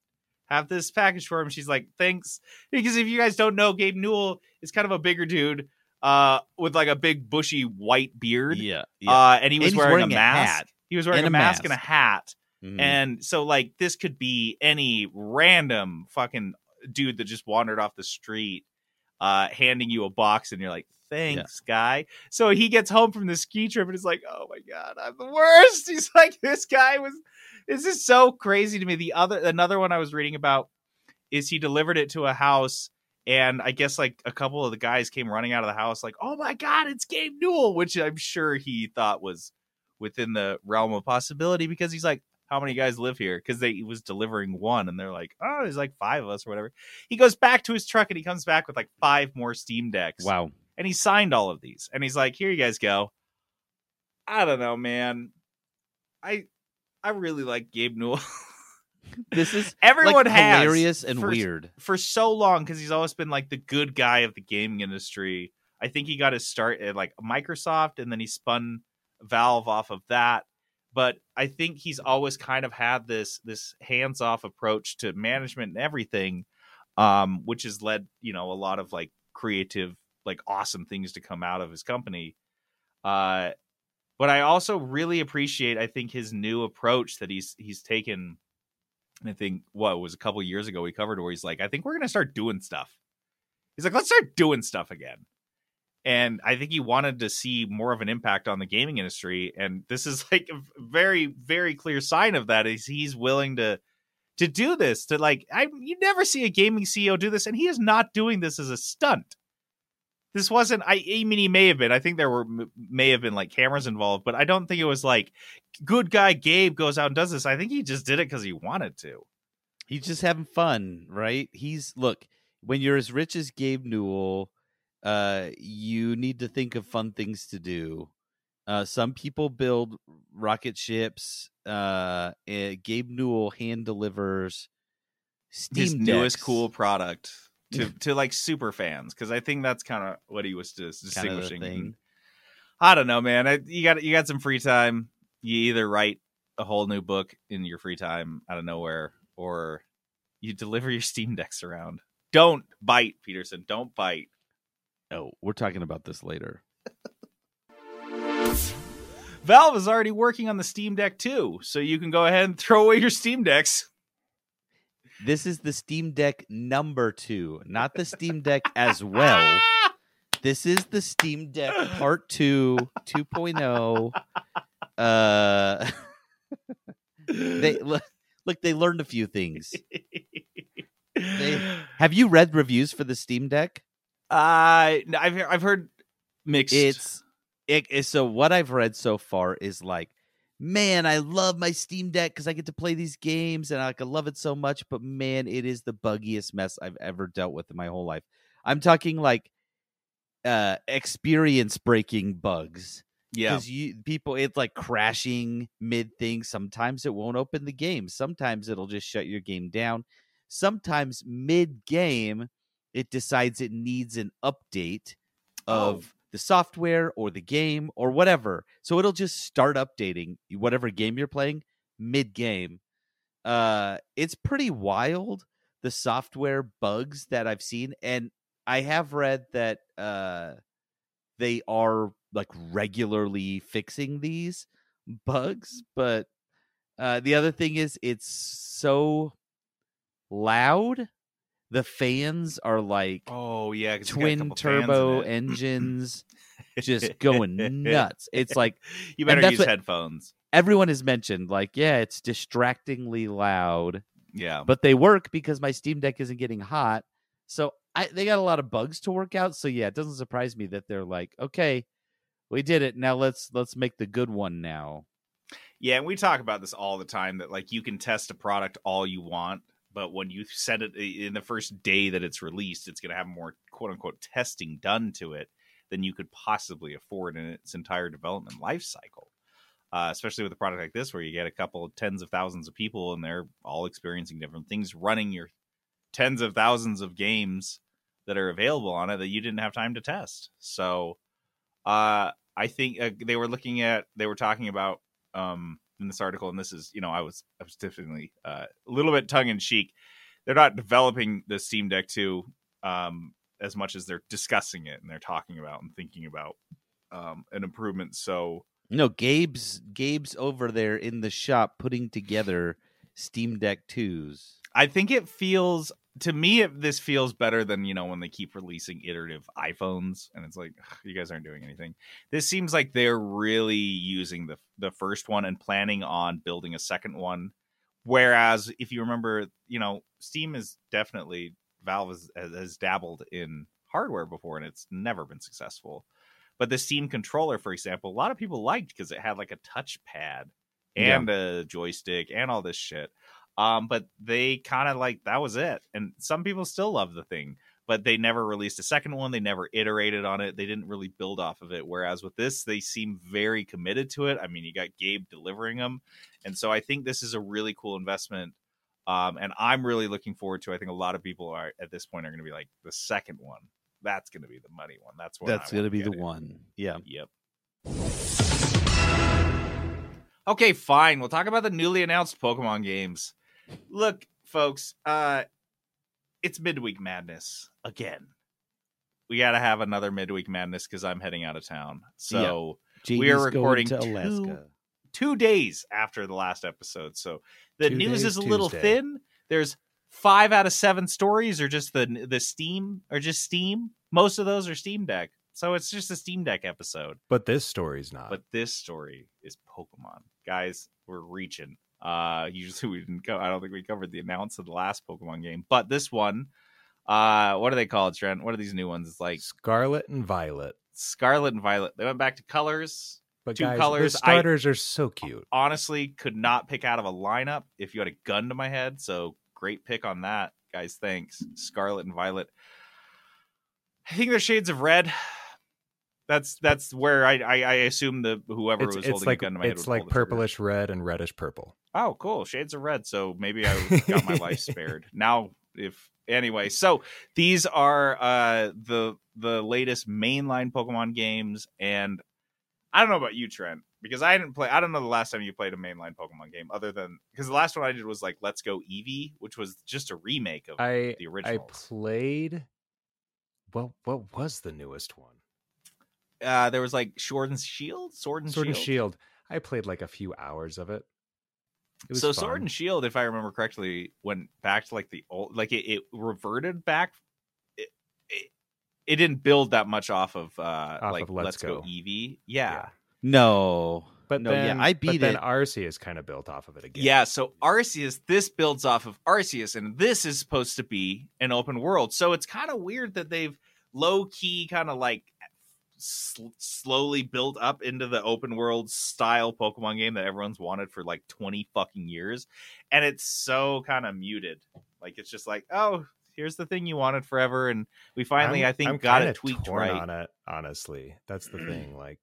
have this package for him. She's like, thanks. Because if you guys don't know, Gabe Newell is kind of a bigger dude uh, with like a big bushy white beard. Yeah, yeah. Uh, and he was And wearing, wearing a a mask. hat. He was wearing And a a mask and a hat. Mhm. And so like this could be any random fucking dude that just wandered off the street uh handing you a box and you're like, "Thanks, guy." So he gets home from the ski trip and is like, "Oh my god, I'm the worst." He's like, "This guy was this is so crazy to me." The other another one I was reading about is he delivered it to a house and I guess like a couple of the guys came running out of the house like, "Oh my god, it's Gabe Newell," which I'm sure he thought was within the realm of possibility because he's like, "How many guys live here?" Because they he was delivering one, and they're like, "Oh, there's like five of us or whatever." He goes back to his truck and he comes back with like five more Steam decks. Wow. And he signed all of these, and he's like, "Here you guys go." I don't know, man. I I really like Gabe Newell. This is everyone like, has hilarious and for- weird. for so long because he's always been like the good guy of the gaming industry. I think he got his start at like Microsoft and then he spun Valve off of that. But I think he's always kind of had this this hands off approach to management and everything, um, which has led you know a lot of like creative like awesome things to come out of his company. Uh, but I also really appreciate I think his new approach that he's he's taken. I think what was a couple years ago we covered where he's like, I think we're gonna start doing stuff. He's like, let's start doing stuff again. And I think he wanted to see more of an impact on the gaming industry, and this is like a very, very clear sign of that. Is he's willing to to do this to like I you never see a gaming CEO do this, and he is not doing this as a stunt. This wasn't. I, I mean, he may have been. I think there were may have been like cameras involved, but I don't think it was like good guy Gabe goes out and does this. I think he just did it because he wanted to. He's just having fun, right? He's look, when you're as rich as Gabe Newell, uh, you need to think of fun things to do. Uh, some people build rocket ships. Uh, Gabe Newell hand delivers Steam his newest decks. cool product to to like super fans because I think that's kind of what he was Kinda distinguishing. I don't know, man. I, you got you got some free time. You either write a whole new book in your free time out of nowhere, or you deliver your Steam decks around. Don't bite, Peterson. Don't bite. Oh, we're talking about this later. Valve is already working on the Steam Deck too, so you can go ahead and throw away your Steam decks. This is the Steam Deck number two, not the Steam Deck as well. This is the Steam Deck Part 2, 2.0. Uh, they look, look, they learned a few things. They, have you read reviews for the Steam Deck? Uh, I've I've heard mixed. It's it, so what I've read so far is like, man, I love my Steam Deck because I get to play these games and I like, I love it so much. But man, it is the buggiest mess I've ever dealt with in my whole life. I'm talking like uh experience breaking bugs. Yeah. Because you people it's like crashing mid thing. Sometimes it won't open the game. Sometimes it'll just shut your game down. Sometimes mid game it decides it needs an update of the software or the game or whatever. So it'll just start updating whatever game you're playing mid game. Uh it's pretty wild the software bugs that I've seen and I have read that uh they are like regularly fixing these bugs, but uh the other thing is it's so loud. The fans are like oh yeah, 'cause it's got a twin couple fans in turbo engines just going nuts. It's like You better use what headphones. Everyone has mentioned like, yeah, it's distractingly loud. Yeah. But they work because my Steam Deck isn't getting hot. So I they got a lot of bugs to work out. So yeah, it doesn't surprise me that they're like, okay, we did it. Now let's let's make the good one now. Yeah, and we talk about this all the time that like you can test a product all you want, but when you set it in the first day that it's released, it's going to have more quote unquote testing done to it than you could possibly afford in its entire development life cycle. Uh, especially with a product like this, where you get a couple of tens of thousands of people and they're all experiencing different things, running your tens of thousands of games that are available on it that you didn't have time to test. So, uh, I think uh, they were looking at, they were talking about um, in this article, and this is, you know, I was, I was definitely uh, a little bit tongue in cheek. They're not developing the Steam Deck 2 um, as much as they're discussing it and they're talking about and thinking about um, an improvement. So, No, Gabe's Gabe's over there in the shop putting together Steam Deck twos. I think it feels to me it, this feels better than you know when they keep releasing iterative iPhones and it's like ugh, you guys aren't doing anything. This seems like they're really using the the first one and planning on building a second one. Whereas if you remember, you know, Steam is definitely Valve has, has, has dabbled in hardware before and it's never been successful. But the Steam controller, for example, a lot of people liked because it had like a touchpad and a joystick and all this shit. Um, but they kind of like that was it. And some people still love the thing, but they never released a second one. They never iterated on it. They didn't really build off of it. Whereas with this, they seem very committed to it. I mean, you got Gabe delivering them. And so I think this is a really cool investment. Um, and I'm really looking forward to. I think a lot of people are at this point are going to be like the second one. That's going to be the money one. That's what That's gonna be the in. one. Yeah. Yep. Okay, fine. We'll talk about the newly announced Pokemon games. Look, folks, uh it's midweek madness again. We got to have another midweek madness because I'm heading out of town. So Yeah. we are recording to two, Alaska. two days after the last episode. So the Two news days is a little Tuesday. thin. There's five out of seven stories are just the the Steam or just Steam. Most of those are Steam Deck. So it's just a Steam Deck episode. But this story's not. But this story is Pokemon. Guys, we're reaching. Uh usually we didn't go I don't think we covered the announce of the last Pokemon game. But this one, uh what are they called, Trent? What are these new ones? It's like Scarlet and Violet. Scarlet and Violet. They went back to colors. But two guys, colors. the I- starters are so cute. honestly could not pick out of a lineup if you had a gun to my head. So great pick on that, guys. Thanks. Scarlet and Violet. I think they're shades of red. That's that's where I I, I assume the whoever It's, was it's holding like a gun to my head it's would like the trigger. purplish red and reddish purple. Oh, cool. Shades of red. So maybe I got my life spared. Now, if anyway, so these are uh the the latest mainline Pokemon games, and I don't know about you, Trent. because I didn't play. I don't know the last time you played a mainline Pokemon game other than because the last one I did was like Let's Go Eevee, which was just a remake of I the original. I played. Well, what was the newest one? Uh, there was like Sword and Shield, Sword and Sword Shield. and Shield. I played like a few hours of it. It was so fun. Sword and Shield, if I remember correctly, went back to like the old, like it, it reverted back. It, it, it didn't build that much off of uh Off like of Let's Go. Go. Eevee. Yeah. No, But no, then, yeah, I but beat then it. Arceus kind of built off of it again. Yeah, so Arceus, this builds off of Arceus, and this is supposed to be an open world. So it's kind of weird that they've low key kind of like sl- slowly built up into the open world style Pokemon game that everyone's wanted for like 20 fucking years. And it's so kind of muted. Like it's just like, oh, here's the thing you wanted forever. And we finally, I'm- I think, I'm got it tweaked right. on it. Honestly, that's the thing. Like,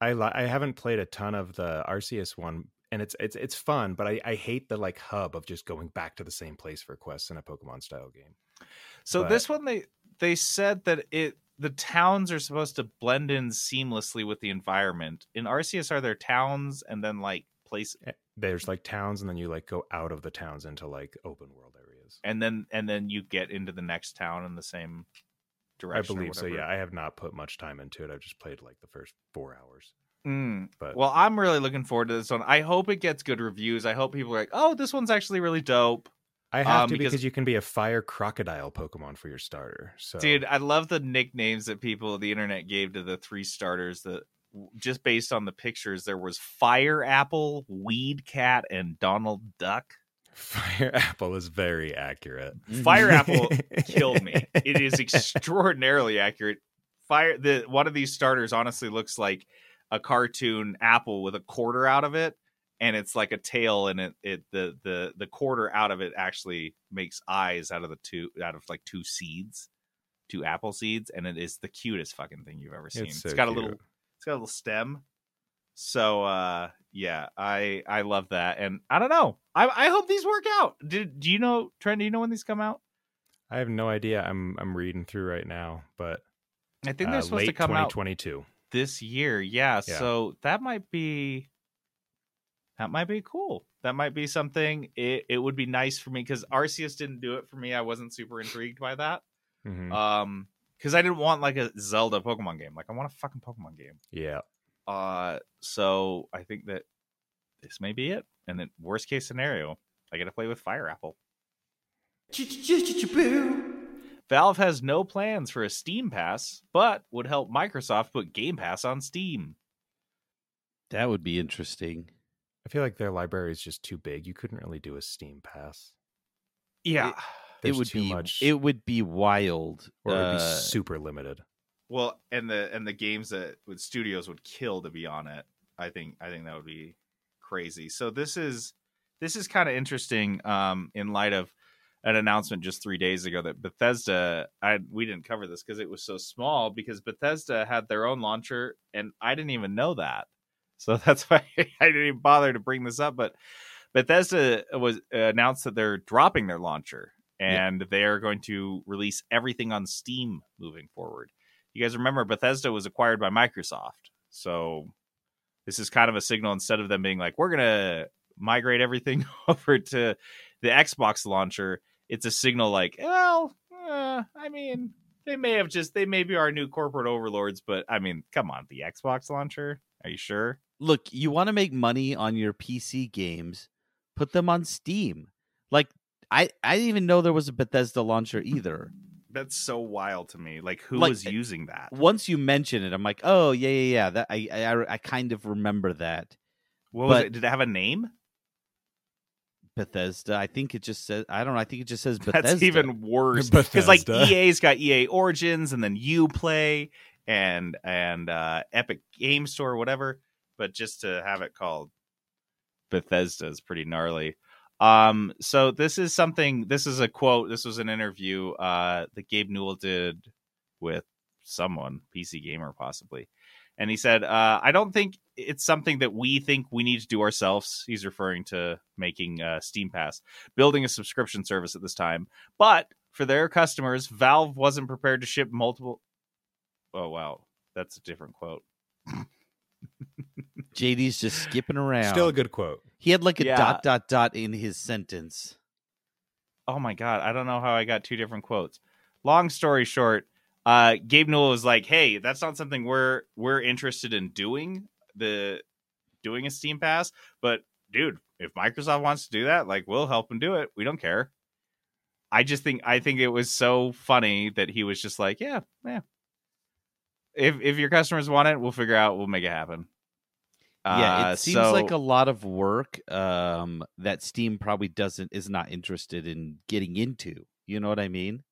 I li- I haven't played a ton of the Arceus one, and it's it's it's fun, but I I hate the like hub of just going back to the same place for quests in a Pokemon style game. So But- this one they they said that it the towns are supposed to blend in seamlessly with the environment. In Arceus are there towns and then like place Eh, There's like towns, and then you like go out of the towns into like open world areas. and then and then you get into the next town in the same I direction. or believe so. Yeah, I have not put much time into it. I've just played like the first four hours. Mm. But Well, I'm really looking forward to this one. I hope it gets good reviews. I hope people are like, "Oh, this one's actually really dope." I have Um, to because, because- you can be a fire crocodile Pokemon for your starter. So Dude, I love the nicknames that people the internet gave to the three starters that just based on the pictures there was Fire Apple, Weed Cat and Donald Duck. Fire Apple is very accurate. Fire Apple killed me. It is extraordinarily accurate. Fire the one of these starters honestly looks like a cartoon apple with a quarter out of it and it's like a tail and it, it the the the quarter out of it actually makes eyes out of the two out of like two seeds two apple seeds and it is the cutest fucking thing you've ever seen It's it's so got a little it's got a little stem so uh yeah i i love that and i don't know i i hope these work out did do you know trent do you know when these come out I have no idea. I'm I'm reading through right now, but I think they're uh, supposed to come out 2022. this year. Yeah, Yeah. so that might be that might be cool. That might be something. It it would be nice for me because Arceus didn't do it for me. I wasn't super intrigued by that. Mhm. Um, because I didn't want like a Zelda Pokemon game. Like I want a fucking Pokemon game. Yeah. Uh, so I think that this may be it. And then worst case scenario, I get to play with Fire Apple. Valve has no plans for a Steam Pass, but would help Microsoft put Game Pass on Steam. That would be interesting. I feel like their library is just too big. You couldn't really do a Steam Pass. Yeah. it There's would too be much, it would be wild. or it would be Uh, super limited. Well, and the and the games that with studios would kill to be on it. I think I think that would be crazy. So this is this is kind of interesting um in light of an announcement just 3 days ago that Bethesda I we didn't cover this cuz it was so small because Bethesda had their own launcher and I didn't even know that. So that's why I didn't even bother to bring this up but Bethesda was uh, announced that they're dropping their launcher and they are going to release everything on Steam moving forward. You guys remember Bethesda was acquired by Microsoft. So this is kind of a signal instead of them being like, we're going to migrate everything over to the Xbox launcher, it's a signal like, well, uh, I mean, they may have just, they may be our new corporate overlords, but I mean, come on, the Xbox launcher? Are you sure? Look, you want to make money on your PC games, put them on Steam. Like I I didn't even know there was a Bethesda launcher either. That's so wild to me. Like, who Like, was using that? Once you mention it, I'm like, "Oh, yeah, yeah, yeah, that I I I kind of remember that." What was it? Did it have a name? Bethesda. I think it just says I don't know. I think it just says Bethesda. That's even worse because like EA's got EA Origins and then UPlay and and uh, Epic Game Store, whatever. But just to have it called Bethesda is pretty gnarly. Um, so this is something. This is a quote. This was an interview uh, that Gabe Newell did with someone, PC Gamer possibly, and he said, uh, "I don't think it's something that we think we need to do ourselves." He's referring to making uh, Steam Pass, building a subscription service at this time, but for their customers, Valve wasn't prepared to ship multiple. Oh wow, that's a different quote. JD's just skipping around. Still a good quote. He had like a Yeah. dot dot dot in his sentence. Oh my god, I don't know how I got two different quotes. Long story short, uh, Gabe Newell was like, "Hey, that's not something we're we're interested in doing the doing a Steam Pass, but dude, if Microsoft wants to do that, like we'll help them do it. We don't care." I just think I think it was so funny that he was just like, "Yeah, yeah. If if your customers want it, we'll figure out. We'll make it happen." yeah, Uh, it seems so- like a lot of work um, that Steam probably doesn't is not interested in getting into. You know what I mean?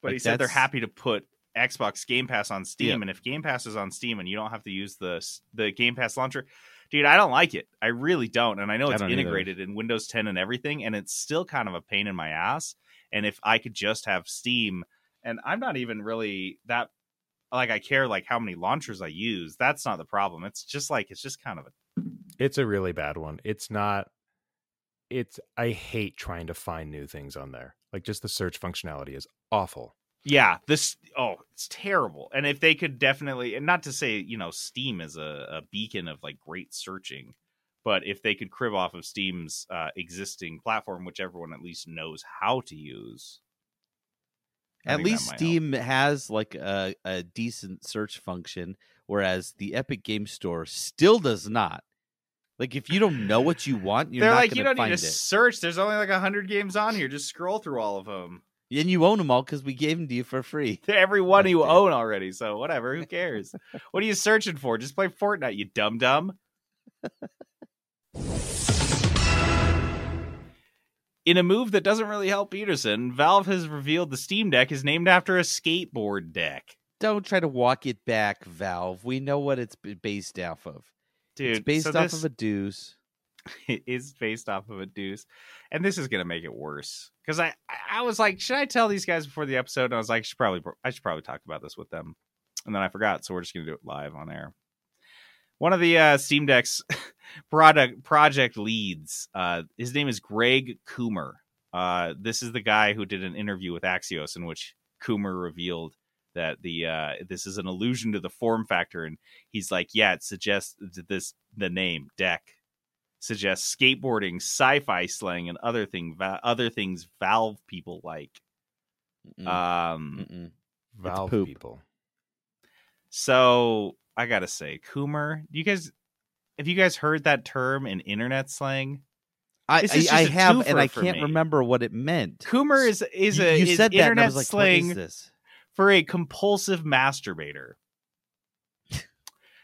But he Like, said they're happy to put Xbox Game Pass on Steam, Yeah. and if Game Pass is on Steam and you don't have to use the the Game Pass launcher, dude, I don't like it. I really don't, and I know it's don't either. integrated in Windows 10 and everything, and it's still kind of a pain in my ass. And if I could just have Steam, and I'm not even really that like I care like how many launchers I use. That's not the problem. It's just like it's just kind of a It's a really bad one. It's not. It's. I hate trying to find new things on there. Like just the search functionality is awful. Yeah, this oh, it's terrible. And if they could definitely and not to say, you know, Steam is a, a beacon of like great searching, but if they could crib off of Steam's uh, existing platform, which everyone at least knows how to use. I At least might help. Steam has like a, a decent search function, whereas the Epic Game Store still does not. Like if you don't know what you want, you're They're not like, you to don't find need to it. search. There's only like hundred games on here. Just scroll through all of them. And you own them all because we gave them to you for free. Every one you own already, so whatever. Who cares? what are you searching for? Just play Fortnite, you dumb dumb. In a move that doesn't really help Peterson, Valve has revealed the Steam Deck is named after a skateboard deck. Don't try to walk it back, Valve. We know what it's based off of. Dude, it's based so off this- of a deuce. It is based off of a deuce, and this is gonna make it worse. Because I, I was like, should I tell these guys before the episode? And I was like, I should probably, I should probably talk about this with them, and then I forgot, so we're just gonna do it live on air. One of the uh, Steam Deck's product project leads, uh, his name is Greg Coomer. Uh, this is the guy who did an interview with Axios in which Coomer revealed that the uh, this is an allusion to the form factor, and he's like, yeah, it suggests th- this the name deck suggests skateboarding, sci-fi slang, and other thing va- other things Valve people like. Um, Valve people. so I gotta say, Coomer, you guys, have you guys heard that term in internet slang? I, I, I have, and I can't me. remember what it meant. Coomer is is You- a you is said that, and internet was like, slang for a compulsive masturbator.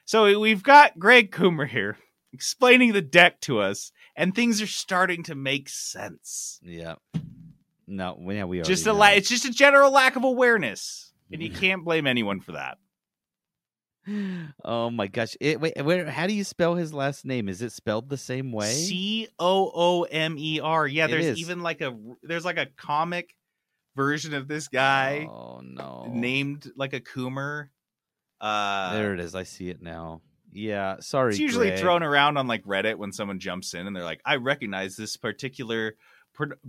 so we've got Greg Coomer here explaining the deck to us, and things are starting to make sense. Yeah. No, yeah, we are just a la- it's just a general lack of awareness, and you can't blame anyone for that. Oh my gosh! It, wait, where? How do you spell his last name? Is it spelled the same way? C O O M E R. Yeah, It there's is. even like a there's like a comic version of this guy. Oh no! Named like a Coomer. Uh, there it is. I see it now. Yeah. Sorry. It's usually Greg. thrown around on like Reddit when someone jumps in and they're like, "I recognize this particular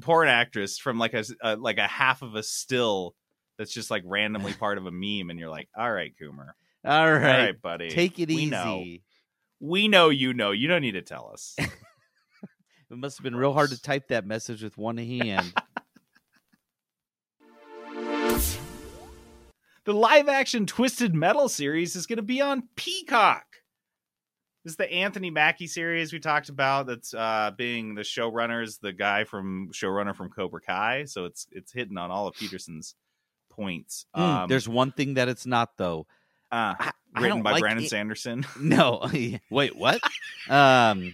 porn actress from like a, a like a half of a still that's just like randomly part of a meme," and you're like, "All right, Coomer, All right, all right, buddy, Take it we easy. Know. We know you know. You don't need to tell us." It must have been real hard to type that message with one hand. the live action Twisted Metal series is going to be on Peacock. This is the Anthony Mackie series we talked about. That's uh, being the showrunners, the guy from showrunner from Cobra Kai. So it's it's hitting on all of Peterson's points. Mm, Um, There's one thing that it's not though. Uh, I written don't by like Brandon it- Sanderson. No, wait, what? um,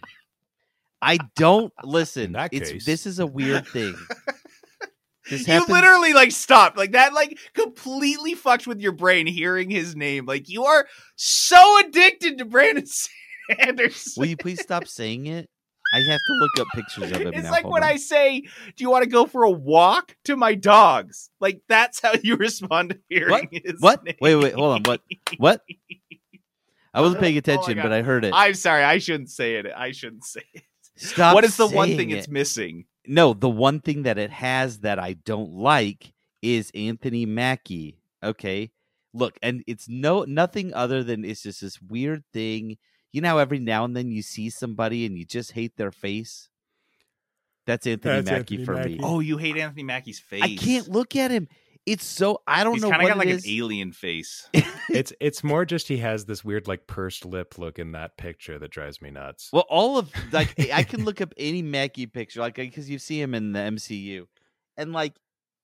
I don't listen. it's case. this is a weird thing. This you happens. literally like stopped like that like completely fucked with your brain hearing his name like you are so addicted to brandon sanderson Will you please stop saying it? I have to look up pictures of him it's now. like Hold when on. i say do you want to go for a walk to my dogs like that's how you respond to hearing What? his What? name. Wait, wait, hold on. What? What? I wasn't paying Oh attention, God. but I heard it. i'm sorry i shouldn't say it i shouldn't say it Stop what is the one thing it's missing No, the one thing that it has that I don't like is Anthony Mackie. Okay. Look, and it's no nothing other than it's just this weird thing. You know every now and then you see somebody and you just hate their face. That's Anthony That's Mackie Anthony for Mackie. me. Oh, you hate Anthony Mackie's face. I can't look at him. It's so I don't know. He's know kind of got like it an alien face. it's it's more just he has this weird like pursed lip look in that picture that drives me nuts. Well, all of like I can look up any Mackie picture, like because you see him in the MCU, and like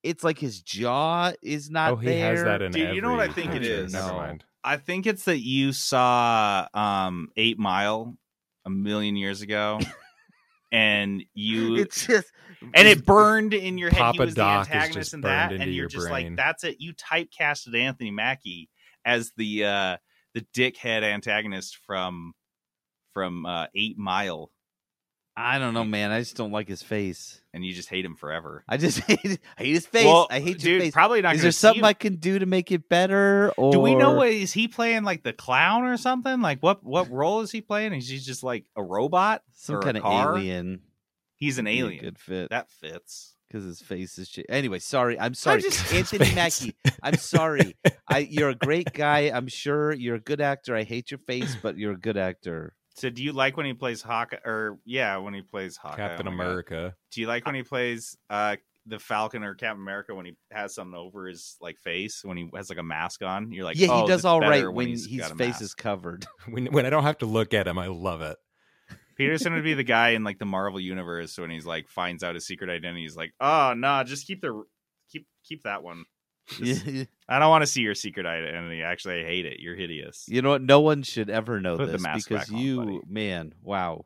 it's like his jaw is oh, not Oh, he there. has that in Dude, you know what I think it picture. is? Never mind. I think it's that you saw um Eight Mile a million years ago, and you It's just and it burned in your head. he Papa was Doc the antagonist just in that, and you're your just brain. like, that's it. You typecasted Anthony Mackie as the uh the dickhead antagonist from from uh Eight Mile, I don't know, man. I just don't like his face. and you just hate him forever. I just hate I hate his face. Well, I hate your dude, face. probably not Is there something him. I can do to make it better? Or Do we know what is he playing like the clown or something? Like what what role is he playing? Is he just like a robot? some or kind a of car? alien? He's an alien. Good fit. That fits. because his face is. Ch- anyway, sorry. I'm sorry, just- Anthony. Mackie. I'm sorry. I you're a great guy. I'm sure you're a good actor. I hate your face, but you're a good actor. So do you like when he plays Hawkeye or yeah, when he plays Hawkeye? Captain Oh my God. America. Do you like when he plays uh the Falcon or Captain America when he has something over his like face when he has like a mask on? You're like, yeah, oh, he does all right all better right when his face mask." is covered. When when I don't have to look at him, I love it. Peterson would be the guy in like the Marvel universe when he's like finds out his secret identity. He's like, oh no, just keep the keep keep that one. Just- I don't want to see your secret identity. Actually, I hate it. You're hideous. You know what? No one should ever know Put the this mask because back on, you, buddy. man, wow.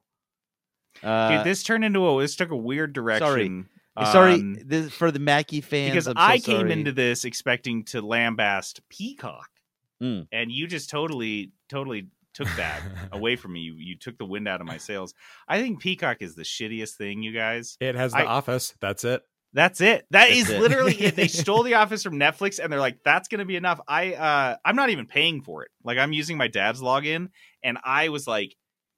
Uh, Dude, this turned into a this took a weird direction. sorry, um, this, for the Mackie fans. because I'm so I came sorry. into this expecting to lambast Peacock, Mm. and you just totally, totally took that away from me. You, you took the wind out of my sails. I think Peacock is the shittiest thing, you guys. It has the I- office. That's it. That's it. That That's is it. literally it. They stole the office from Netflix and they're like, that's gonna be enough. I uh I'm not even paying for it. Like I'm using my dad's login and I was like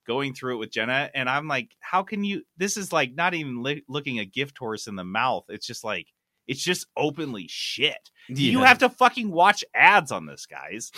going through it with Jenna and I'm like, how can you this is like not even li- looking a gift horse in the mouth. It's just like it's just openly shit. You have to fucking watch ads on this, guys.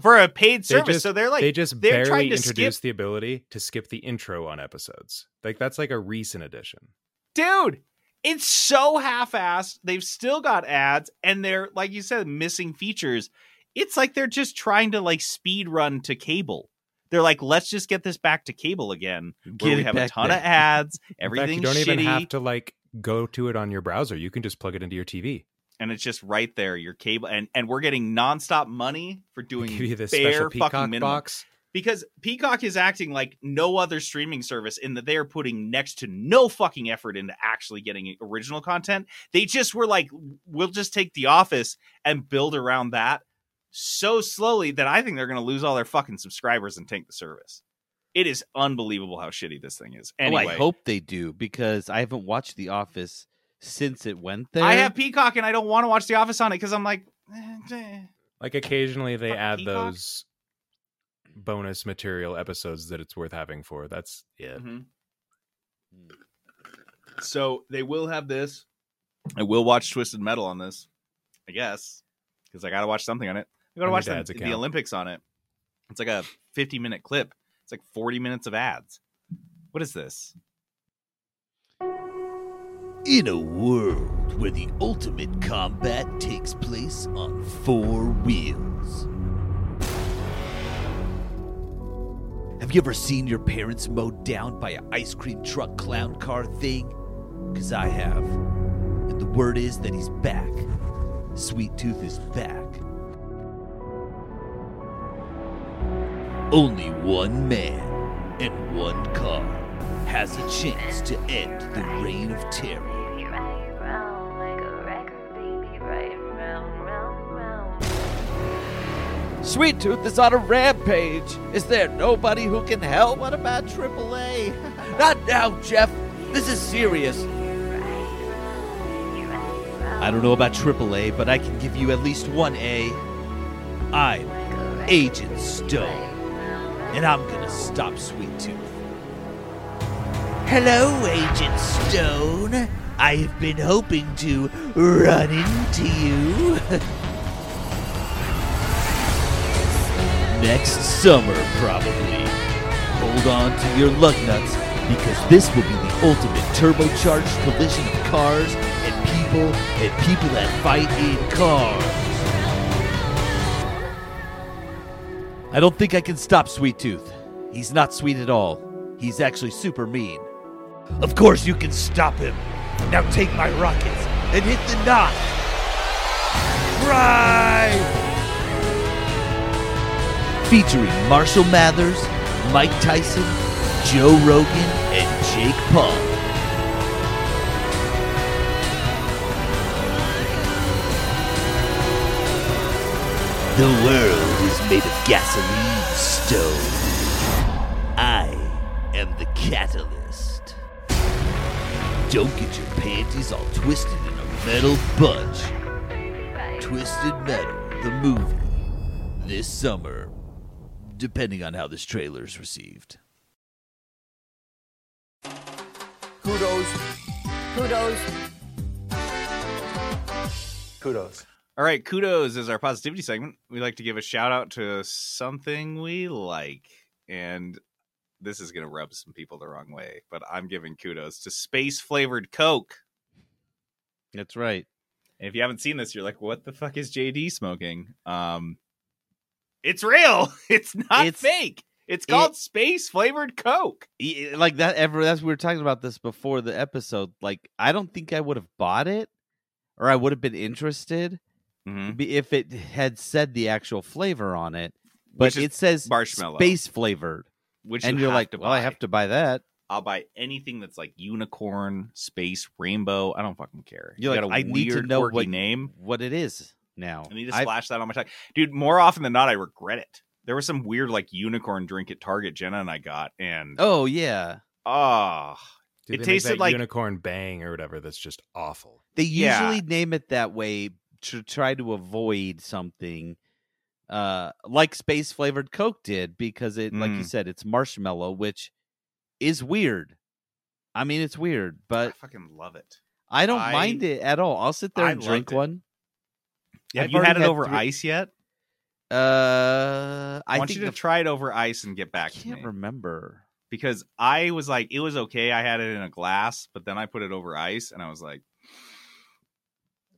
For a paid service. just, so they're like they just they're barely trying to introduced skip the ability to skip the intro on episodes. Like that's like a recent addition. dude it's so half-assed they've still got ads and they're like you said missing features it's like they're just trying to like speed run to cable they're like let's just get this back to cable again where we have a ton there. of ads everything's you don't shitty even have to like go to it on your browser. You can just plug it into your TV. and it's just right there your cable and and we're getting nonstop money for doing Give you this bare special fucking Peacock minimum box. Because Peacock is acting like no other streaming service in that they are putting next to no fucking effort into actually getting original content. They just were like, we'll just take The Office and build around that so slowly that I think they're going to lose all their fucking subscribers and tank the service. It is unbelievable how shitty this thing is. Anyway, Oh, I hope they do because I haven't watched The Office since it went there. I have Peacock and I don't want to watch The Office on it because I'm like, eh, eh. Like occasionally they Fucking add Peacock? those bonus material episodes that it's worth having for. That's it. Mhm. So they will have this. I will watch Twisted Metal on this, I guess, because I got to watch something on it. I got to watch the, the. Olympics on it. It's like a 50 minute clip. It's like 40 minutes of ads. What is this? In a world where the ultimate combat takes place on four wheels. Have you ever seen your parents mowed down by an ice cream truck clown car thing? Because I have. And the word is that he's back. Sweet Tooth is back. Only one man and one car has a chance to end the reign of terror. Sweet Tooth is on a rampage. Is there nobody who can help? What about AAA? Not now, Jeff. This is serious. I don't know about AAA, but I can give you at least one A. I'm Agent Stone, and I'm gonna stop Sweet Tooth. Hello, Agent Stone. I have been hoping to run into you. Next summer, probably. hold on to your lug nuts because this will be the ultimate turbocharged collision of cars and people and people that fight in cars. I don't think I can stop Sweet Tooth. He's not sweet at all. He's actually super mean. Of course you can stop him. Now take my rockets and hit the knot. Drive! Featuring Marshall Mathers, Mike Tyson, Joe Rogan, and Jake Paul. The world is made of gasoline stone. I am the catalyst. Don't get your panties all twisted in a metal bunch. Twisted Metal, the movie, this summer, depending on how this trailer is received. Kudos. Kudos. Kudos. All right, kudos is our positivity segment. We like to give a shout out to something we like. And this is going to rub some people the wrong way, but I'm giving kudos to space flavored Coke. That's right. And if you haven't seen this, you're like, what the fuck is JD smoking? Um, it's real. It's not It's- fake. It's called space flavored Coke. Eh, like that ever that's we were talking about this before the episode. Like I don't think I would have bought it or I would have been interested mm-hmm. be- if it had said the actual flavor on it. But it says marshmallow. space flavored. Which and you you're like, well, I have to buy that. I'll buy anything that's like unicorn, space, rainbow. I don't fucking care. You're You like, got a I need to weird, know quirky what name. what it is now. I need to I- splash that on my tongue, dude. More often than not, I regret it. There was some weird like unicorn drink at Target Jenna and I got, and Oh yeah. oh, Dude, it tasted that like unicorn bang or whatever. That's just awful. They Yeah. usually name it that way to try to avoid something uh like space flavored coke did because it like you Mm. said it's marshmallow which is weird. I mean it's weird, but I fucking love it. I don't I- mind it at all. I'll sit there I and drink it. one. Have I've you had already it over three- ice yet? Uh I, I want think you to the- try it over ice and get back I can't me remember. because I was like, it was okay. I had it in a glass, but then I put it over ice, and I was like,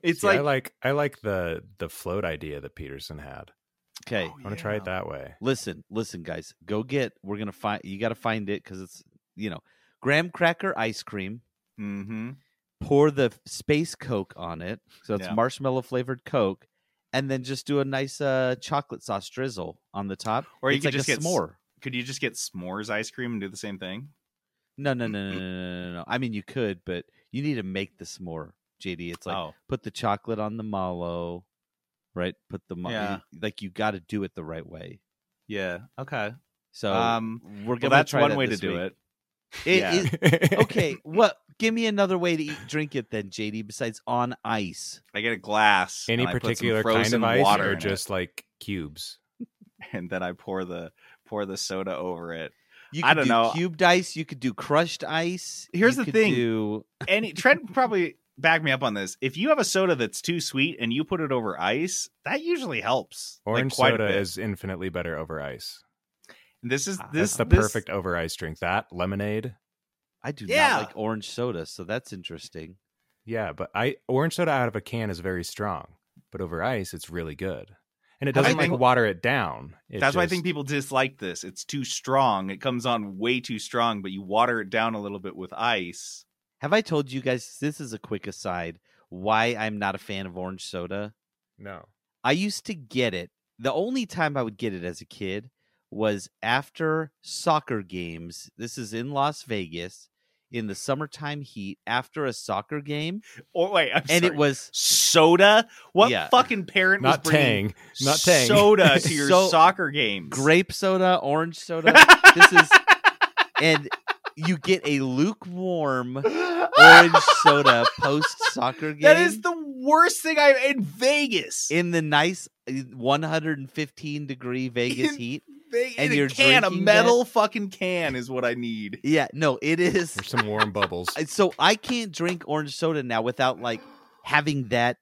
it's See, like, I like I like the the float idea that Peterson had. Okay. I want to try it that way. Listen, listen guys. Go get we're going to find you got to find it cuz it's, you know, graham cracker ice cream. mm-hmm pour the space Coke on it. So it's yeah. marshmallow flavored Coke. And then just do a nice uh, chocolate sauce drizzle on the top. Or you it's could like just get more. Could you just get s'mores ice cream and do the same thing? No, no, no, no, no, no, no. I mean, you could, but you need to make the s'more, JD. It's like oh. put the chocolate on the mallow, right? Put the. Yeah. Like you got to do it the right way. Yeah. Okay. So um, we're gonna. that's one that way to week. do it. It Yeah. is- okay what give me another way to eat drink it then jd besides on ice I get a glass. Any and I put some particular kind of ice water or in it, just like cubes? and then I pour the pour the soda over it. you I could don't do know. cubed ice you could do crushed ice Here's you the could thing. do Any Trent probably back me up on this. If you have a soda that's too sweet and you put it over ice, that usually helps. like, Orange quite a soda bit. is infinitely better over ice. This is ah, That's this the this- perfect over ice drink. That lemonade. I do Yeah. not like orange soda, so that's interesting. Yeah, but I orange soda out of a can is very strong, but over ice it's really good, and it doesn't like water it down. It That's why I think people dislike this. It's too strong. It comes on way too strong, but you water it down a little bit with ice. Have I told you guys this is a quick aside why I'm not a fan of orange soda? No. I used to get it. The only time I would get it as a kid was after soccer games. This is in Las Vegas in the summertime heat after a soccer game. Oh wait, I'm and sorry. it was soda. What Yeah. fucking parent was Not bringing Tang. Not Tang. soda to your So- soccer games? grape soda, orange soda. this is and you get a lukewarm orange soda post soccer game. That is the worst thing I in Vegas. in the nice uh, 115 degree Vegas In heat. Ve- and in you're a can, a drinking metal fucking can is what I need. Yeah, no, it is. There's some warm bubbles. So I can't drink orange soda now without like having that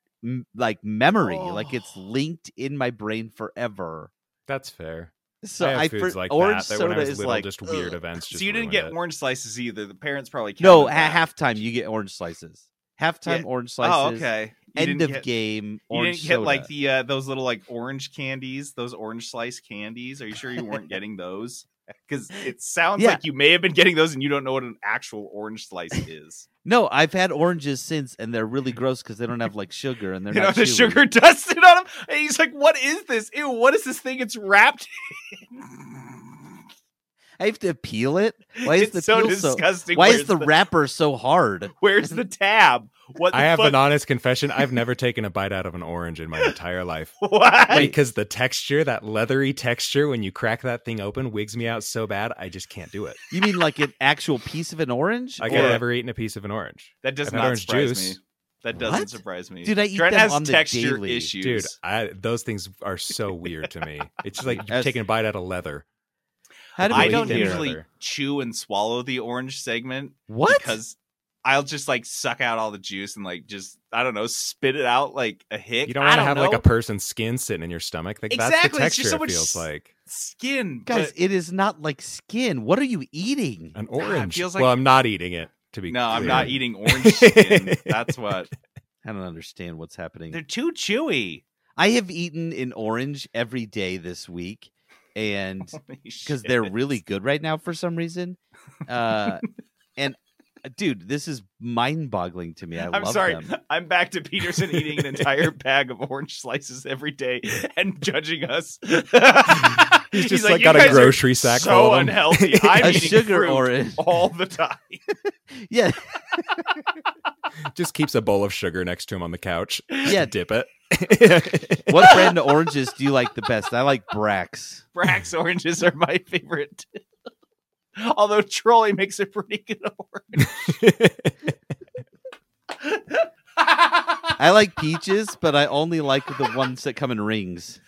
like memory, like it's Oh. linked in my brain forever. That's fair. So I have I foods for- like orange that, that when I soda was is little, like just weird ugh. events. Just so you didn't get it. orange slices either. The parents probably No, counted at halftime you get orange slices. Halftime Yeah. orange Oh, slices. okay. End of get- game. You Orange didn't get like the uh, those little like orange candies, those orange slice candies. Are you sure you weren't getting those? Because it sounds Yeah. like you may have been getting those, and you don't know what an actual orange slice is. No, I've had oranges since, and they're really gross because they don't have like sugar and they're you know, not the sugar dusted on them. And he's like, "What is this? Ew! What is this thing? It's wrapped." I have to peel it. Why is It's the so peel disgusting. Why is the, the- wrapper so hard? Where's the tab? What the I have fuck? an honest confession. I've never taken a bite out of an orange in my entire life. Why? Because the texture, that leathery texture, when you crack that thing open, wigs me out so bad. I just can't do it. You mean like an actual piece of an orange? I've never eaten a piece of an orange. That does I've not orange surprise juice. me. That doesn't What? surprise me. Dude, I eat Trent them has on the texture daily. issues. Dude, I, those things are so weird to me. It's just like As- taking a bite out of leather. How do I don't usually leather. chew and swallow the orange segment. What? Because I'll just like suck out all the juice and like just I don't know spit it out like a hick. You don't want to have like a person's skin sitting in your stomach. Like that's the Exactly, it's just so it much feels like. skin, Guys, but- it is not like skin. What are you eating? An orange. feels well, I'm not eating it. To be no, I'm not eating orange skin. That's what I don't understand what's happening. they're too chewy. I have eaten an orange every day this week, and because they're really good right now for some reason. Uh, and uh, dude, this is mind-boggling to me. I I'm love sorry. them. I'm back to Peterson eating an entire bag of orange slices every day and judging us. He's, just, like, like, got a grocery sack So full of 'em." unhealthy. I'm A eating sugar fruit orange. all the time. Yeah, Just keeps a bowl of sugar next to him on the couch. Yeah. dip it. what brand of oranges do you like the best? I like Brax. Brax oranges are my favorite. Although Trolley makes a pretty good orange. I like peaches, but I only like the ones that come in rings.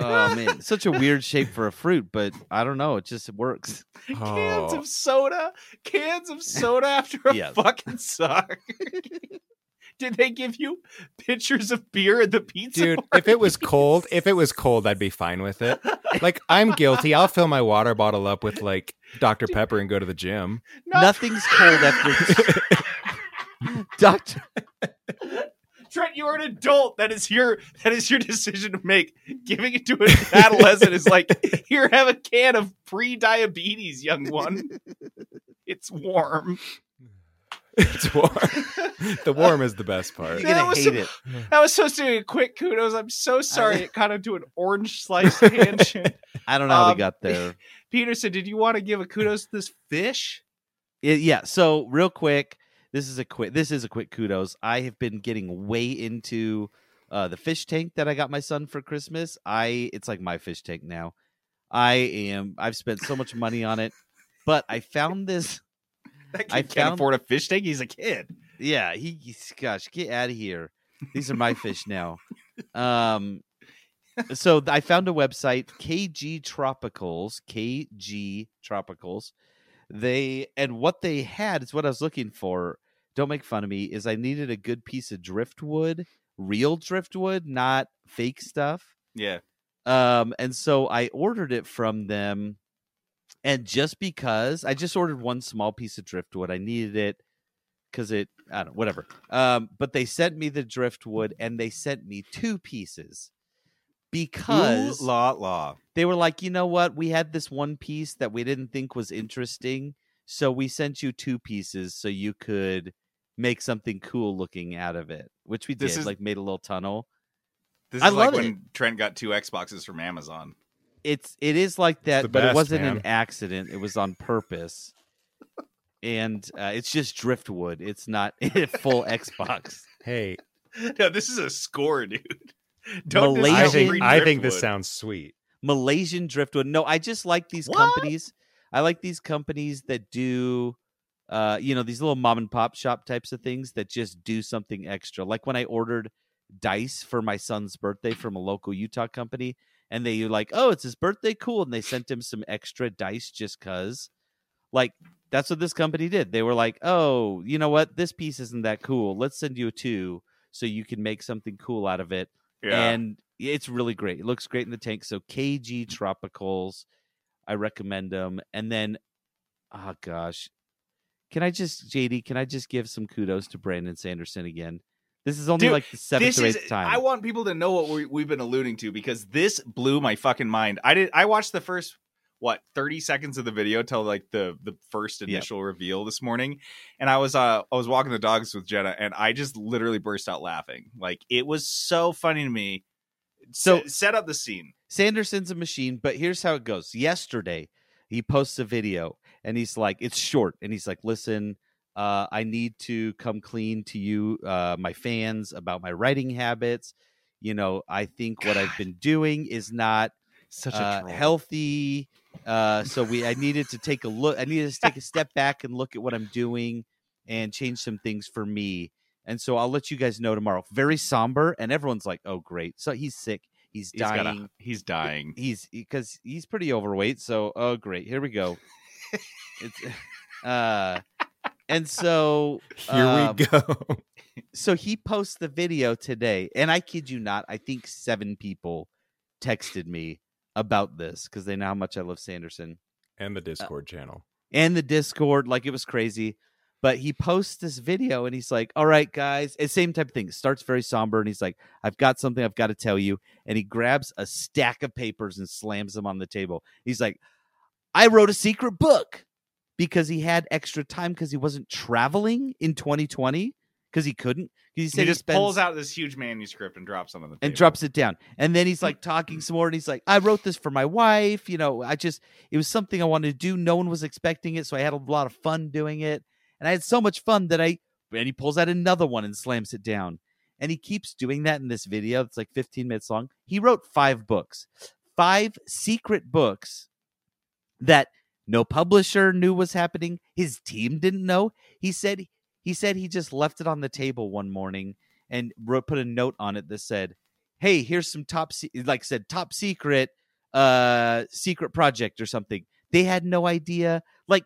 Oh man, such a weird shape for a fruit, but I don't know. It just works. Cans Oh. of soda. Cans of soda after a Yes. fucking soccer. Did they give you pictures of beer at the pizza? Dude, if it was cold, if it was cold, I'd be fine with it. Like I'm guilty. I'll fill my water bottle up with like Dr. Pepper and go to the gym. No. Nothing's cold after. Doctor, Trent, you are an adult. That is your that is your decision to make. Giving it to an adolescent is like, here, have a can of pre-diabetes, young one. It's warm. It's warm. the warm is the best part. you're gonna was hate some- it. That was supposed to be a quick kudos. I'm so sorry it got into an orange slice tangent. I don't know how Um, we got there. Peterson, did you want to give a kudos to this fish? It- yeah. So real quick, this is a quick. This is a quick kudos. I have been getting way into uh, the fish tank that I got my son for Christmas. I it's like my fish tank now. I am. I've spent so much money on it, but I found this. That kid I can't found- afford a fish tank. He's a kid. Yeah, he. he's- Gosh, get out of here. These are my fish now. Um, so I found a website, KG Tropicals, KG Tropicals. They and what they had is what I was looking for. Don't make fun of me. Is I needed a good piece of driftwood, real driftwood, not fake stuff. Yeah. Um, and so I ordered it from them. And just because I just ordered one small piece of driftwood, I needed it because it, I don't know, whatever. Um, but they sent me the driftwood and they sent me two pieces because Ooh, la la. they were like, you know what? We had this one piece that we didn't think was interesting. So we sent you two pieces so you could make something cool looking out of it, which we This did, is- like made a little tunnel. This I is like love when it. Trent got two Xboxes from Amazon. it's it is like that, the but it wasn't man. an accident. It was on purpose, and uh, it's just driftwood. It's not a full Xbox. Hey, No, this is a score, dude. Don't Malaysian- I think I think this sounds sweet. Malaysian driftwood. No, I just like these What? companies. I like these companies that do, uh, you know, these little mom and pop shop types of things that just do something extra. Like when I ordered dice for my son's birthday from a local Utah company, and they were like, "Oh, it's his birthday, cool," and they sent him some extra dice just cause. Like that's what this company did. They were like, "Oh, you know what? This piece isn't that cool. Let's send you a two so you can make something cool out of it." Yeah. And it's really great. It looks great in the tank. So KG Tropicals, I recommend them. And then, oh gosh, can I just JD? Can I just give some kudos to Brandon Sanderson again? This is only Dude, like the seventh this or is- time. I want people to know what we, we've been alluding to because this blew my fucking mind. I did. I watched the first what thirty seconds of the video till like the the first initial reveal this morning, and I was uh I was walking the dogs with Jenna, and I just literally burst out laughing. Like it was so funny to me. So- set, set up the scene. Sanderson's a machine, but here's how it goes. Yesterday, he posts a video and he's like, it's short, and he's like, listen, uh, I need to come clean to you, uh, my fans, about my writing habits. You know, I think what I've been doing is not Such a uh, troll. healthy. Uh, so we, I needed to take a look. I needed to take a step back and look at what I'm doing and change some things for me. And so I'll let you guys know tomorrow. Very somber, and everyone's like, "Oh, great!" So he's sick. He's He's got a- dying. he's dying. He's because he's pretty overweight. So oh, great. Here we go. It's uh, and so Here um, we go. so he posts the video today, and I kid you not, I think seven people texted me about this because they know how much I love Sanderson and the Discord channel. and the Discord. Like it was crazy. But he posts this video and he's like, All right, guys. And same type of thing. It starts very somber and he's like, I've got something I've got to tell you. And he grabs a stack of papers and slams them on the table. He's like, I wrote a secret book because he had extra time because he wasn't traveling in 2020 because he couldn't. he said He he spends- pulls out this huge manuscript and drops it on the table. and drops it down. And then he's like talking some more, and he's like, "I wrote this for my wife. You know, I just it was something I wanted to do. No one was expecting it, so I had a lot of fun doing it, and I had so much fun that I." And he pulls out another one and slams it down, and he keeps doing that in this video. It's like 15 minutes long. He wrote five books, five secret books that no publisher knew was happening. His team didn't know. He said he said he just left it on the table one morning and wrote put a note on it that said, "Hey, here's some top se-, like said top secret uh secret project or something." They had no idea. Like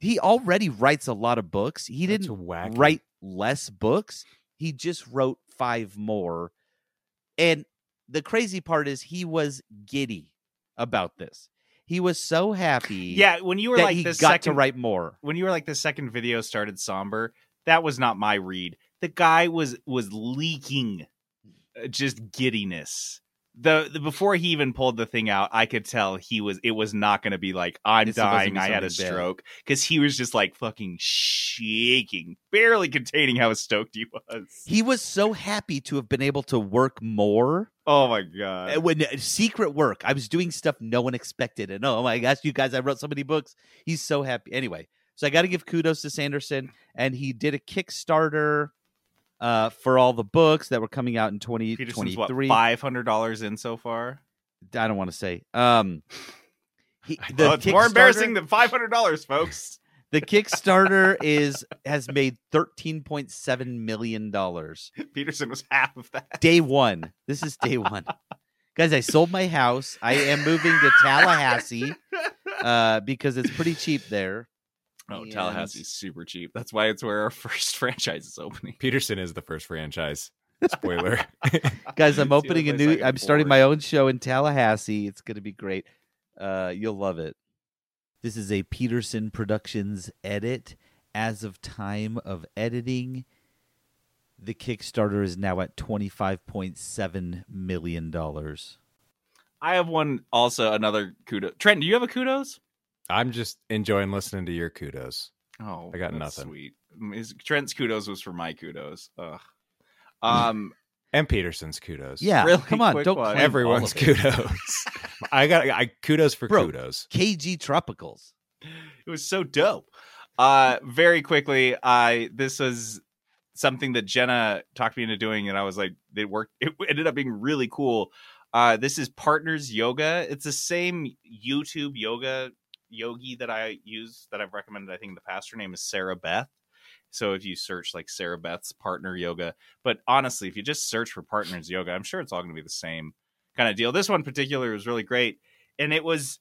he already writes a lot of books. He That's didn't wacky. write less books. He just wrote five more. And the crazy part is he was giddy about this. He was so happy. Yeah, when you were like he the got second to write more. when you were like the second video started somber, that was not my read. The guy was was leaking uh, just giddiness. The, the before he even pulled the thing out, I could tell he was it was not going to be like I'm wasn't dying, I had a stroke because he was just like fucking shaking, barely containing how stoked he was. He was so happy to have been able to work more. Oh my god! When uh, secret work, I was doing stuff no one expected, and oh my gosh, you guys, I wrote so many books. He's so happy. Anyway, so I got to give kudos to Sanderson, and he did a Kickstarter uh, for all the books that were coming out in twenty Peterson's twenty what three. five hundred dollars in so far. I don't want to say. Um, he, the Well, it's more embarrassing than five hundred dollars, folks. The Kickstarter is has made thirteen point seven million dollars. Peterson was half of that. Day one. This is day one. Guys, I sold my house. I am moving to Tallahassee uh, because it's pretty cheap there. Oh, And- Tallahassee's super cheap. That's why it's where our first franchise is opening. Peterson is the first franchise. Spoiler. Guys, I'm opening a what place I new. can I'm starting my own show in Tallahassee. It's going to be great. Uh, you'll love it. This is a Peterson Productions edit. As of time of editing, the Kickstarter is now at twenty five point seven million dollars. I have one also another kudos. Trent, do you have a kudos? I'm just enjoying listening to your kudos. Oh, I got that's nothing. Sweet. His, Trent's kudos was for my kudos. Ugh. Um, And Peterson's kudos. Yeah, Really come on, don't one. claim Everyone's all of it. kudos. I got I kudos for Bro, kudos. KG Tropicals. it was so dope. Uh, very quickly, I this was something that Jenna talked me into doing, and I was like, it worked. It ended up being really cool. Uh, this is Partners Yoga. It's the same YouTube yoga yogi that I use that I've recommended. I think in the past. Her name is Sarah Beth. So if you search like Sarah Beth's partner yoga, but honestly, if you just search for partners yoga, I'm sure it's all going to be the same kind of deal. This one particular was really great, and it was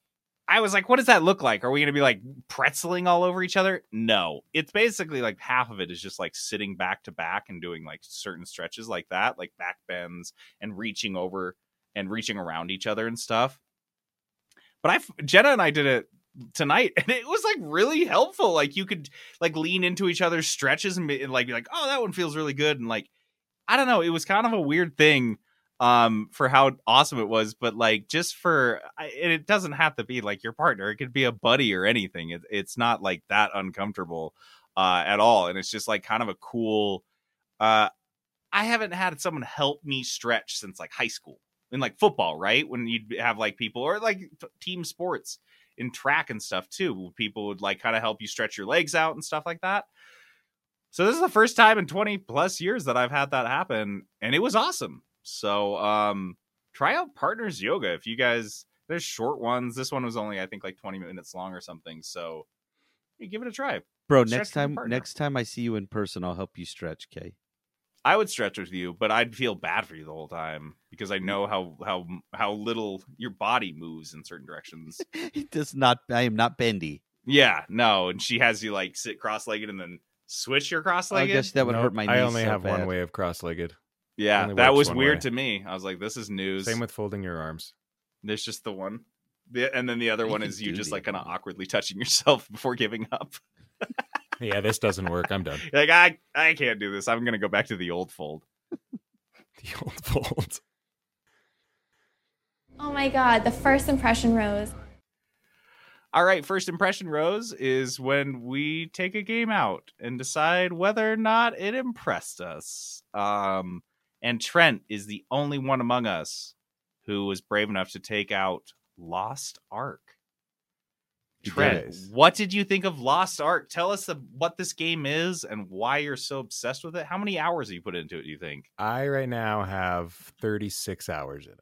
I was like, what does that look like? Are we going to be like pretzeling all over each other? No. It's basically like half of it is just like sitting back to back and doing like certain stretches like that, like back bends and reaching over and reaching around each other and stuff. But I, Jenna and I did it tonight and it was like really helpful. Like you could like lean into each other's stretches and, and like be like, oh, that one feels really good. And like, I don't know. It was kind of a weird thing um for how awesome it was but like just for it doesn't have to be like your partner it could be a buddy or anything it, it's not like that uncomfortable uh at all and it's just like kind of a cool uh i haven't had someone help me stretch since like high school in like football right when you'd have like people or like team sports in track and stuff too people would like kind of help you stretch your legs out and stuff like that so this is the first time in 20 plus years that i've had that happen and it was awesome so um try out partners yoga if you guys there's short ones. This one was only I think like 20 minutes long or something. So give it a try. Bro, Stretch next time next time I see you in person, I'll help you stretch, Kay. I would stretch with you, but I'd feel bad for you the whole time because I mm. know how how how little your body moves in certain directions. It does not I am not bendy. yeah, no, and she has you like sit cross-legged and then switch your cross-legged. I guess that would Nope, hurt my knees. I only so have one way of cross-legged. Yeah, that was weird way. to me. I was like, this is news. Same with folding your arms. There's just the one. The, and then the other You one is you just like kind of awkwardly touching yourself before giving up. Yeah, this doesn't work. I'm done. Like I I can't do this. I'm gonna go back to the old fold. The old fold. Oh my god, the first impression rose. All right, first impression rose is when we take a game out and decide whether or not it impressed us. Um, and Trent is the only one among us who was brave enough to take out Lost Ark. Trent, Yes. what did you think of Lost Ark? Tell us the, what this game is and why you're so obsessed with it. How many hours have you put into it? Do you think? I right now have 36 hours in it.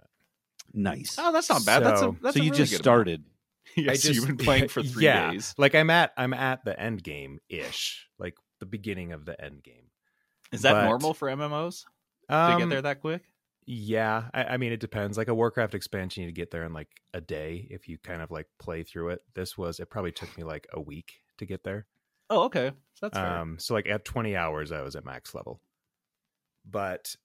Nice. Oh, that's not bad. that's a So- that's so a you really just good started. Yes, I just, you've been playing for three yeah, days. Like I'm at I'm at the end game ish, like the beginning of the end game. Is that But, normal for MMOs to get um, there that quick? Yeah, I, I mean it depends. Like a Warcraft expansion, you get there in like a day if you kind of like play through it. This was it probably took me like a week to get there. Oh, okay. So that's fair. Um, so like at 20 hours, I was at max level. But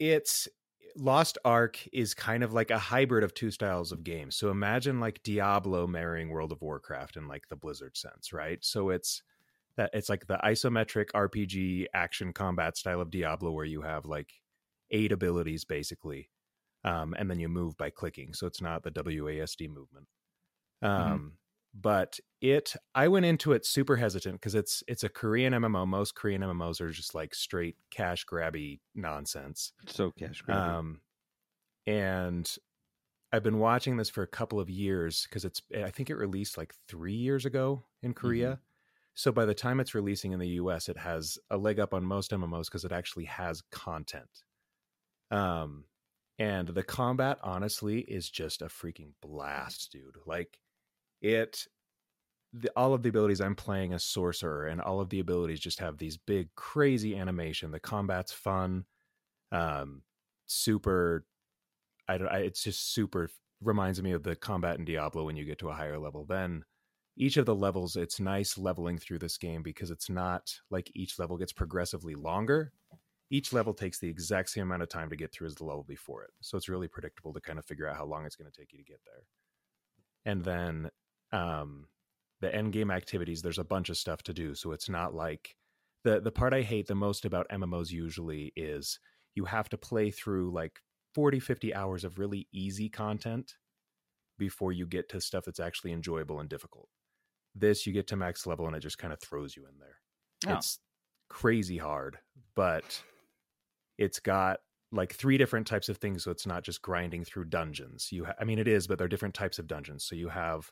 it's Lost Ark is kind of like a hybrid of two styles of games. So imagine like Diablo marrying World of Warcraft in like the Blizzard sense, right? So it's that it's like the isometric RPG action combat style of Diablo where you have like eight abilities basically. Um, and then you move by clicking. So it's not the WASD movement. Um, but it I went into it super hesitant because it's it's a Korean MMO. Most Korean MMOs are just like straight cash grabby nonsense. So cash grabby. Um, and I've been watching this for a couple of years because it's I think it released like three years ago in Korea. So by the time it's releasing in the US, it has a leg up on most MMOs because it actually has content. Um, and the combat honestly is just a freaking blast, dude. Like it the, all of the abilities I'm playing as sorcerer, and all of the abilities just have these big, crazy animation. The combat's fun, um, super. I don't. I, it's just super. Reminds me of the combat in Diablo when you get to a higher level. Then each of the levels, it's nice leveling through this game because it's not like each level gets progressively longer. Each level takes the exact same amount of time to get through as the level before it. So it's really predictable to kind of figure out how long it's going to take you to get there. And then um, the end game activities, there's a bunch of stuff to do. So it's not like the the part I hate the most about MMOs usually is you have to play through like 40, 50 hours of really easy content before you get to stuff that's actually enjoyable and difficult. This you get to max level and it just kind of throws you in there. Oh. It's crazy hard, but it's got like three different types of things so it's not just grinding through dungeons. You ha- i mean it is but there are different types of dungeons. So you have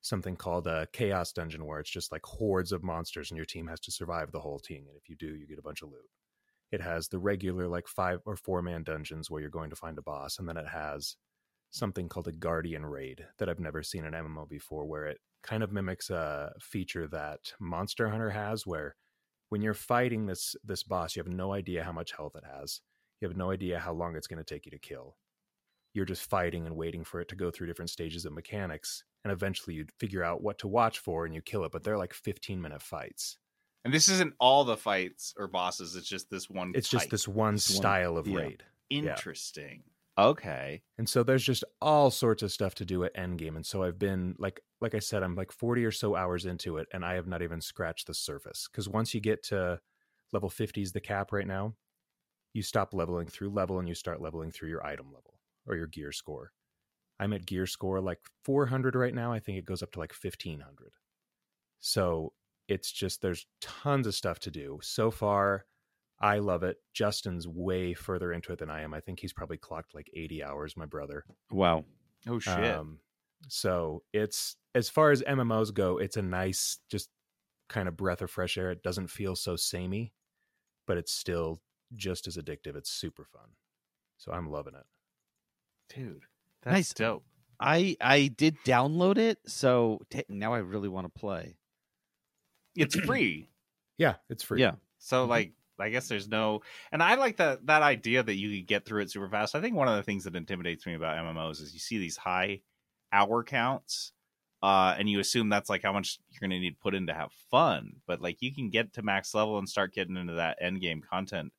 something called a chaos dungeon where it's just like hordes of monsters and your team has to survive the whole team and if you do you get a bunch of loot. It has the regular like five or four man dungeons where you're going to find a boss. And then it has something called a guardian raid that i've never seen in mmo before where it kind of mimics a feature that monster hunter has where when you're fighting this this boss you have no idea how much health it has you have no idea how long it's going to take you to kill you're just fighting and waiting for it to go through different stages of mechanics and eventually you'd figure out what to watch for and you kill it but they're like 15 minute fights And this isn't all the fights or bosses. It's just this one. it's just this one This one- style of yeah. raid Yeah. Okay. and so there's just all sorts of stuff to do at endgame and so i've been like like i said i'm like 40 or so hours into it and i have not even scratched the surface because once you get to level 50 is the cap right now you stop leveling through level and you start leveling through your item level or your gear score. I'm at gear score like 400 right now i think it goes up to like 1500 so it's just there's tons of stuff to do. So far i love it justin's way further into it than i am i think he's probably clocked like 80 hours my brother Wow. Oh shit. um, so it's as far as mmos go it's a nice just kind of breath of fresh air it doesn't feel so samey but it's still just as addictive it's super fun so i'm loving it Dude, that's Nice. dope. I I did download it, so t- now I really want to play. It's free. yeah it's free Yeah. So Mhm. like I guess there's no and I like that that idea that you could get through it super fast. I think one of the things that intimidates me about MMOs is you see these high hour counts uh and you assume that's like how much you're going to need to put in to have fun, but like you can get to max level and start getting into that end game content.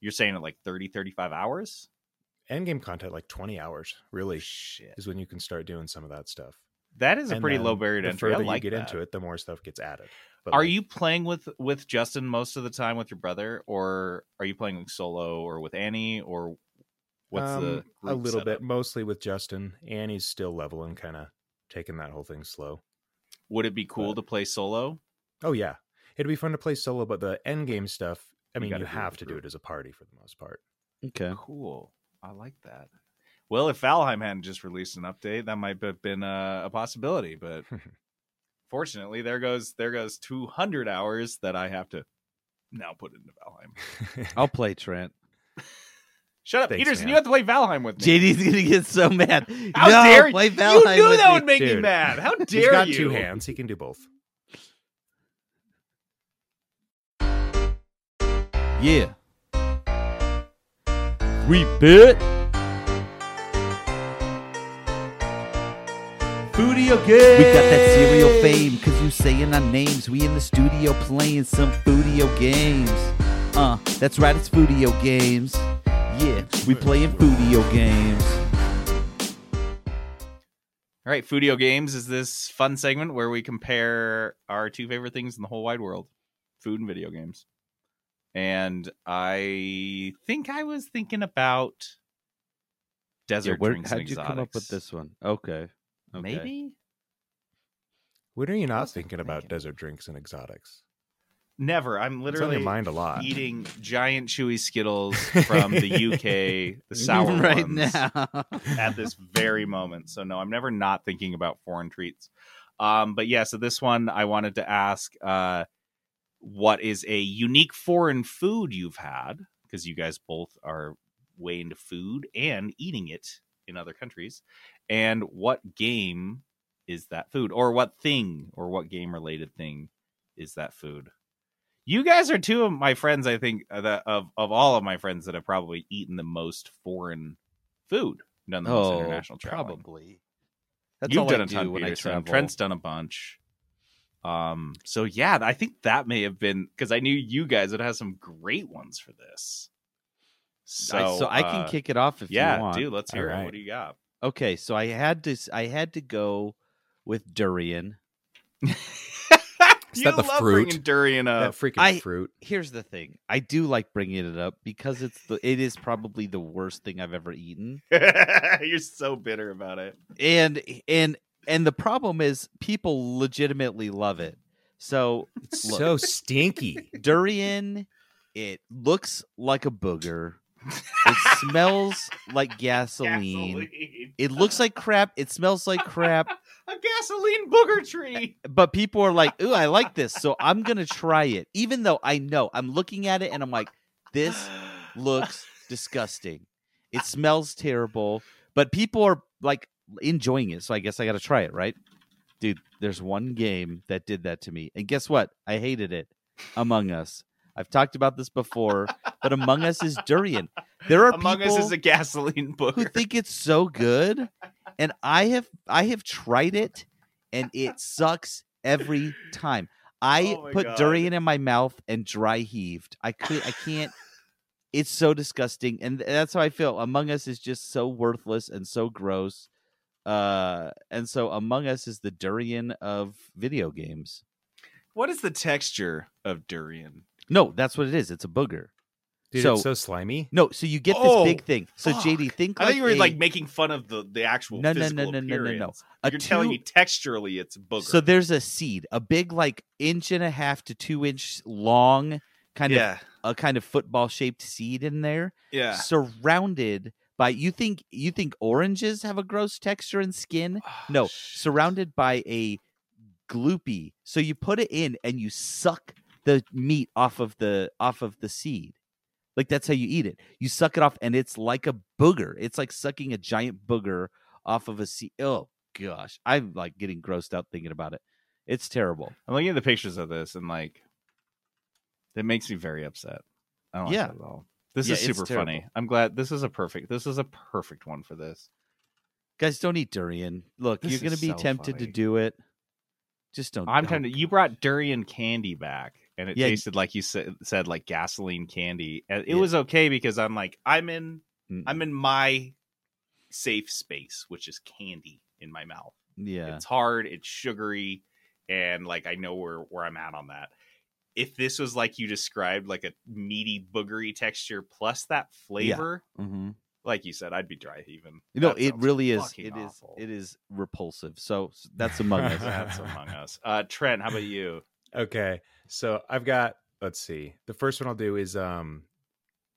You're saying at like 30 35 hours? end game content like 20 hours really Shit. is when you can start doing some of that stuff That is a And pretty low barrier to the entry. I further like you get that. into it the more stuff gets added but Are like, you playing with with Justin most of the time with your brother, or are you playing like solo or with Annie, or what's um, the a little setup? bit mostly with justin annie's still leveling kind of taking that whole thing slow Would it be cool but- to play solo? Oh yeah, it'd be fun to play solo, but the end game stuff. I You mean, gotta you, have to a do it as a party for the most part. Okay. Cool. I like that. Well, if Valheim hadn't just released an update, that might have been a, a possibility. But fortunately, there goes there goes 200 hours that I have to now put into Valheim. I'll play Trent. Shut up, Thanks, Peterson. man. You have to play Valheim with me. JD's gonna get so mad. How no, dare play you? Valheim You knew that me. would make me Dude, mad. How He's dare got you? two hands; he can do both. Yeah. Three bit. Studio game. We got that serial fame because you saying our names. We in the studio playing some Foodio games. Uh, that's right, it's Foodio games. Yeah, we playing Foodio games. All right, Foodio Games is this fun segment where we compare our two favorite things in the whole wide world food and video games. And I think I was thinking about desert Yeah, where, drinks how'd and you come up with this one? Okay. Okay. Maybe? When are you not was thinking about thinking? desert drinks and exotics? Never. I'm It's on literally your mind a lot. eating giant chewy Skittles from the UK, the sour right ones, now. at this very moment. So no, I'm never not thinking about foreign treats. Um, but yeah, so this one I wanted to ask uh, what is a unique foreign food you've had? Because you guys both are way into food and eating it in other countries. And what game is that food? Or what thing or what game related thing is that food? You guys are two of my friends, I think, uh, that of, of all of my friends that have probably eaten the most foreign food, done the most Oh, international traveling. probably. That's You've done I a ton, when I travel. Trent's done a bunch. Um, so yeah, I think that may have been because I knew you guys would have some great ones for this. So, I, so I can uh, kick it off if yeah, you want. Yeah, dude, let's hear All it. right. What do you got? Okay, so I had to I had to go with durian. Is you that the love fruit? bringing durian That up. freaking I- fruit. Here's the thing. I do like bringing it up because it's the it is probably the worst thing I've ever eaten. You're so bitter about it. And and and the problem is people legitimately love it. So It's look, so stinky. durian it looks like a booger. It smells like gasoline. Gasoline. It looks like crap. It smells like crap. a gasoline booger tree. but people are like, "Ooh, I like this," so I'm gonna try it, even though I know I'm looking at it and I'm like, "This looks disgusting. It smells terrible." But people are like enjoying it, so I guess I got to try it, right? Dude, there's one game that did that to me, and guess what? I hated it. Among Us. I've talked about this before, but Among Us is durian. There are Among people Us is a gasoline book who think it's so good, and I have I have tried it, and it sucks every time. I Oh put God. durian in my mouth and dry heaved. I could I can't. It's so disgusting, and that's how I feel. Among Us is just so worthless and so gross. Uh, and so Among Us is the durian of video games. What is the texture of durian? No, that's what it is. It's a booger. Dude, so, it's so slimy. No, so you get this Oh, big thing. So fuck. JD, think I like thought you were a- like making fun of the the actual No, no, physical no, no, no, no, no. appearance. A You're telling me texturally it's booger. So there's a seed, a big like inch and a half to two inch long, kind Yeah. of a kind of football shaped seed in there. Yeah. Surrounded by you think you think oranges have a gross texture and skin? Oh, no, surrounded by a gloopy. So you put it in and you suck the meat off of the off of the seed. Like that's how you eat it. You suck it off and it's like a booger. It's like sucking a giant booger off of a seed. Oh gosh. I'm like getting grossed out thinking about it. It's terrible. I'm looking at the pictures of this and like it makes me very upset. I don't like Yeah. that at all. This Yeah, is super funny. I'm glad this is a perfect this is a perfect one for this. Guys, don't eat durian. Look, This you're gonna be so tempted to do it. Just don't. I'm to you brought durian candy back and it Yeah. tasted like you said, said like gasoline candy. And it Yeah. was okay because I'm like I'm in Mm. I'm in my safe space, which is candy in my mouth. Yeah. It's hard, it's sugary, and like I know where where I'm at on that. If this was like you described, like a meaty boogery texture plus that flavor, hmm like you said, I'd be dry even. You know, it really is. It is. awful. It is repulsive. So that's among us. That's among us. Uh, Trent, how about you? Okay, so I've got. Let's see. The first one I'll do is um,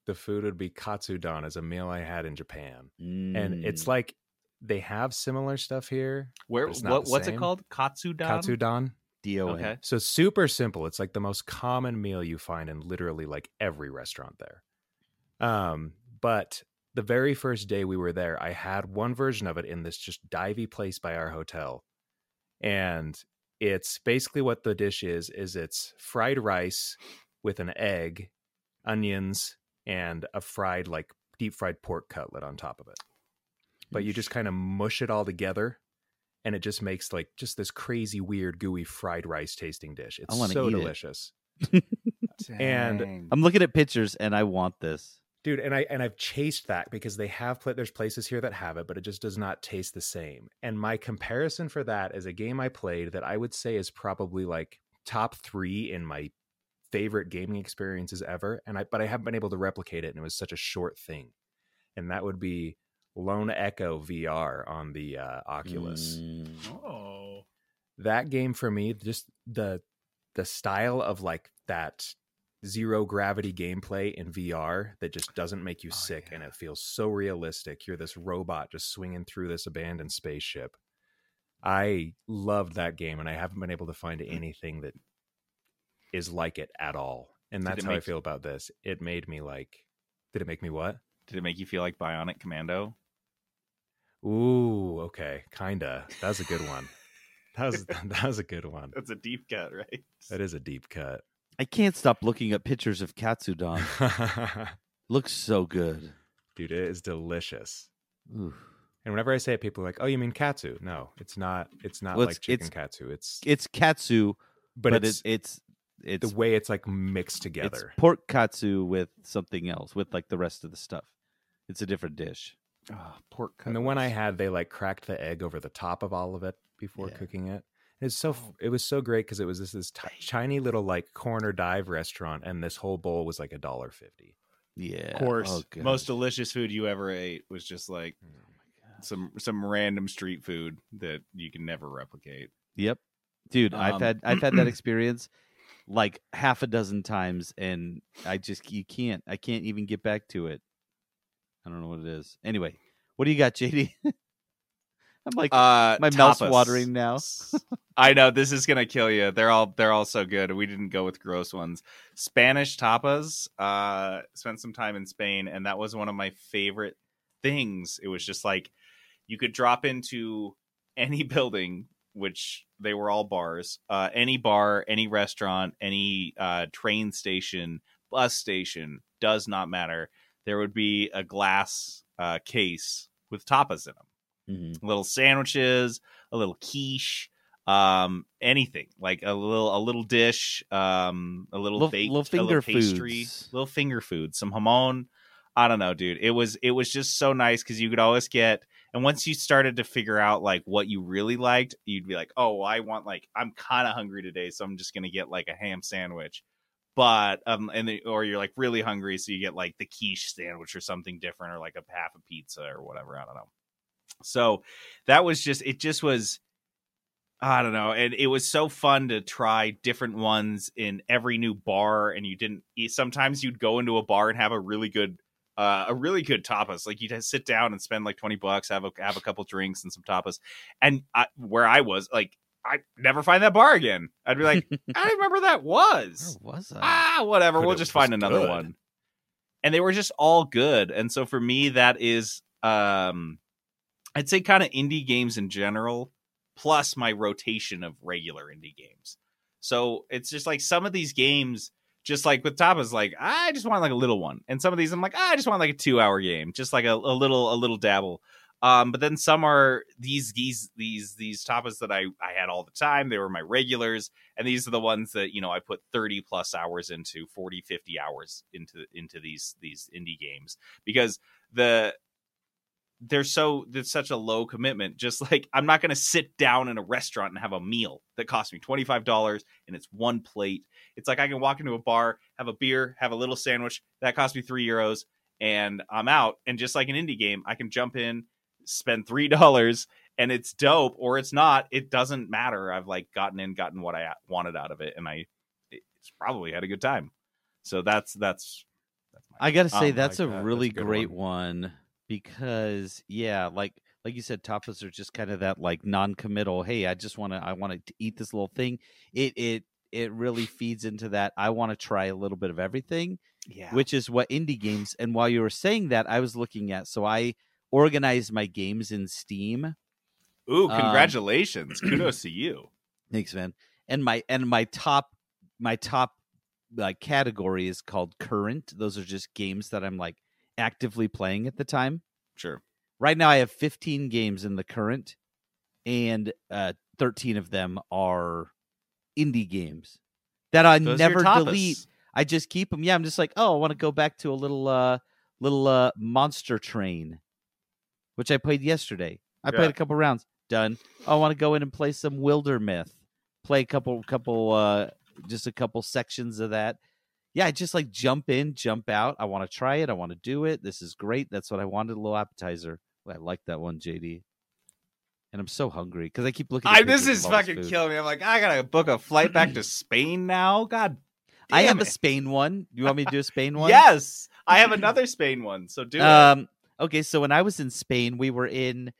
the food would be katsudon as a meal I had in Japan, and it's Mm. like they have similar stuff here. Where but it's not what what's it called? Katsudon. Katsudon. D-O-N. Okay. So super simple. It's like the most common meal you find in literally like every restaurant there. Um, but the very first day we were there, I had one version of it in this just divey place by our hotel. And it's basically what the dish is is it's fried rice with an egg, onions, and a fried like deep fried pork cutlet on top of it. But you just kind of mush it all together and it just makes like just this crazy weird gooey fried rice tasting dish. It's so eat it. delicious. and I'm looking at pictures and I want this. Dude and i and i've chased that because they have pla- there's places here that have it but it just does not taste the same and my comparison for that is a game i played that i would say is probably like top three in my favorite gaming experiences ever and i but i haven't been able to replicate it and it was such a short thing and that would be lone echo vr on the uh, oculus Mm. Oh. that game for me just the the style of like that zero gravity gameplay in VR that just doesn't make you oh, sick and it feels so realistic. You're this robot just swinging through this abandoned spaceship. I loved that game and I haven't been able to find mm. anything that is like it at all. And that's how I feel about this. It made me like did it make me what? Did it make you feel like Bionic Commando? Ooh, okay, kinda. That was a good one. That was that was a good one. That's a deep cut, right? That is a deep cut. I can't stop looking at pictures of katsudon. Looks so good. Dude, it is delicious. Ooh. And whenever I say it, people are like, "Oh, you mean katsu?" No, it's not. It's not Well, like chicken it's- katsu. It's It's katsu, but, but, it's, it's it's it's the way it's like mixed together. it's pork katsu with something else with like the rest of the stuff. It's a different dish. Oh, pork and the one I had, they like cracked the egg over the top of all of it before Yeah. cooking it. It's so f- it was so great because it was this this ti- tiny little like corner dive restaurant, and this whole bowl was like a dollar fifty. Yeah. Of course, Oh, most delicious food you ever ate was just like Oh some some random street food that you can never replicate. Yep. Dude, I've Um, had I've had that experience like half a dozen times and I just you can't I can't even get back to it. I don't know what it is. Anyway, what do you got, JD? I'm like Uh, my mouth's watering now. I know this is gonna kill you. They're all they're all so good. We didn't go with gross ones. Spanish tapas. Uh, spent some time in Spain, and that was one of my favorite things. It was just like you could drop into any building which they were all bars. Uh, any bar, any restaurant, any uh, train station, bus station does not matter. There would be a glass uh, case with tapas in them, Mm-hmm. little sandwiches, a little quiche, um, anything like a little a little dish, um, a little Little- baked, little a finger pastry, foods. little finger food, some jamón. I don't know, dude. It was it was just so nice because you could always get and once you started to figure out like what you really liked, you'd be like, oh, well, I want like I'm kind of hungry today, so I'm just gonna get like a ham sandwich. But um, and the, or you're like really hungry, so you get like the quiche sandwich or something different, or like a half a pizza or whatever. I don't know. So that was just it. Just was I don't know, and it was so fun to try different ones in every new bar. And you didn't. Eat sometimes you'd go into a bar and have a really good uh, a really good tapas. Like you'd sit down and spend like twenty bucks, have a have a couple drinks and some tapas. And I, where I was, like I never find that bar again. I'd be like, I remember that was. Where was that? Ah, whatever. But we'll just find another good. one. And they were just all good. And so for me, that is um I'd say kind of indie games in general, plus my rotation of regular indie games. So it's just like some of these games, just like with Tapas, like I just want like a little one, and some of these I'm like I just want like a two hour game, just like a, a little a little dabble. Um, but then some are these these these these tapas that I I had all the time. They were my regulars, and these are the ones that you know I put 30 plus hours into, 40, 50 hours into into these these indie games because the they're so there's such a low commitment. Just like I'm not going to sit down in a restaurant and have a meal that costs me twenty five dollars and it's one plate. It's like I can walk into a bar, have a beer, have a little sandwich that costs me three euros, and I'm out. And just like an indie game, I can jump in, spend three dollars, and it's dope or it's not. It doesn't matter. I've like gotten in, gotten what I wanted out of it, and I it's probably had a good time. So that's that's. that's my I gotta say um, that's a like that. really That's a good great one. Because yeah, like like you said, tapas are just kind of that like non-committal. Hey, I just want to I want to eat this little thing. It it it really feeds into that. I want to try a little bit of everything. Yeah. which is what indie games. And while you were saying that, I was looking at so I organized my games in Steam. Ooh, Um, congratulations! Kudos to you. Thanks, man. And my and my top my top like category is called current. Those are just games that I'm like actively playing at the time. Sure. Right now I have 15 games in the current and uh 13 of them are indie games that I Those never delete. I just keep them. Yeah, I'm just like, "Oh, I want to go back to a little uh little uh Monster Train which I played yesterday. I played a couple rounds. Done. Oh, I want to go in and play some Wildermyth. Play a couple, couple, uh, just a couple sections of that. Yeah, I just like jump in, jump out. I want to try it. I want to do it. This is great. That's what I wanted. A little appetizer. I like that one, JD. And I'm so hungry because I keep looking. At I this is fucking killing me. I'm like, I gotta book a flight back to Spain now. God, I have a. Spain one. You want me to do a Spain one? Yes, I have another Spain one. So do it. Um. Okay, so when I was in Spain, we were in.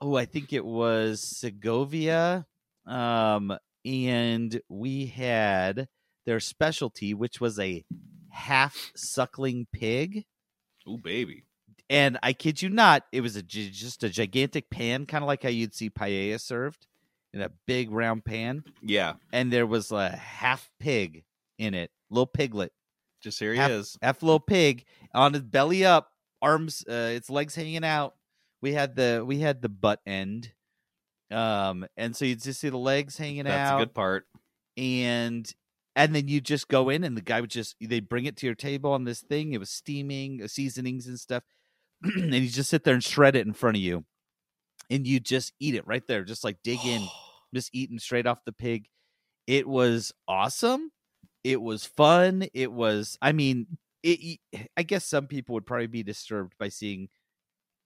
Oh, I think it was Segovia. Um, and we had their specialty, which was a half suckling pig. Ooh, baby. And I kid you not, it was a just a gigantic pan, kind of like how you'd see paella served in a big round pan. Yeah. And there was a half pig in it, little piglet. Just here he half, is. half little pig on his belly up, arms, uh, its legs hanging out. We had the we had the butt end, um, and so you just see the legs hanging That's out That's a good part. and and then you just go in and the guy would just they bring it to your table on this thing it was steaming uh, seasonings and stuff and you just sit there and shred it in front of you and you just eat it right there just like dig in just eating straight off the pig it was awesome it was fun it was i mean it, i guess some people would probably be disturbed by seeing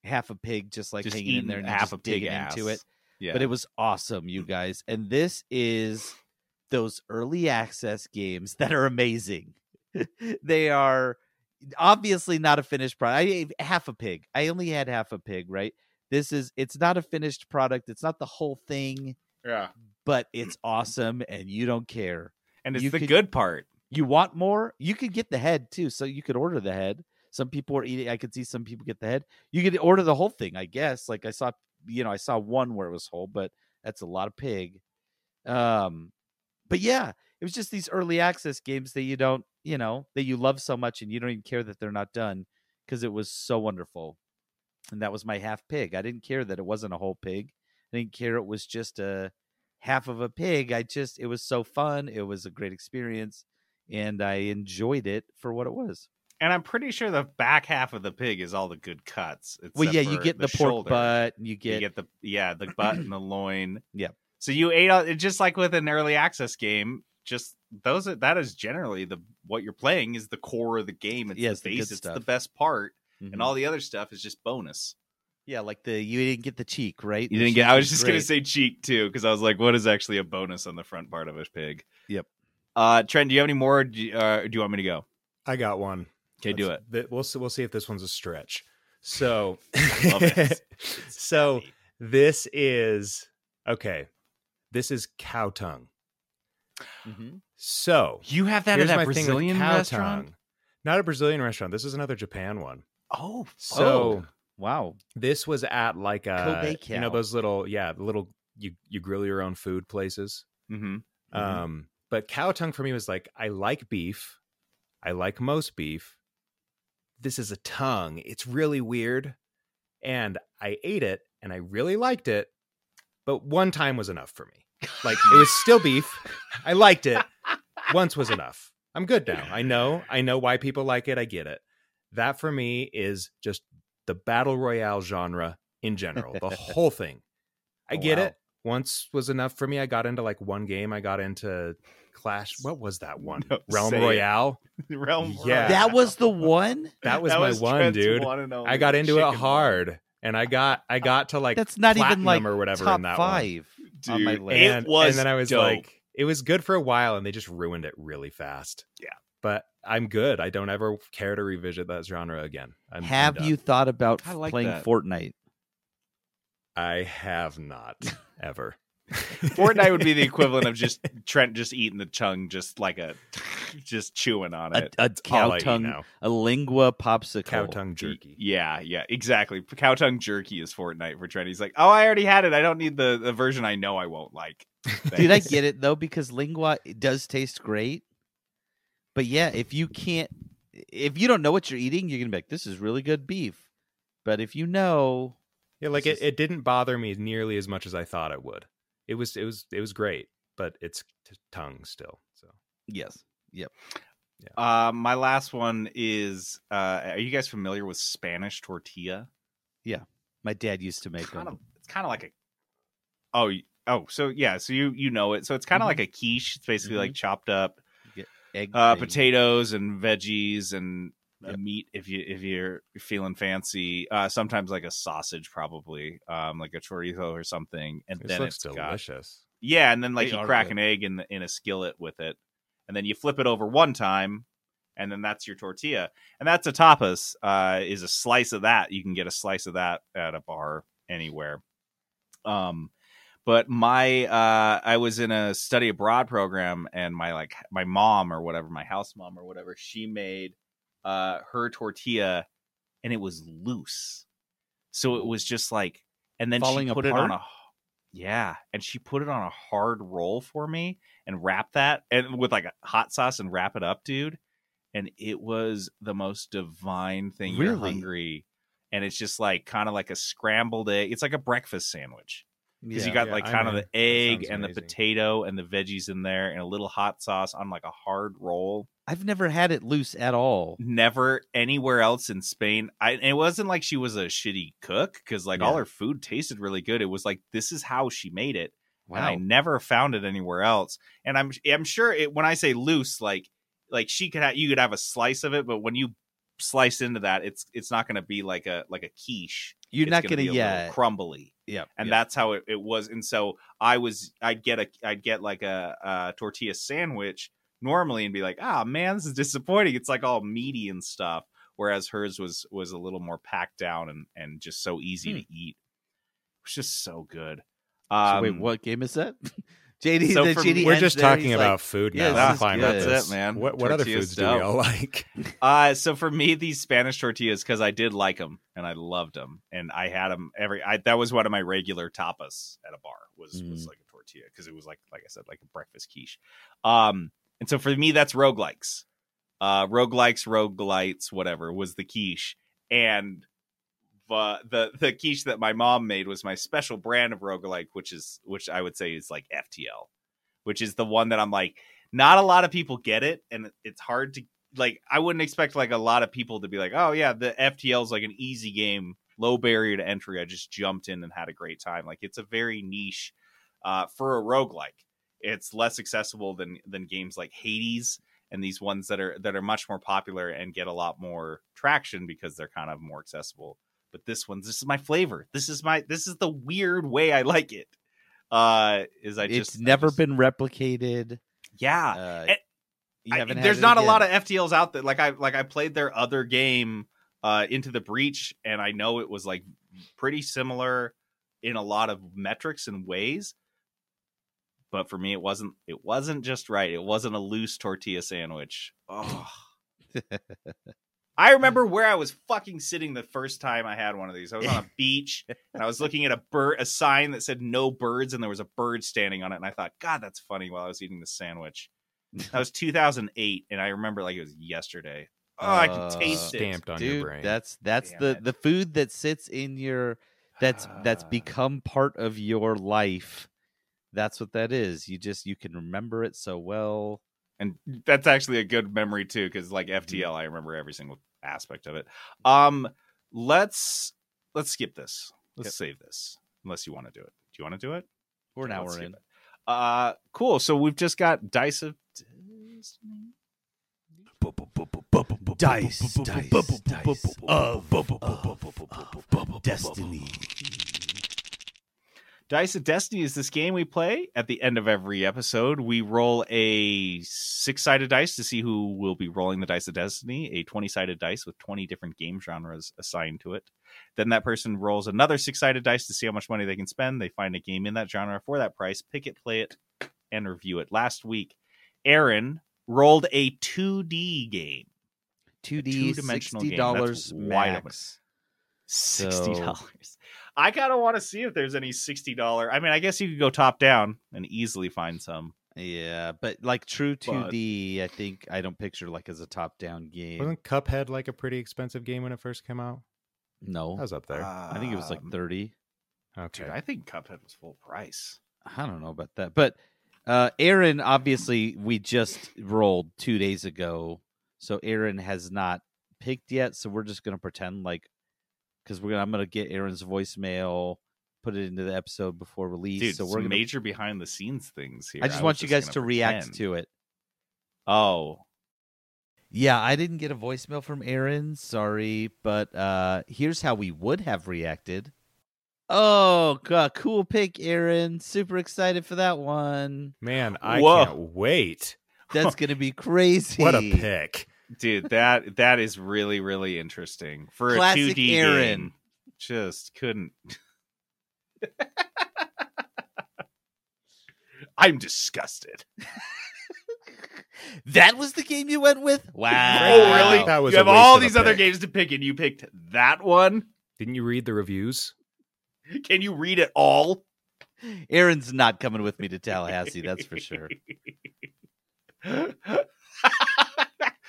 half a pig just like Just hanging in there and half just a pig digging into it Yeah. but it was awesome, you guys. And this is those early access games that are amazing. they are obviously not a finished product. I half a pig. I only had half a pig, right? This is it's not a finished product. It's not the whole thing, Yeah. but it's awesome and you don't care. And it's You the could- good part. You want more? You could get the head too. So you could order the head. Some people are eating. I could see some people get the head. You could order the whole thing, I guess. Like I saw, you know, I saw one where it was whole, but That's a lot of pig. Um, but yeah, it was just these early access games that you don't, you know, that you love so much and you don't even care that they're not done because it was so wonderful. And that was my half pig. I didn't care that it wasn't a whole pig. I didn't care it was just a half of a pig. I just it was so fun. It was a great experience and I enjoyed it for what it was. And I'm pretty sure the back half of the pig is all the good cuts. Well, yeah, you get the, pork shoulder. butt, and you You get, get the yeah the butt and the loin. yeah. So you ate all, just like with an early access game. Just those are, that is generally the what you're playing is the core of the game. It's Yeah, the it's the good base. It's the best part, Mhm. and all the other stuff is just bonus. Yeah, like the you didn't get the cheek, right? You The didn't get. I was is just gonna say cheek too because I was like, what is actually a bonus on the front part of a pig? Yep. Uh, Trent, do you have any more? Or do you, uh, do you want me to go? I got one. Okay, do Let's- th- We'll see, we'll see if this one's a stretch. So, love it. so this is okay. This is cow tongue. So You have that at that my thing with Brazilian restaurant? tongue. Not a Brazilian restaurant. This is another Japan one. Oh, So Oh, wow. this was at like a Kobe you know those little yeah the little you you grill your own food places. Mm-hmm. Um, but cow tongue for me was like I like beef, I like most beef. This is a tongue. It's really weird, and I ate it and I really liked it, but one time was enough for me. Like it was still beef. I liked it. Once was enough. I'm good now. I know. I know why people like it. I get it. That for me is just the battle royale genre in general. The whole thing. I Oh, get wow. it. Once was enough for me. I got into like one game. I got into Clash. What was that one? No, Realm. Royale. Realm Yeah. That was the one? That was That my was one, Trent's dude. one I got into it chicken hard, and I got I uh, got to like That's not even like or whatever top in that one. five on my Dude, list. it and, was and then I was dope. like, it was good for a while, and they just ruined it really fast. Yeah. but I'm good. I don't ever care to revisit that genre again. I'm, I'm Have you thought about like playing that. Fortnite? I have not ever. Fortnite would be the equivalent of just Trent just eating the tongue, just like a, just chewing on it. a all cow I eat tongue, now. a lingua popsicle. cow tongue jerky. Yeah, yeah, exactly. Cow tongue jerky is Fortnite for Trent. He's like, oh, I already had it. I don't need the, the version I know I won't like. Dude, I get it though because lingua it does taste great. But yeah, if you can't, if you don't know what you're eating, you're gonna be like, "This is really good beef." But if you know, Yeah, like It's it, it didn't bother me nearly as much as I thought it would. It was it was it was great, but it's t- tongue still. So yes, yep. Uh, my last one is uh, are you guys familiar with Spanish tortilla? Yeah, my dad used to make Kind them. of, it's kind of like a oh oh so yeah so you you know it so it's kind of Mhm. like a quiche. It's basically like chopped up egg, uh, thing. potatoes and veggies and Yep. meat if you if you're feeling fancy. Uh, sometimes like a sausage, probably um, like a chorizo or something, and this then looks it's got delicious. yeah, and then like They you crack good. an egg in the, in a skillet with it, and then you flip it over one time, and then that's your tortilla, and that's a tapas. Uh, is a slice of that. You can get a slice of that at a bar anywhere. Um, but my uh, I was in a study abroad program, and my like my mom or whatever, my house mom or whatever, she made uh her tortilla, and it was loose, so it was just like, and then Falling she put it on a yeah, and she put it on a hard roll for me and wrap that and with like a hot sauce and wrap it up, dude. And it was the most divine thing. You're Really? hungry, and it's just like kind of like a scrambled egg. It's like a breakfast sandwich because you got Yeah, like kind of the egg and the potato and the veggies in there and a little hot sauce on like a hard roll. I've never had it loose at all. Never anywhere else in Spain. I it wasn't like she was a shitty cook because like all her food tasted really good. It was like this is how she made it. and I never found it anywhere else. And I'm I'm sure it, when I say loose, like like she could have you could have a slice of it, but when you slice into that, it's it's not going to be like a like a quiche. You're It's not gonna gonna, yeah, crumbly, yeah, and yeah. that's how it, it was. And so I was I'd get a I'd get like a, a tortilla sandwich normally and be like, ah man, this is disappointing. It's like all meaty and stuff. Whereas hers was was a little more packed down and and just so easy Hmm. to eat. It was just so good. So Um, wait, what game is that? JD, so the for- JD We're just talking he's about like, food "Yeah, now. this is Fine That's it, man. What, what other Tortilla's foods do we all like? Uh, so for me, these Spanish tortillas, because I did like them and I loved them, and I had them every. I that was one of my regular tapas at a bar was was Mm. was like a tortilla because it was like like I said like a breakfast quiche. Um, and so for me that's roguelikes. Uh, roguelikes, roguelites, whatever was the quiche, and the the the quiche that my mom made was my special brand of roguelike, which is which I would say is like FTL, which is the one that I'm like not a lot of people get it, and it's hard to like. I wouldn't expect like a lot of people to be like, oh yeah, the FTL is like an easy game, low barrier to entry. I just jumped in and had a great time. Like it's a very niche uh, for a roguelike. It's less accessible than than games like Hades and these ones that are that are much more popular and get a lot more traction because they're kind of more accessible. But this one's this is my flavor. This is my this is the weird way I like it. Uh is I it's just never been replicated. yeah. Uh, And- I- there's not a lot of FTLs out there. Like I like I played their other game, uh, Into the Breach, and I know it was like pretty similar in a lot of metrics and ways. But for me, it wasn't. It wasn't just right. It wasn't a loose tortilla sandwich. Oh. I remember where I was fucking sitting the first time I had one of these. I was on a beach and I was looking at a bird, a sign that said "No birds," and there was a bird standing on it. And I thought, God, that's funny. While I was eating the sandwich, that was 2008, and I remember like it was yesterday. Oh, I can uh, taste it. Stamped on Dude, your brain. That's that's Damn the it. the food that sits in your that's that's become part of your life. That's what that is. You just you can remember it so well. and that's actually a good memory too because like Mm-hmm. ftl i remember every single aspect of it um let's let's skip this let's Yep. save this unless you want to do it do you want to do it We're an Okay, hour in. it. uh cool so we've just got dice of Destiny. Dice, dice, dice of destiny. Dice of Destiny is this game we play at the end of every episode. We roll a six sided dice to see who will be rolling the Dice of Destiny, a 20 sided dice with 20 different game genres assigned to it. Then that person rolls another six sided dice to see how much money they can spend. They find a game in that genre for that price, pick it, play it, and review it. Last week, Aaron rolled a 2D game. 2D, two-dimensional sixty game. dollars That's max. Sixty So- dollars. I kind of want to see if there's any sixty dollar. I mean, I guess you could go top down and easily find some. Yeah, but like true But- 2D, I think I don't picture like as a top down game. Wasn't Cuphead like a pretty expensive game when it first came out? no, I was up there. I think it was like Um, 30. okay. Dude, I think Cuphead was full price. I don't know about that. But uh Aaron, obviously, we just rolled two days ago. So Aaron has not picked yet. So we're just gonna pretend like because we're gonna I'm gonna get Aaron's voicemail, put it into the episode before release. Dude, so we're gonna major behind the scenes things here. I just was want you guys gonna to react to it. Oh, Yeah, I didn't get a voicemail from Aaron. Sorry, but uh here's how we would have reacted. Oh, God, cool pick, Aaron. Super excited for that one. Man, I Whoa. can't wait. That's gonna be crazy. What a pick. Dude, that that is really really interesting for Classic a 2D Aaron. game. Just couldn't. I'm disgusted. That was the game you went with? Wow. Oh, oh really? That was you a have waste all of a these other pick. games to pick, and you picked that one. Didn't you read the reviews? Can you read it all? Aaron's not coming with me to Tallahassee, that's for sure.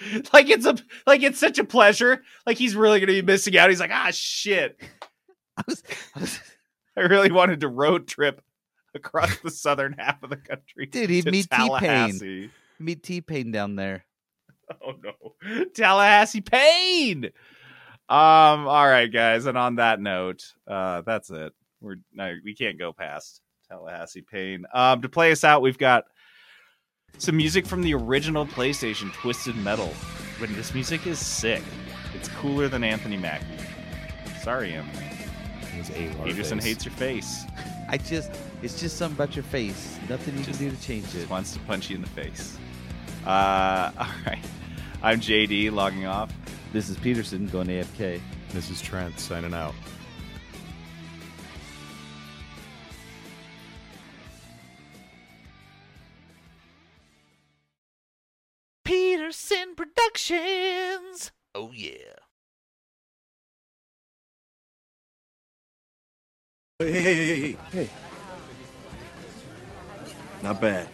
like it's a like it's such a pleasure. Like he's really gonna be missing out. He's like, ah, shit. I was, I was I really wanted to road trip across the southern half of the country. Dude, he'd meet T-Pain. Tallahassee. Meet T Pain down there. Oh no, Tallahassee Pain. Um. All right, guys, and on that note, uh, that's it. We're no, we can't go past Tallahassee Pain. Um, to play us out, we've got some music from the original PlayStation, Twisted Metal. When this music is sick, it's cooler than Anthony Mackie. Sorry, Anthony. His A-Lar Peterson face. hates your face. I just, it's just something about your face. Nothing you Just- can do to change it. Wants to punch you in the face. Uh, all right. I'm JD logging off. This is Peterson going AFK. This is Trent signing out. Peterson Productions. Oh yeah. Hey, hey, hey, hey, hey. Not bad.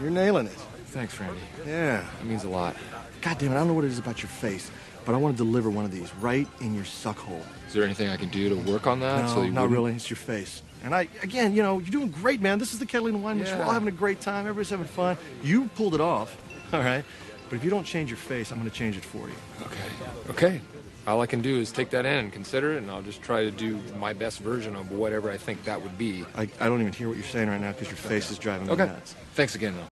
You're nailing it. Thanks, Randy. Yeah. It means a lot. God damn it, I don't know what it is about your face, but I want to deliver one of these right in your suck hole. Is there anything I can do to work on that? no, so you not wouldn't- really. It's your face. And I, again, you know, you're doing great, man. This is the Catalina Wine Mix. We're all having a great time. Everybody's having fun. You pulled it off, all right? But if you don't change your face, I'm going to change it for you. Okay. Okay. All I can do is take that in and consider it, and I'll just try to do my best version of whatever I think that would be. I, I don't even hear what you're saying right now because your face is driving me Okay. nuts. Thanks again, though.